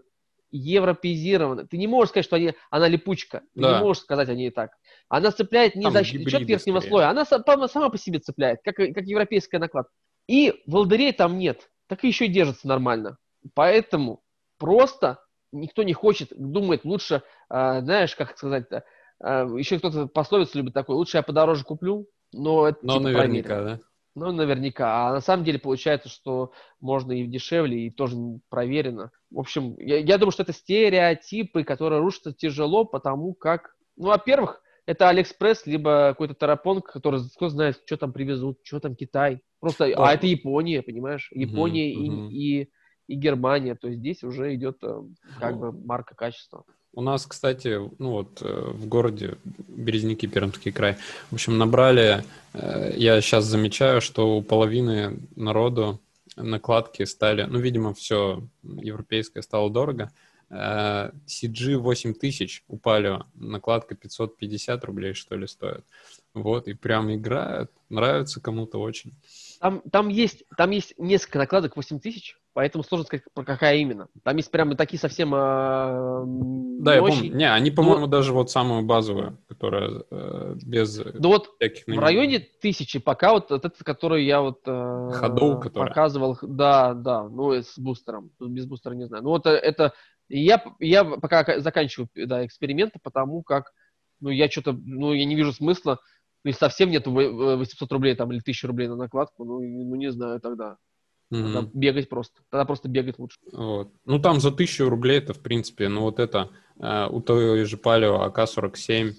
европеизированы. Ты не можешь сказать, что они, она липучка. Ты Да. не можешь сказать о ней так. Она цепляет не Там за счет верхнего скорее. слоя, она сама по себе цепляет, как, как европейская накладка. И волдырей там нет, так и еще держится нормально. Поэтому просто никто не хочет, думает, лучше, а, знаешь, как сказать-то, а, еще кто-то пословицу любит такой, лучше я подороже куплю, но это Но типа наверняка, проверено. да? Ну, наверняка. А на самом деле получается, что можно и дешевле, и тоже проверено. В общем, я, я думаю, что это стереотипы, которые рушатся тяжело, потому как, ну, во-первых, это Алиэкспресс, либо какой-то Тарапонг, который, кто знает, что там привезут, что там Китай. Просто, Да. а это Япония, понимаешь? Япония и, мгм. и, и Германия. То есть здесь уже идет э, как бы марка качества. У нас, кстати, ну вот э, в городе Березники, Пермский край, в общем, набрали, э, я сейчас замечаю, что у половины народу накладки стали, ну, видимо, все европейское стало дорого. Э, CG 8000 у Palio, накладка 550 рублей, что ли, стоит. Вот, и прям играют, нравится кому-то очень. Там, там, есть, там есть несколько накладок 8 тысяч, поэтому сложно сказать, про какая именно. Там есть прямо такие совсем... э, Да, не я помню. Не, они, по-моему, даже вот самую базовую, которая э, без Ну вот всяких... в номеров. районе тысячи, пока вот, вот этот, который я вот э, Ходоу, который? показывал, да, да, ну и с бустером, Тут без бустера не знаю. Ну вот э, это, я, я пока ка- заканчиваю да, эксперименты, потому как, ну я что-то, ну я не вижу смысла, ну и совсем нету вы- 800 рублей там или 1000 рублей на накладку, ну, ну не знаю тогда. Мгм. Тогда бегать просто, тогда просто бегать лучше. Вот. Ну, там за тысячу рублей это, в принципе, ну, вот это э, у той же Палео АК-47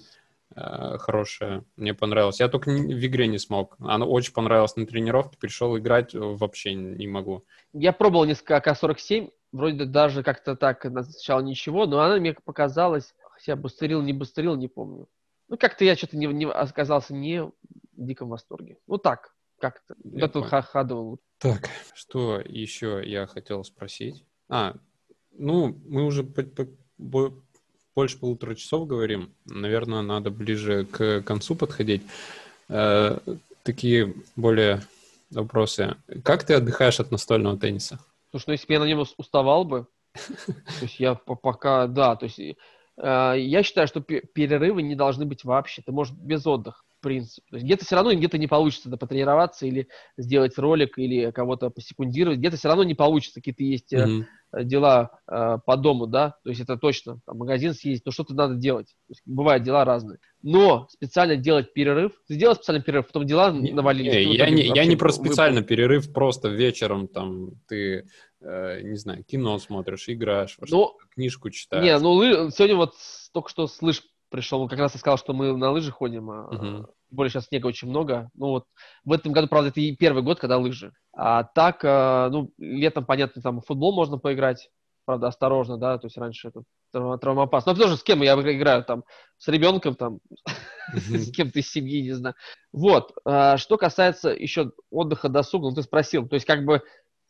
э, хорошая, мне понравилось. Я только не- в игре не смог. Она очень понравилась на тренировке, пришел играть, э, вообще не могу. Я пробовал несколько АК-47, вроде даже как-то так на- сначала ничего, но она мне показалась, хотя бустерил, не бустерил, не помню. Ну, как-то я что-то не, не оказался не в диком восторге. Ну, так, как-то. Это вот понял. ха- ходовый. Так, что еще я хотел спросить? А, ну, мы уже по- по- бо- больше полутора часов говорим. Наверное, надо ближе к концу подходить. Э, такие более вопросы. Как ты отдыхаешь от настольного тенниса? Слушай, ну, если бы я на нем ус- уставал бы, то есть я по- пока, да, то есть я считаю, что пе- перерывы не должны быть вообще. Ты можешь без отдыха, в принципе. Где-то все равно где-то не получится да, потренироваться или сделать ролик, или кого-то посекундировать. Где-то все равно не получится. Какие-то есть э, Мгм. Дела э, по дому, да, то есть это точно, там, магазин съездить, но что-то надо делать. То есть бывают дела разные. Но специально делать перерыв, ты сделал специально перерыв, потом дела Не- навалились. не, я, не, я не про выпал. специально перерыв, просто вечером там ты, э, не знаю, кино смотришь, играешь, Ну, книжку читаешь. Не, ну лы- сегодня вот только что с лыж пришел, он как раз и сказал, что мы на лыжи ходим, а, Мгм. Тем более сейчас снега очень много. Ну вот в этом году, правда, это и первый год, когда лыжи. А так, а, ну, летом, понятно, там в футбол можно поиграть, правда, осторожно, да, то есть раньше это трав- травмоопасно. Но тоже с кем я играю, там, с ребенком, там, с кем-то из семьи, не знаю. Вот, а, что касается еще отдыха, досуга, ну, ты спросил, то есть как бы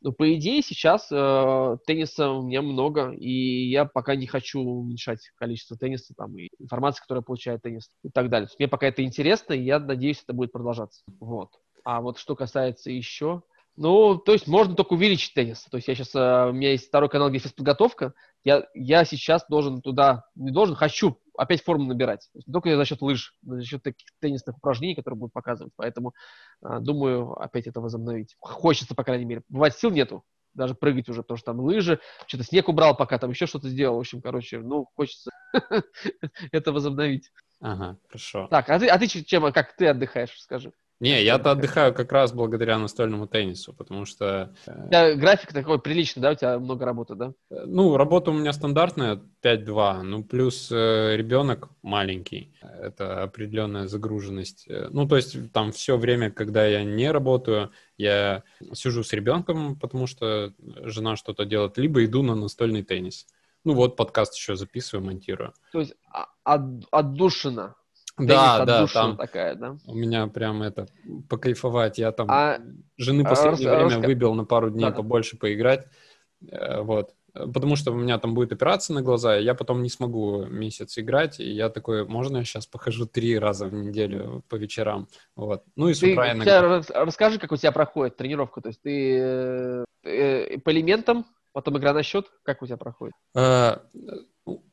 ну, по идее, сейчас э, тенниса у меня много, и я пока не хочу уменьшать количество тенниса там, и информации, которую получает теннис и так далее. Мне пока это интересно, и я надеюсь, это будет продолжаться. Вот. А вот что касается еще... Ну, то есть можно только увеличить теннис. То есть я сейчас... у меня есть второй канал, где физподготовка. Я, я сейчас должен туда... Не должен, хочу опять форму набирать. То есть не только за счет лыж, но за счет таких теннисных упражнений, которые будут показывать. Поэтому а, думаю, опять это возобновить. Хочется, по крайней мере. Бывает, сил нету даже прыгать уже, потому что там лыжи, что-то снег убрал пока, там еще что-то сделал. В общем, короче, ну, хочется это возобновить. Ага, хорошо. Так, а ты, а ты чем, как ты отдыхаешь, скажи? Не, я-то отдыхаю как раз благодаря настольному теннису, потому что, э, У тебя график такой приличный, да? У тебя много работы, да? э, ну, работа у меня стандартная 5-2, ну, плюс э, ребенок маленький, это определенная загруженность. Э, Ну, то есть там все время, когда я не работаю, я сижу с ребенком, потому что жена что-то делает, либо иду на настольный теннис. Ну, вот подкаст еще записываю, монтирую. То есть а- от- отдушина. Да, Теннис да, там такая, да? у меня прям это, покайфовать, я там А жены а последнее рас- время раска- выбил на пару дней Да-да. побольше поиграть, Э, вот. Потому что у меня там будет операция на глаза, и я потом не смогу месяц играть, и я такой, можно я сейчас похожу три раза в неделю по вечерам, вот. Ну и с ты, утра иногда. расскажи, как у тебя проходит тренировка. То есть ты э, э, по элементам, потом игра на счет, как у тебя проходит? Э,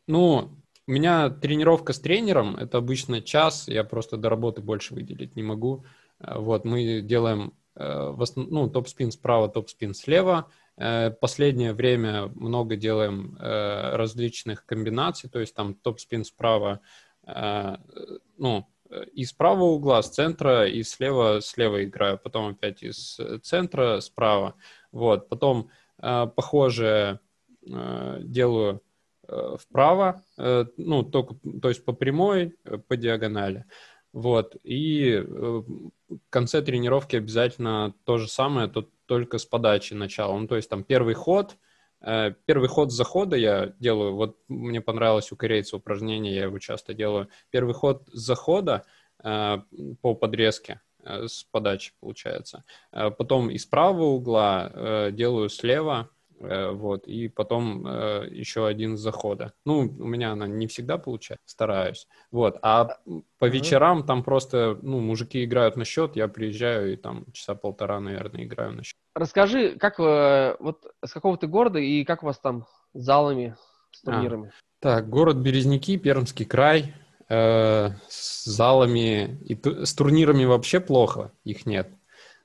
Ну, у меня тренировка с тренером, это обычно час, я просто до работы больше выделить не могу. Э, Вот, мы делаем э, ну, топ-спин справа, топ-спин слева. Э, Последнее время много делаем различных комбинаций, то есть там топ-спин справа, ну, из правого угла, с центра, и слева, слева играю, потом опять из центра, справа. Вот, потом похожее э, делаю вправо, э, ну, только, то есть по прямой, э, по диагонали. Вот, и э, в конце тренировки обязательно то же самое, то только с подачи начала. Ну, то есть там первый ход, э, первый ход с захода я делаю, вот мне понравилось у корейца упражнение, я его часто делаю. Первый ход с захода э, по подрезке, э, с подачи получается. Э, Потом из правого угла э, делаю слева, Э, вот, и потом э, еще один с захода. Ну, у меня она не всегда получается, стараюсь. Вот, а по Мгм. вечерам там просто, ну, мужики играют на счет, я приезжаю и там часа полтора, наверное, играю на счет. Расскажи, как э, вот с какого ты города и как у вас там с залами, с А. турнирами? Так, город Березники, Пермский край, э, с залами и с турнирами вообще плохо, их нет.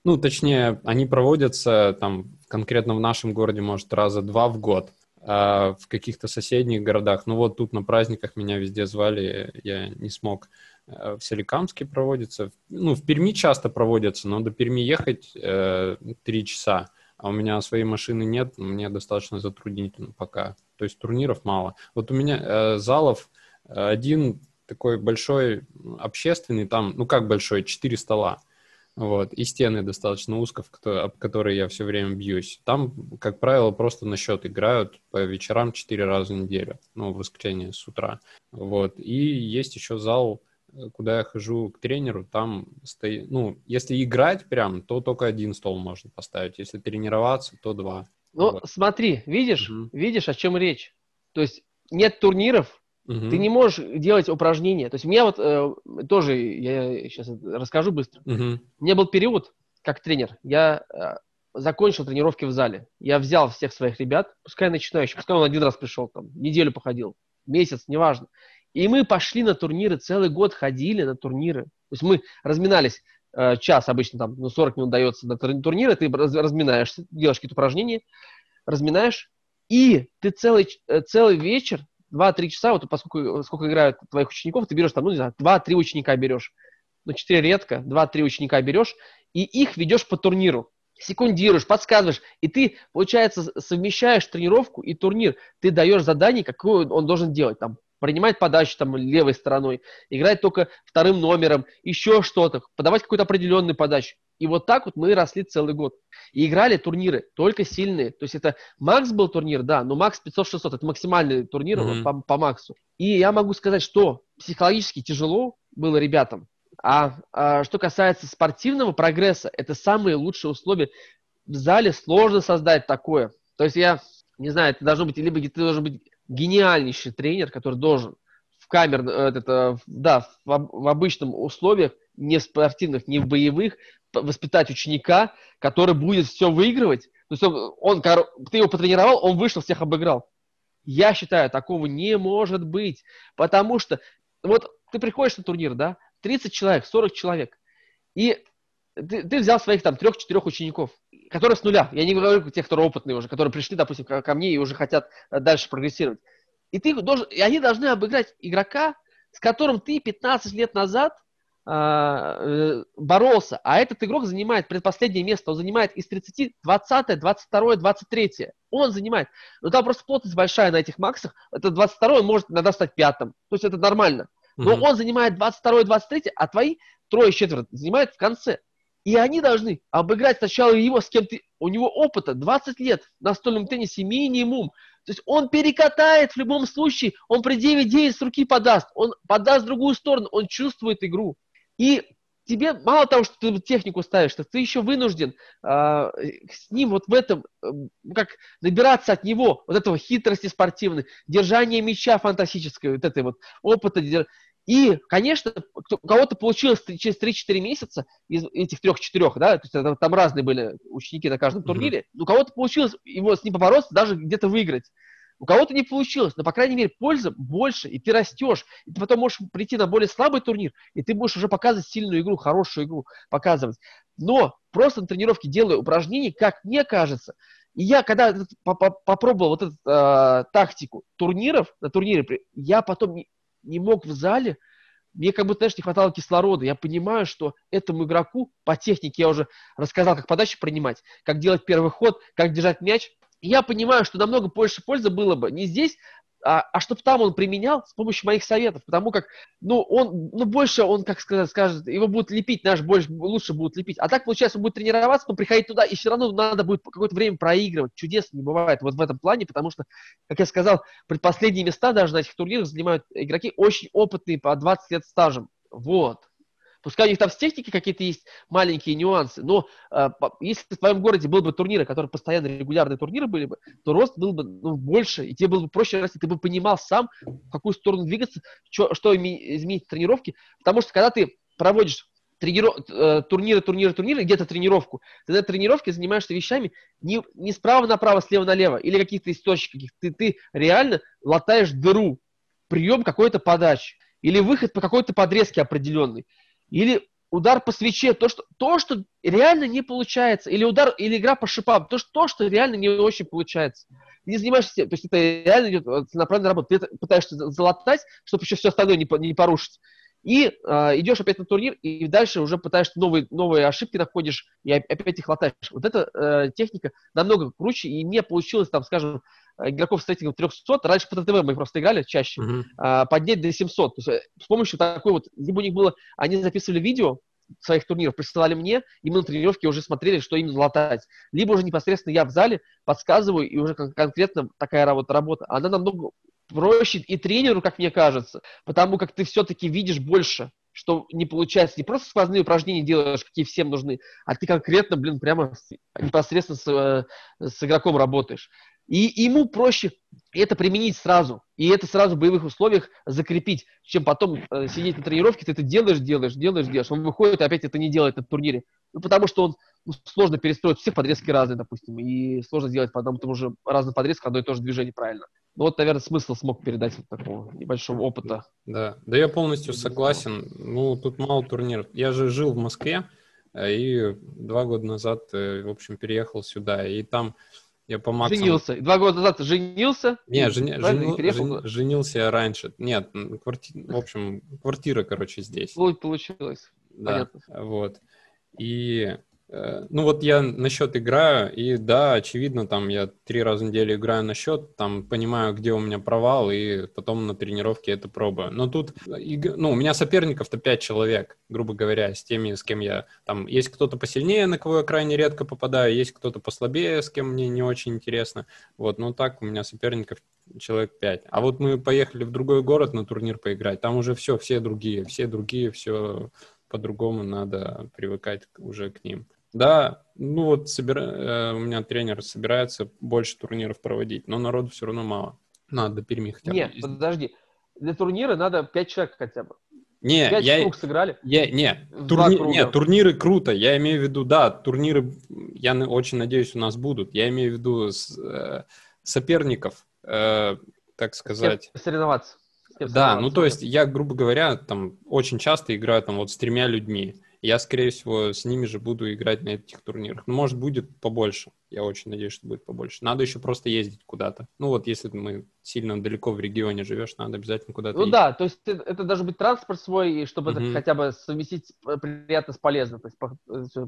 Ну, точнее, они проводятся там конкретно в нашем городе, может, раза два в год, а в каких-то соседних городах. Ну вот тут на праздниках меня везде звали, я не смог. Э, В Соликамске проводится, ну, в Перми часто проводятся, но до Перми ехать э, три часа, а у меня своей машины нет, мне достаточно затруднительно пока. То есть турниров мало. Вот у меня э, залов э, один такой большой, общественный, там, ну как большой, четыре стола. Вот, и стены достаточно узко, в кото- об которые я все время бьюсь. Там, как правило, просто на счет играют по вечерам четыре раза в неделю, ну, в воскресенье с утра. Вот, и есть еще зал, э, куда я хожу к тренеру, там стоит, ну, если играть прям, то только один стол можно поставить, если тренироваться, то два. Ну, Вот. смотри, видишь, Мгм. видишь, о чем речь. То есть нет турниров, Мгм. ты не можешь делать упражнения. То есть у меня вот э, тоже, я сейчас расскажу быстро. Мгм. У меня был период, как тренер, я э, закончил тренировки в зале. Я взял всех своих ребят, пускай начинающих, пускай он один раз пришел, там, неделю походил, месяц, неважно. И мы пошли на турниры, целый год ходили на турниры. То есть мы разминались э, час обычно, там, ну, 40 минут дается на тур- турниры, ты раз- разминаешься, делаешь какие-то упражнения, разминаешь, и ты целый, э, целый вечер, 2-3 часа, вот поскольку сколько играют твоих учеников, ты берешь там, ну, не знаю, 2-3 ученика берешь, ну, 4 редко, 2-3 ученика берешь, и их ведешь по турниру. Секундируешь, подсказываешь, и ты, получается, совмещаешь тренировку и турнир. Ты даешь задание, какое он должен делать. Там, принимать подачу там, левой стороной, играть только вторым номером, еще что-то, подавать какую-то определенную подачу. И вот так вот мы росли целый год. И играли турниры только сильные. То есть это Макс был турнир, да, но Макс 500-600, это максимальный турнир Мгм. по, по Максу. И я могу сказать, что психологически тяжело было ребятам. А, а что касается спортивного прогресса, это самые лучшие условия. В зале сложно создать такое. То есть я не знаю, это должно быть, либо ты должен быть гениальнейший тренер, который должен в камер, э, этот, э, да, в, в обычных условиях, не в спортивных, не в боевых, воспитать ученика, который будет все выигрывать. То есть он, он, ты его потренировал, он вышел, всех обыграл. Я считаю, такого не может быть. Потому что вот ты приходишь на турнир, да, 30 человек, 40 человек, и ты, ты взял своих там трех-четырех учеников, которые с нуля. Я не говорю тех, которые опытные уже, которые пришли, допустим, ко, ко мне и уже хотят э, дальше прогрессировать. И ты должен, и они должны обыграть игрока, с которым ты 15 лет назад боролся, а этот игрок занимает предпоследнее место, он занимает из 30 20, 22, 23. Он занимает. Но там просто плотность большая на этих максах. Это 22 он может иногда стать пятым. То есть это нормально. Но Мгм. он занимает 22 23, а твои трое четверть занимают в конце. И они должны обыграть сначала его с кем-то. У него опыта 20 лет в настольном теннисе минимум. То есть он перекатает в любом случае, он при 9-9 с руки подаст, он подаст в другую сторону, он чувствует игру. И тебе мало того, что ты технику ставишь, так ты еще вынужден а, с ним вот в этом, э, как набираться от него, вот этого хитрости спортивной, держания мяча фантастической, вот этой вот опыта. И, конечно, кто- у кого-то получилось через 3-4 месяца из этих трех-четырех, да, то есть это- там разные были ученики на каждом турнире, у кого-то получилось его с ним побороться, даже где-то выиграть. У кого-то не получилось, но, по крайней мере, польза больше, и ты растешь. И ты потом можешь прийти на более слабый турнир, и ты будешь уже показывать сильную игру, хорошую игру показывать. Но просто на тренировке делая упражнений, как мне кажется, и я, когда попробовал вот эту а, тактику турниров, на турнире, я потом не, не мог в зале, мне как будто, знаешь, не хватало кислорода. Я понимаю, что этому игроку по технике я уже рассказал, как подачу принимать, как делать первый ход, как держать мяч. Я понимаю, что намного больше пользы было бы не здесь, а, а чтобы там он применял с помощью моих советов, потому как, ну, он, ну, больше он, как сказать, скажет, его будут лепить, наш больше, лучше будут лепить. А так, получается, он будет тренироваться, но приходить туда, и все равно надо будет какое-то время проигрывать. Чудес не бывает вот в этом плане, потому что, как я сказал, предпоследние места даже на этих турнирах занимают игроки очень опытные, по 20 лет стажем. Вот. Пускай у них там с техникой какие-то есть маленькие нюансы, но э, если в твоем городе был бы турниры, которые постоянно регулярные турниры были бы, то рост был бы ну, больше, и тебе было бы проще расти, ты бы понимал сам, в какую сторону двигаться, чё- что изменить в тренировке, потому что когда ты проводишь трениро- э, турниры, турниры, турниры, где-то тренировку, ты на тренировке занимаешься вещами не, не справа направо, слева налево, или каких-то источников, каких ты, ты реально латаешь дыру, прием какой-то подачи, или выход по какой-то подрезке определенной, или удар по свече, то что, то, что реально не получается, или удар, или игра по шипам, то, что, то, что реально не очень получается. Не занимаешься, то есть это реально идет э, целенаправленная работа. Ты пытаешься за- залатать, чтобы еще все остальное не, не порушить. И э, идешь опять на турнир, и дальше уже пытаешься новые, новые ошибки находишь, и оп- опять их латаешь. Вот эта э, техника намного круче, и мне получилось, там, скажем, игроков с рейтингом 300, раньше по ТТВ мы просто играли чаще, Мгм. а, поднять до 700. То есть, э, с помощью такой вот, либо у них было, они записывали видео своих турниров, присылали мне, и мы на тренировке уже смотрели, что именно латать. Либо уже непосредственно я в зале подсказываю, и уже кон- конкретно такая работа, работа. Она намного проще и тренеру, как мне кажется, потому как ты все-таки видишь больше, что не получается. Не просто сквозные упражнения делаешь, какие всем нужны, а ты конкретно, блин, прямо непосредственно с, э, с игроком работаешь. И ему проще это применить сразу, и это сразу в боевых условиях закрепить, чем потом э, сидеть на тренировке, ты это делаешь, делаешь, делаешь, делаешь. Он выходит и опять это не делает на турнире. Ну, потому что он ну, сложно перестроить, все подрезки разные, допустим, и сложно сделать по одному тому же разным подрезкам одно и то же движение правильно. Ну, вот, наверное, смысл смог передать вот такого небольшого опыта. Да, да я полностью согласен. Ну, тут мало турниров. Я же жил в Москве, э, и два года назад, э, в общем, переехал сюда. И там я по максимуму... Женился. Два года назад женился. Не, переехал жени- туда. женился я раньше. Нет, кварти- в общем, квартира, короче, здесь. Пол- Получилось. Да, понятно. вот. И, ну вот я на счет играю, и да, очевидно, там я три раза в неделю играю на счет, там понимаю, где у меня провал, и потом на тренировке это пробую. Но тут, иг- ну, у меня соперников-то пять человек, грубо говоря, с теми, с кем я, там, есть кто-то посильнее, на кого я крайне редко попадаю, есть кто-то послабее, с кем мне не очень интересно. Вот, ну так, у меня соперников человек пять. А вот мы поехали в другой город на турнир поиграть, там уже все, все другие, все другие, все по-другому надо привыкать уже к ним. Да, ну вот собира- э, у меня тренер собирается больше турниров проводить, но народу все равно мало. Надо до Перми хотя бы Нет, ездить. подожди. Для турнира надо 5 человек хотя бы. Не, 5 я, круг сыграли. я, не, турни- не, турниры круто. Я имею в виду, да, турниры, я очень надеюсь, у нас будут. Я имею в виду с- э, соперников, э, так сказать. соревноваться. Да, ну то есть я, грубо говоря, там очень часто играю там вот с тремя людьми. Я, скорее всего, с ними же буду играть на этих турнирах. Ну, может, будет побольше. Я очень надеюсь, что будет побольше. Надо еще просто ездить куда-то. Ну, вот если мы сильно далеко в регионе живешь, надо обязательно куда-то Ну ездить. да, то есть это, это должен быть транспорт свой, и чтобы это Мгм. хотя бы совместить э, приятно с полезным. То есть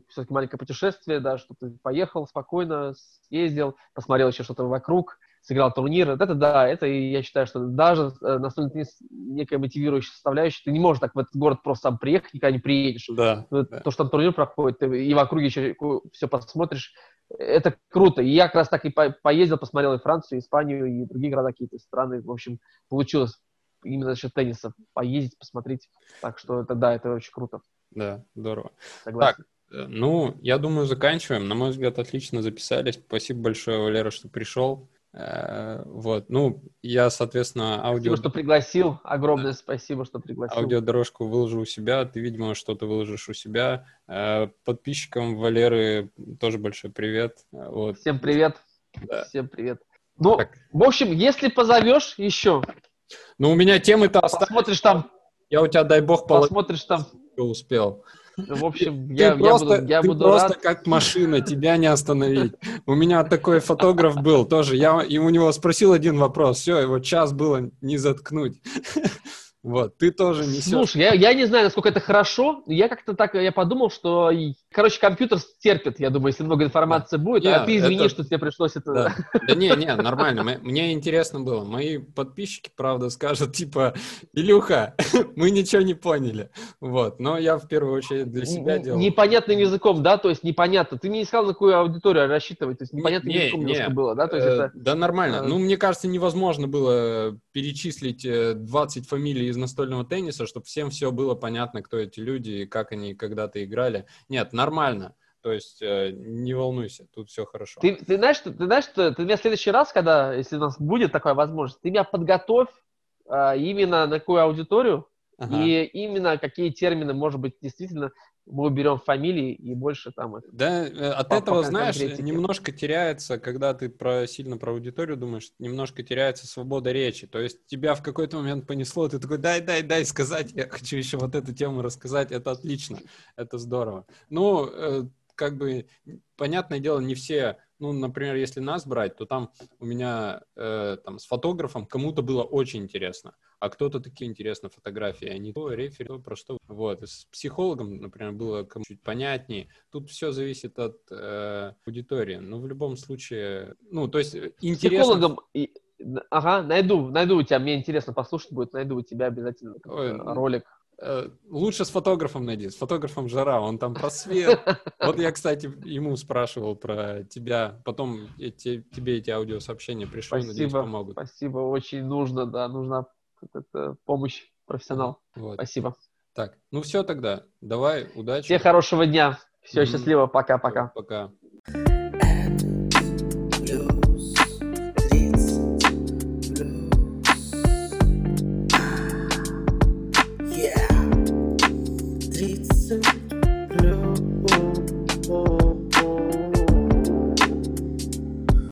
все-таки маленькое путешествие, да, что ты поехал спокойно, съездил, посмотрел еще что-то вокруг, сыграл турнир. Это да, это я считаю, что даже э, настолько не- некая мотивирующая составляющая. Ты не можешь так в этот город просто сам приехать, никогда не приедешь. Да, Ну, да. То, что там турнир проходит, ты и в округе еще все посмотришь, это круто. И я как раз так и по- поездил, посмотрел и Францию, и Испанию, и другие города, какие-то страны. В общем, получилось именно за счет тенниса поездить, посмотреть. Так что это да, это очень круто. да, здорово. Согласен. Э, Ну, я думаю, заканчиваем. На мой взгляд, отлично записались. Спасибо большое, Валера, что пришел. Э, Вот, ну, я, соответственно, аудио... Спасибо, что пригласил. Огромное спасибо, что пригласил. Аудиодорожку выложу у себя, ты, видимо, что-то выложишь у себя. Э, Подписчикам Валеры тоже большой привет. Э, Вот. Всем привет. Да. Всем привет. Ну, Так. в общем, если позовешь еще, Ну, у меня темы-то остались. посмотришь там, Я у тебя, дай бог, половину посмотришь там. успел. В общем, Ты я, я просто, буду, я ты буду просто рад. как машина, тебя не остановить. У меня такой фотограф был тоже. Я и у него спросил один вопрос. Все, его час было не заткнуть. Вот, ты тоже несешь. Слушай, я, я не знаю, насколько это хорошо, я как-то так, я подумал, что, короче, компьютер терпит, я думаю, если много информации будет, Не, а ты извини, это- что тебе пришлось это... Да. Да не, не, нормально. Мне интересно было. Мои подписчики, правда, скажут, типа, Илюха, мы ничего не поняли. Вот. Но я в первую очередь для себя делал. Непонятным языком, да, то есть непонятно. Ты мне не сказал, на какую аудиторию рассчитывать, то есть непонятным Не, языком не, немножко было, да, то есть Э, это... Да нормально. э, Ну, мне кажется, невозможно было перечислить э, 20 фамилий из настольного тенниса, чтобы всем все было понятно, кто эти люди и как они когда-то играли. Нет, нормально. То есть э, не волнуйся, тут все хорошо. Ты, ты знаешь, ты знаешь, что ты меня в следующий раз, когда, если у нас будет такая возможность, ты меня подготовь а, именно на какую аудиторию Ага. и именно какие термины, может быть, действительно мы уберем фамилии и больше там. Да, э, от По- этого, знаешь, конкретике. немножко теряется, когда ты про, сильно про аудиторию думаешь, немножко теряется свобода речи. То есть тебя в какой-то момент понесло, ты такой, дай, дай, дай сказать, я хочу еще вот эту тему рассказать, это отлично, это здорово. Ну, э, как бы, понятное дело, не все, ну, например, если нас брать, то там у меня э, там с фотографом кому-то было очень интересно, а кто-то такие интересные фотографии, они то рефери, то про что. Вот, с психологом, например, было кому чуть понятнее. Тут все зависит от э, аудитории, но в любом случае, ну, то есть э, интересно... Психологом, ага, найду, найду у тебя, мне интересно послушать будет, найду у тебя обязательно Ой, ролик. Э, Лучше с фотографом найди. С фотографом жара, он там про свет. Вот я, кстати, ему спрашивал про тебя. Потом я те- тебе эти аудиосообщения надеюсь, Спасибо, помогут. спасибо, очень нужно, да, нужна эта помощь профессионал. Вот. Спасибо. Так, ну все тогда. Давай, удачи. Всем хорошего дня. Все, Мгм. счастливо, пока-пока. Пока. Плюс